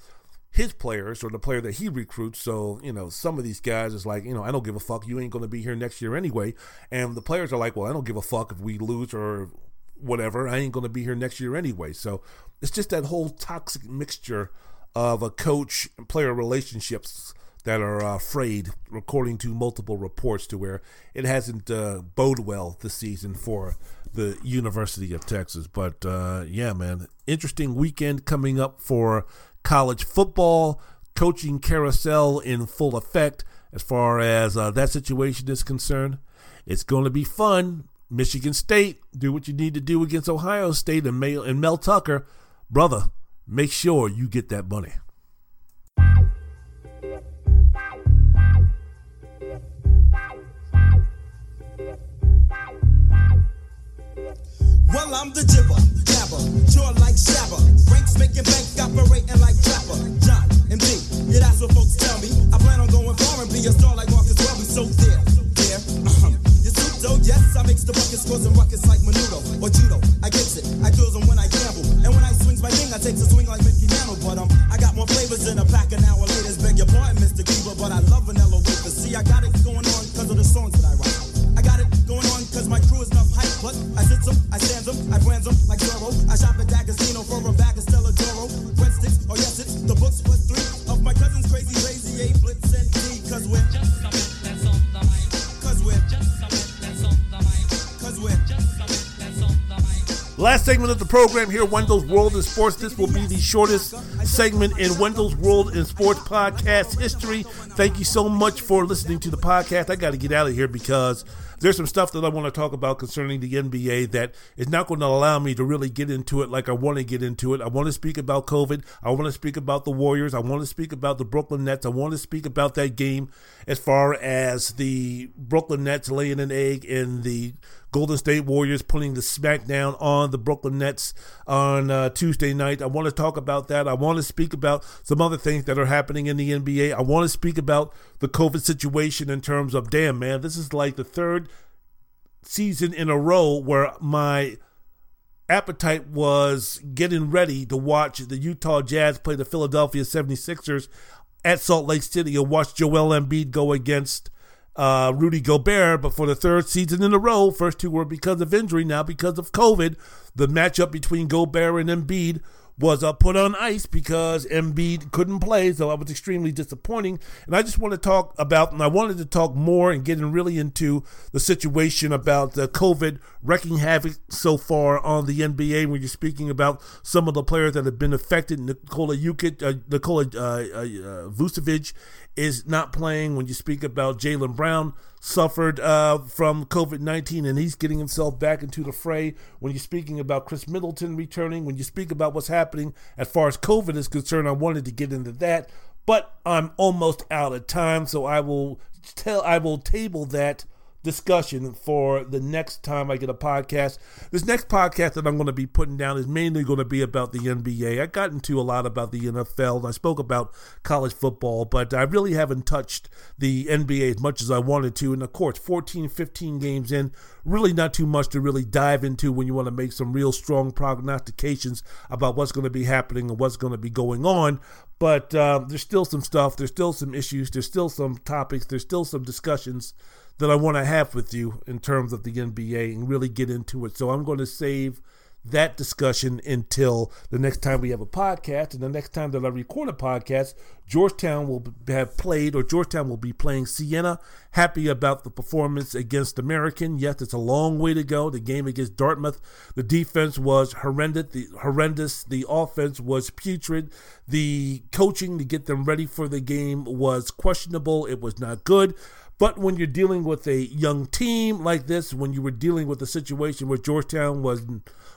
his players or the player that he recruits. So, you know, some of these guys is like, you know, I don't give a fuck. You ain't going to be here next year anyway. And the players are like, well, I don't give a fuck if we lose or whatever. I ain't going to be here next year anyway. So it's just that whole toxic mixture of a coach and player relationships that are uh, frayed, according to multiple reports, to where it hasn't uh, bode well this season for the University of Texas. But uh, yeah, man, interesting weekend coming up for college football, coaching carousel in full effect as far as uh, that situation is concerned. It's going to be fun. Michigan State, do what you need to do against Ohio State and Mel, and Mel Tucker. Brother, make sure you get that money. Well, I'm the jibber, jabber, jaw like Shabba. Ranks making bank, operating like Trapper. John and B, yeah, that's what folks tell me. I plan on going far and be a star like Marcus Welby, so there, there, uh-huh. You suit though, yes, I makes the buckets, causing ruckus like Menudo or Judo. I gets it, I throws them when I gamble. And when I swings my king, I takes a swing like Mickey Mantle. But um, I got more flavors in a pack an hour later. Beg your pardon, Mr. Cleaver, but I love vanilla wafers. See, I got it going on because of the songs that I write. I got it going on because my crew is enough hype. Plus, I sit them, I stand them, I brand them like Zorro. I shop at that casino for a bag of Stella D'oro. Breadsticks, oh yes, it's the books plus three of my cousins, Crazy Crazy, A, Blitz, and D. Cause we're just something that's on the mind. Cause we're just something that's on the mind. Cause we're just something that's on the mind. Last segment of the program here, Wendell's World in Sports. This will be the shortest segment in Wendell's World in Sports podcast history. Thank you so much for listening to the podcast. I got to get out of here because there's some stuff that I want to talk about concerning the NBA that is not going to allow me to really get into it like I want to get into it. I want to speak about COVID. I want to speak about the Warriors. I want to speak about the Brooklyn Nets. I want to speak about that game as far as the Brooklyn Nets laying an egg and the Golden State Warriors putting the smackdown on the Brooklyn Nets on uh, Tuesday night. I want to talk about that. I want to speak about some other things that are happening in the NBA. I want to speak about the COVID situation in terms of, damn, man, this is like the third season in a row where my appetite was getting ready to watch the Utah Jazz play the Philadelphia 76ers at Salt Lake City and watch Joel Embiid go against uh, Rudy Gobert, but for the third season in a row, first two were because of injury, now because of COVID. The matchup between Gobert and Embiid was uh, put on ice because Embiid couldn't play, so that was extremely disappointing. And I just want to talk about, and I wanted to talk more and getting really into the situation about the COVID wrecking havoc so far on the NBA. When you're speaking about some of the players that have been affected, Nikola Jokic, uh, Nikola uh, uh, uh Vucevic is not playing. When you speak about Jaylen Brown, suffered uh, from COVID 19 and he's getting himself back into the fray. When you're speaking about Khris Middleton returning, when you speak about what's happening as far as COVID is concerned, I wanted to get into that, but I'm almost out of time, so I will tell I will table that discussion for the next time I get a podcast. This next podcast that I'm going to be putting down is mainly going to be about the NBA. I got into a lot about the NFL and I spoke about college football, but I really haven't touched the NBA as much as I wanted to. And of course, 14, 15 games in, really not too much to really dive into when you want to make some real strong prognostications about what's going to be happening and what's going to be going on. But uh, there's still some stuff, there's still some issues, there's still some topics, there's still some discussions that I want to have with you in terms of the NBA and really get into it. So I'm going to save that discussion until the next time we have a podcast. And the next time that I record a podcast, Georgetown will have played, or Georgetown will be playing Siena. Happy about the performance against American. Yes, it's a long way to go. The game against Dartmouth, the defense was horrendous. The horrendous. The offense was putrid. The coaching to get them ready for the game was questionable. It was not good. But when you're dealing with a young team like this, when you were dealing with a situation where Georgetown was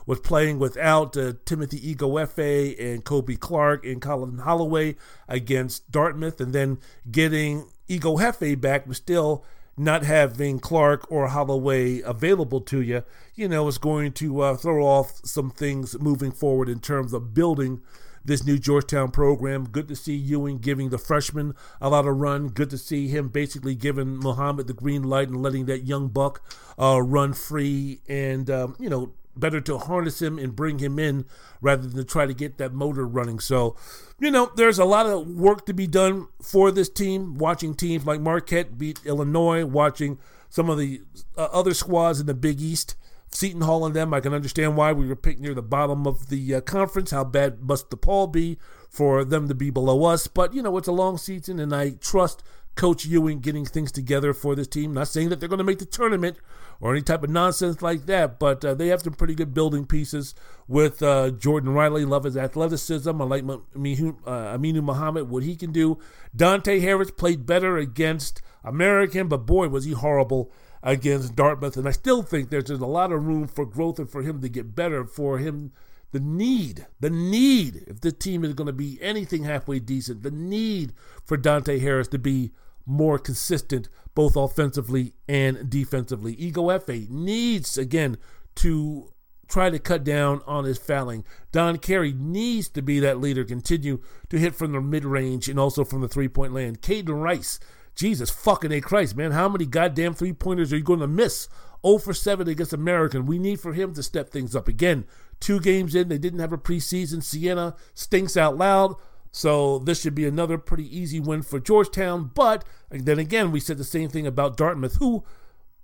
was playing without uh, Timothy Ighoefe and Kobe Clark and Collin Holloway against Dartmouth, and then getting Ighoefe back, but still not having Clark or Holloway available to you, you know, is going to uh, throw off some things moving forward in terms of building this new Georgetown program. Good to see Ewing giving the freshman a lot of run. Good to see him basically giving Mohammed the green light and letting that young buck uh, run free and, um, you know, better to harness him and bring him in rather than try to get that motor running. So, you know, there's a lot of work to be done for this team. Watching teams like Marquette beat Illinois, watching some of the uh, other squads in the Big East Seton Hall and them, I can understand why we were picked near the bottom of the uh, conference. How bad must the DePaul be for them to be below us? But, you know, it's a long season, and I trust Coach Ewing getting things together for this team. Not saying that they're going to make the tournament or any type of nonsense like that, but uh, they have some pretty good building pieces with uh, Jordan Riley. Love his athleticism. I like uh, Aminu Mohammed, what he can do. Dante Harris played better against American, but boy, was he horrible against Dartmouth. And I still think there's, there's a lot of room for growth and for him to get better, for him, the need, the need, if the team is going to be anything halfway decent, the need for Dante Harris to be more consistent, both offensively and defensively. Ighoefe needs, again, to try to cut down on his fouling. Don Carey needs to be that leader, continue to hit from the mid range and also from the three point land. Kaiden Rice Jesus fucking A Christ, man. How many goddamn three pointers are you going to miss? 0 for 7 against American. We need for him to step things up. Again, two games in, they didn't have a preseason. Siena stinks out loud. So this should be another pretty easy win for Georgetown. But then again, we said the same thing about Dartmouth, who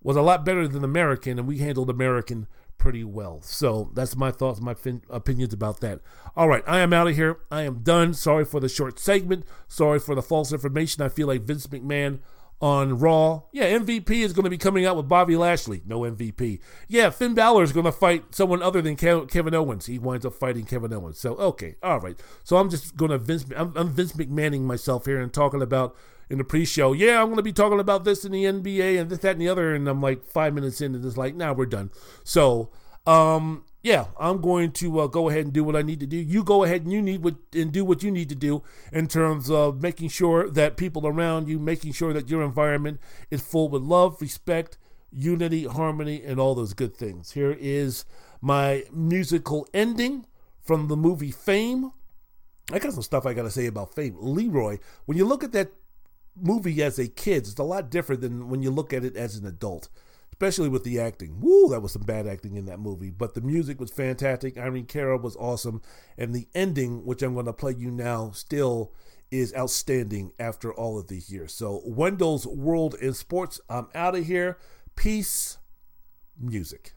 was a lot better than American, and we handled American pretty well. So that's my thoughts, my fin- opinions about that. All right, I am out of here. I am done. Sorry for the short segment. Sorry for the false information. I feel like Vince McMahon on Raw. Yeah, MVP is going to be coming out with Bobby Lashley. No MVP. Yeah, Finn Balor is going to fight someone other than Kevin Owens. He winds up fighting Kevin Owens. So okay, all right. So I'm just going to Vince. I'm, I'm Vince McMahoning myself here and talking about in the pre-show. Yeah, I'm going to be talking about this in the NBA and this, that, and the other. And I'm like five minutes in, and it's like, now nah, we're done. So, um, yeah, I'm going to uh, go ahead and do what I need to do. You go ahead and you need what and do what you need to do in terms of making sure that people around you, making sure that your environment is full with love, respect, unity, harmony, and all those good things. Here is my musical ending from the movie Fame. I got some stuff I got to say about Fame. Leroy, when you look at that movie as a kid, it's a lot different than when you look at it as an adult especially with the acting. Woo, that was some bad acting in that movie. But the music was fantastic. Irene Cara was awesome. And the ending, which I'm going to play you now, still is outstanding after all of these years. So, Wendell's World in Sports, I'm out of here. Peace, music.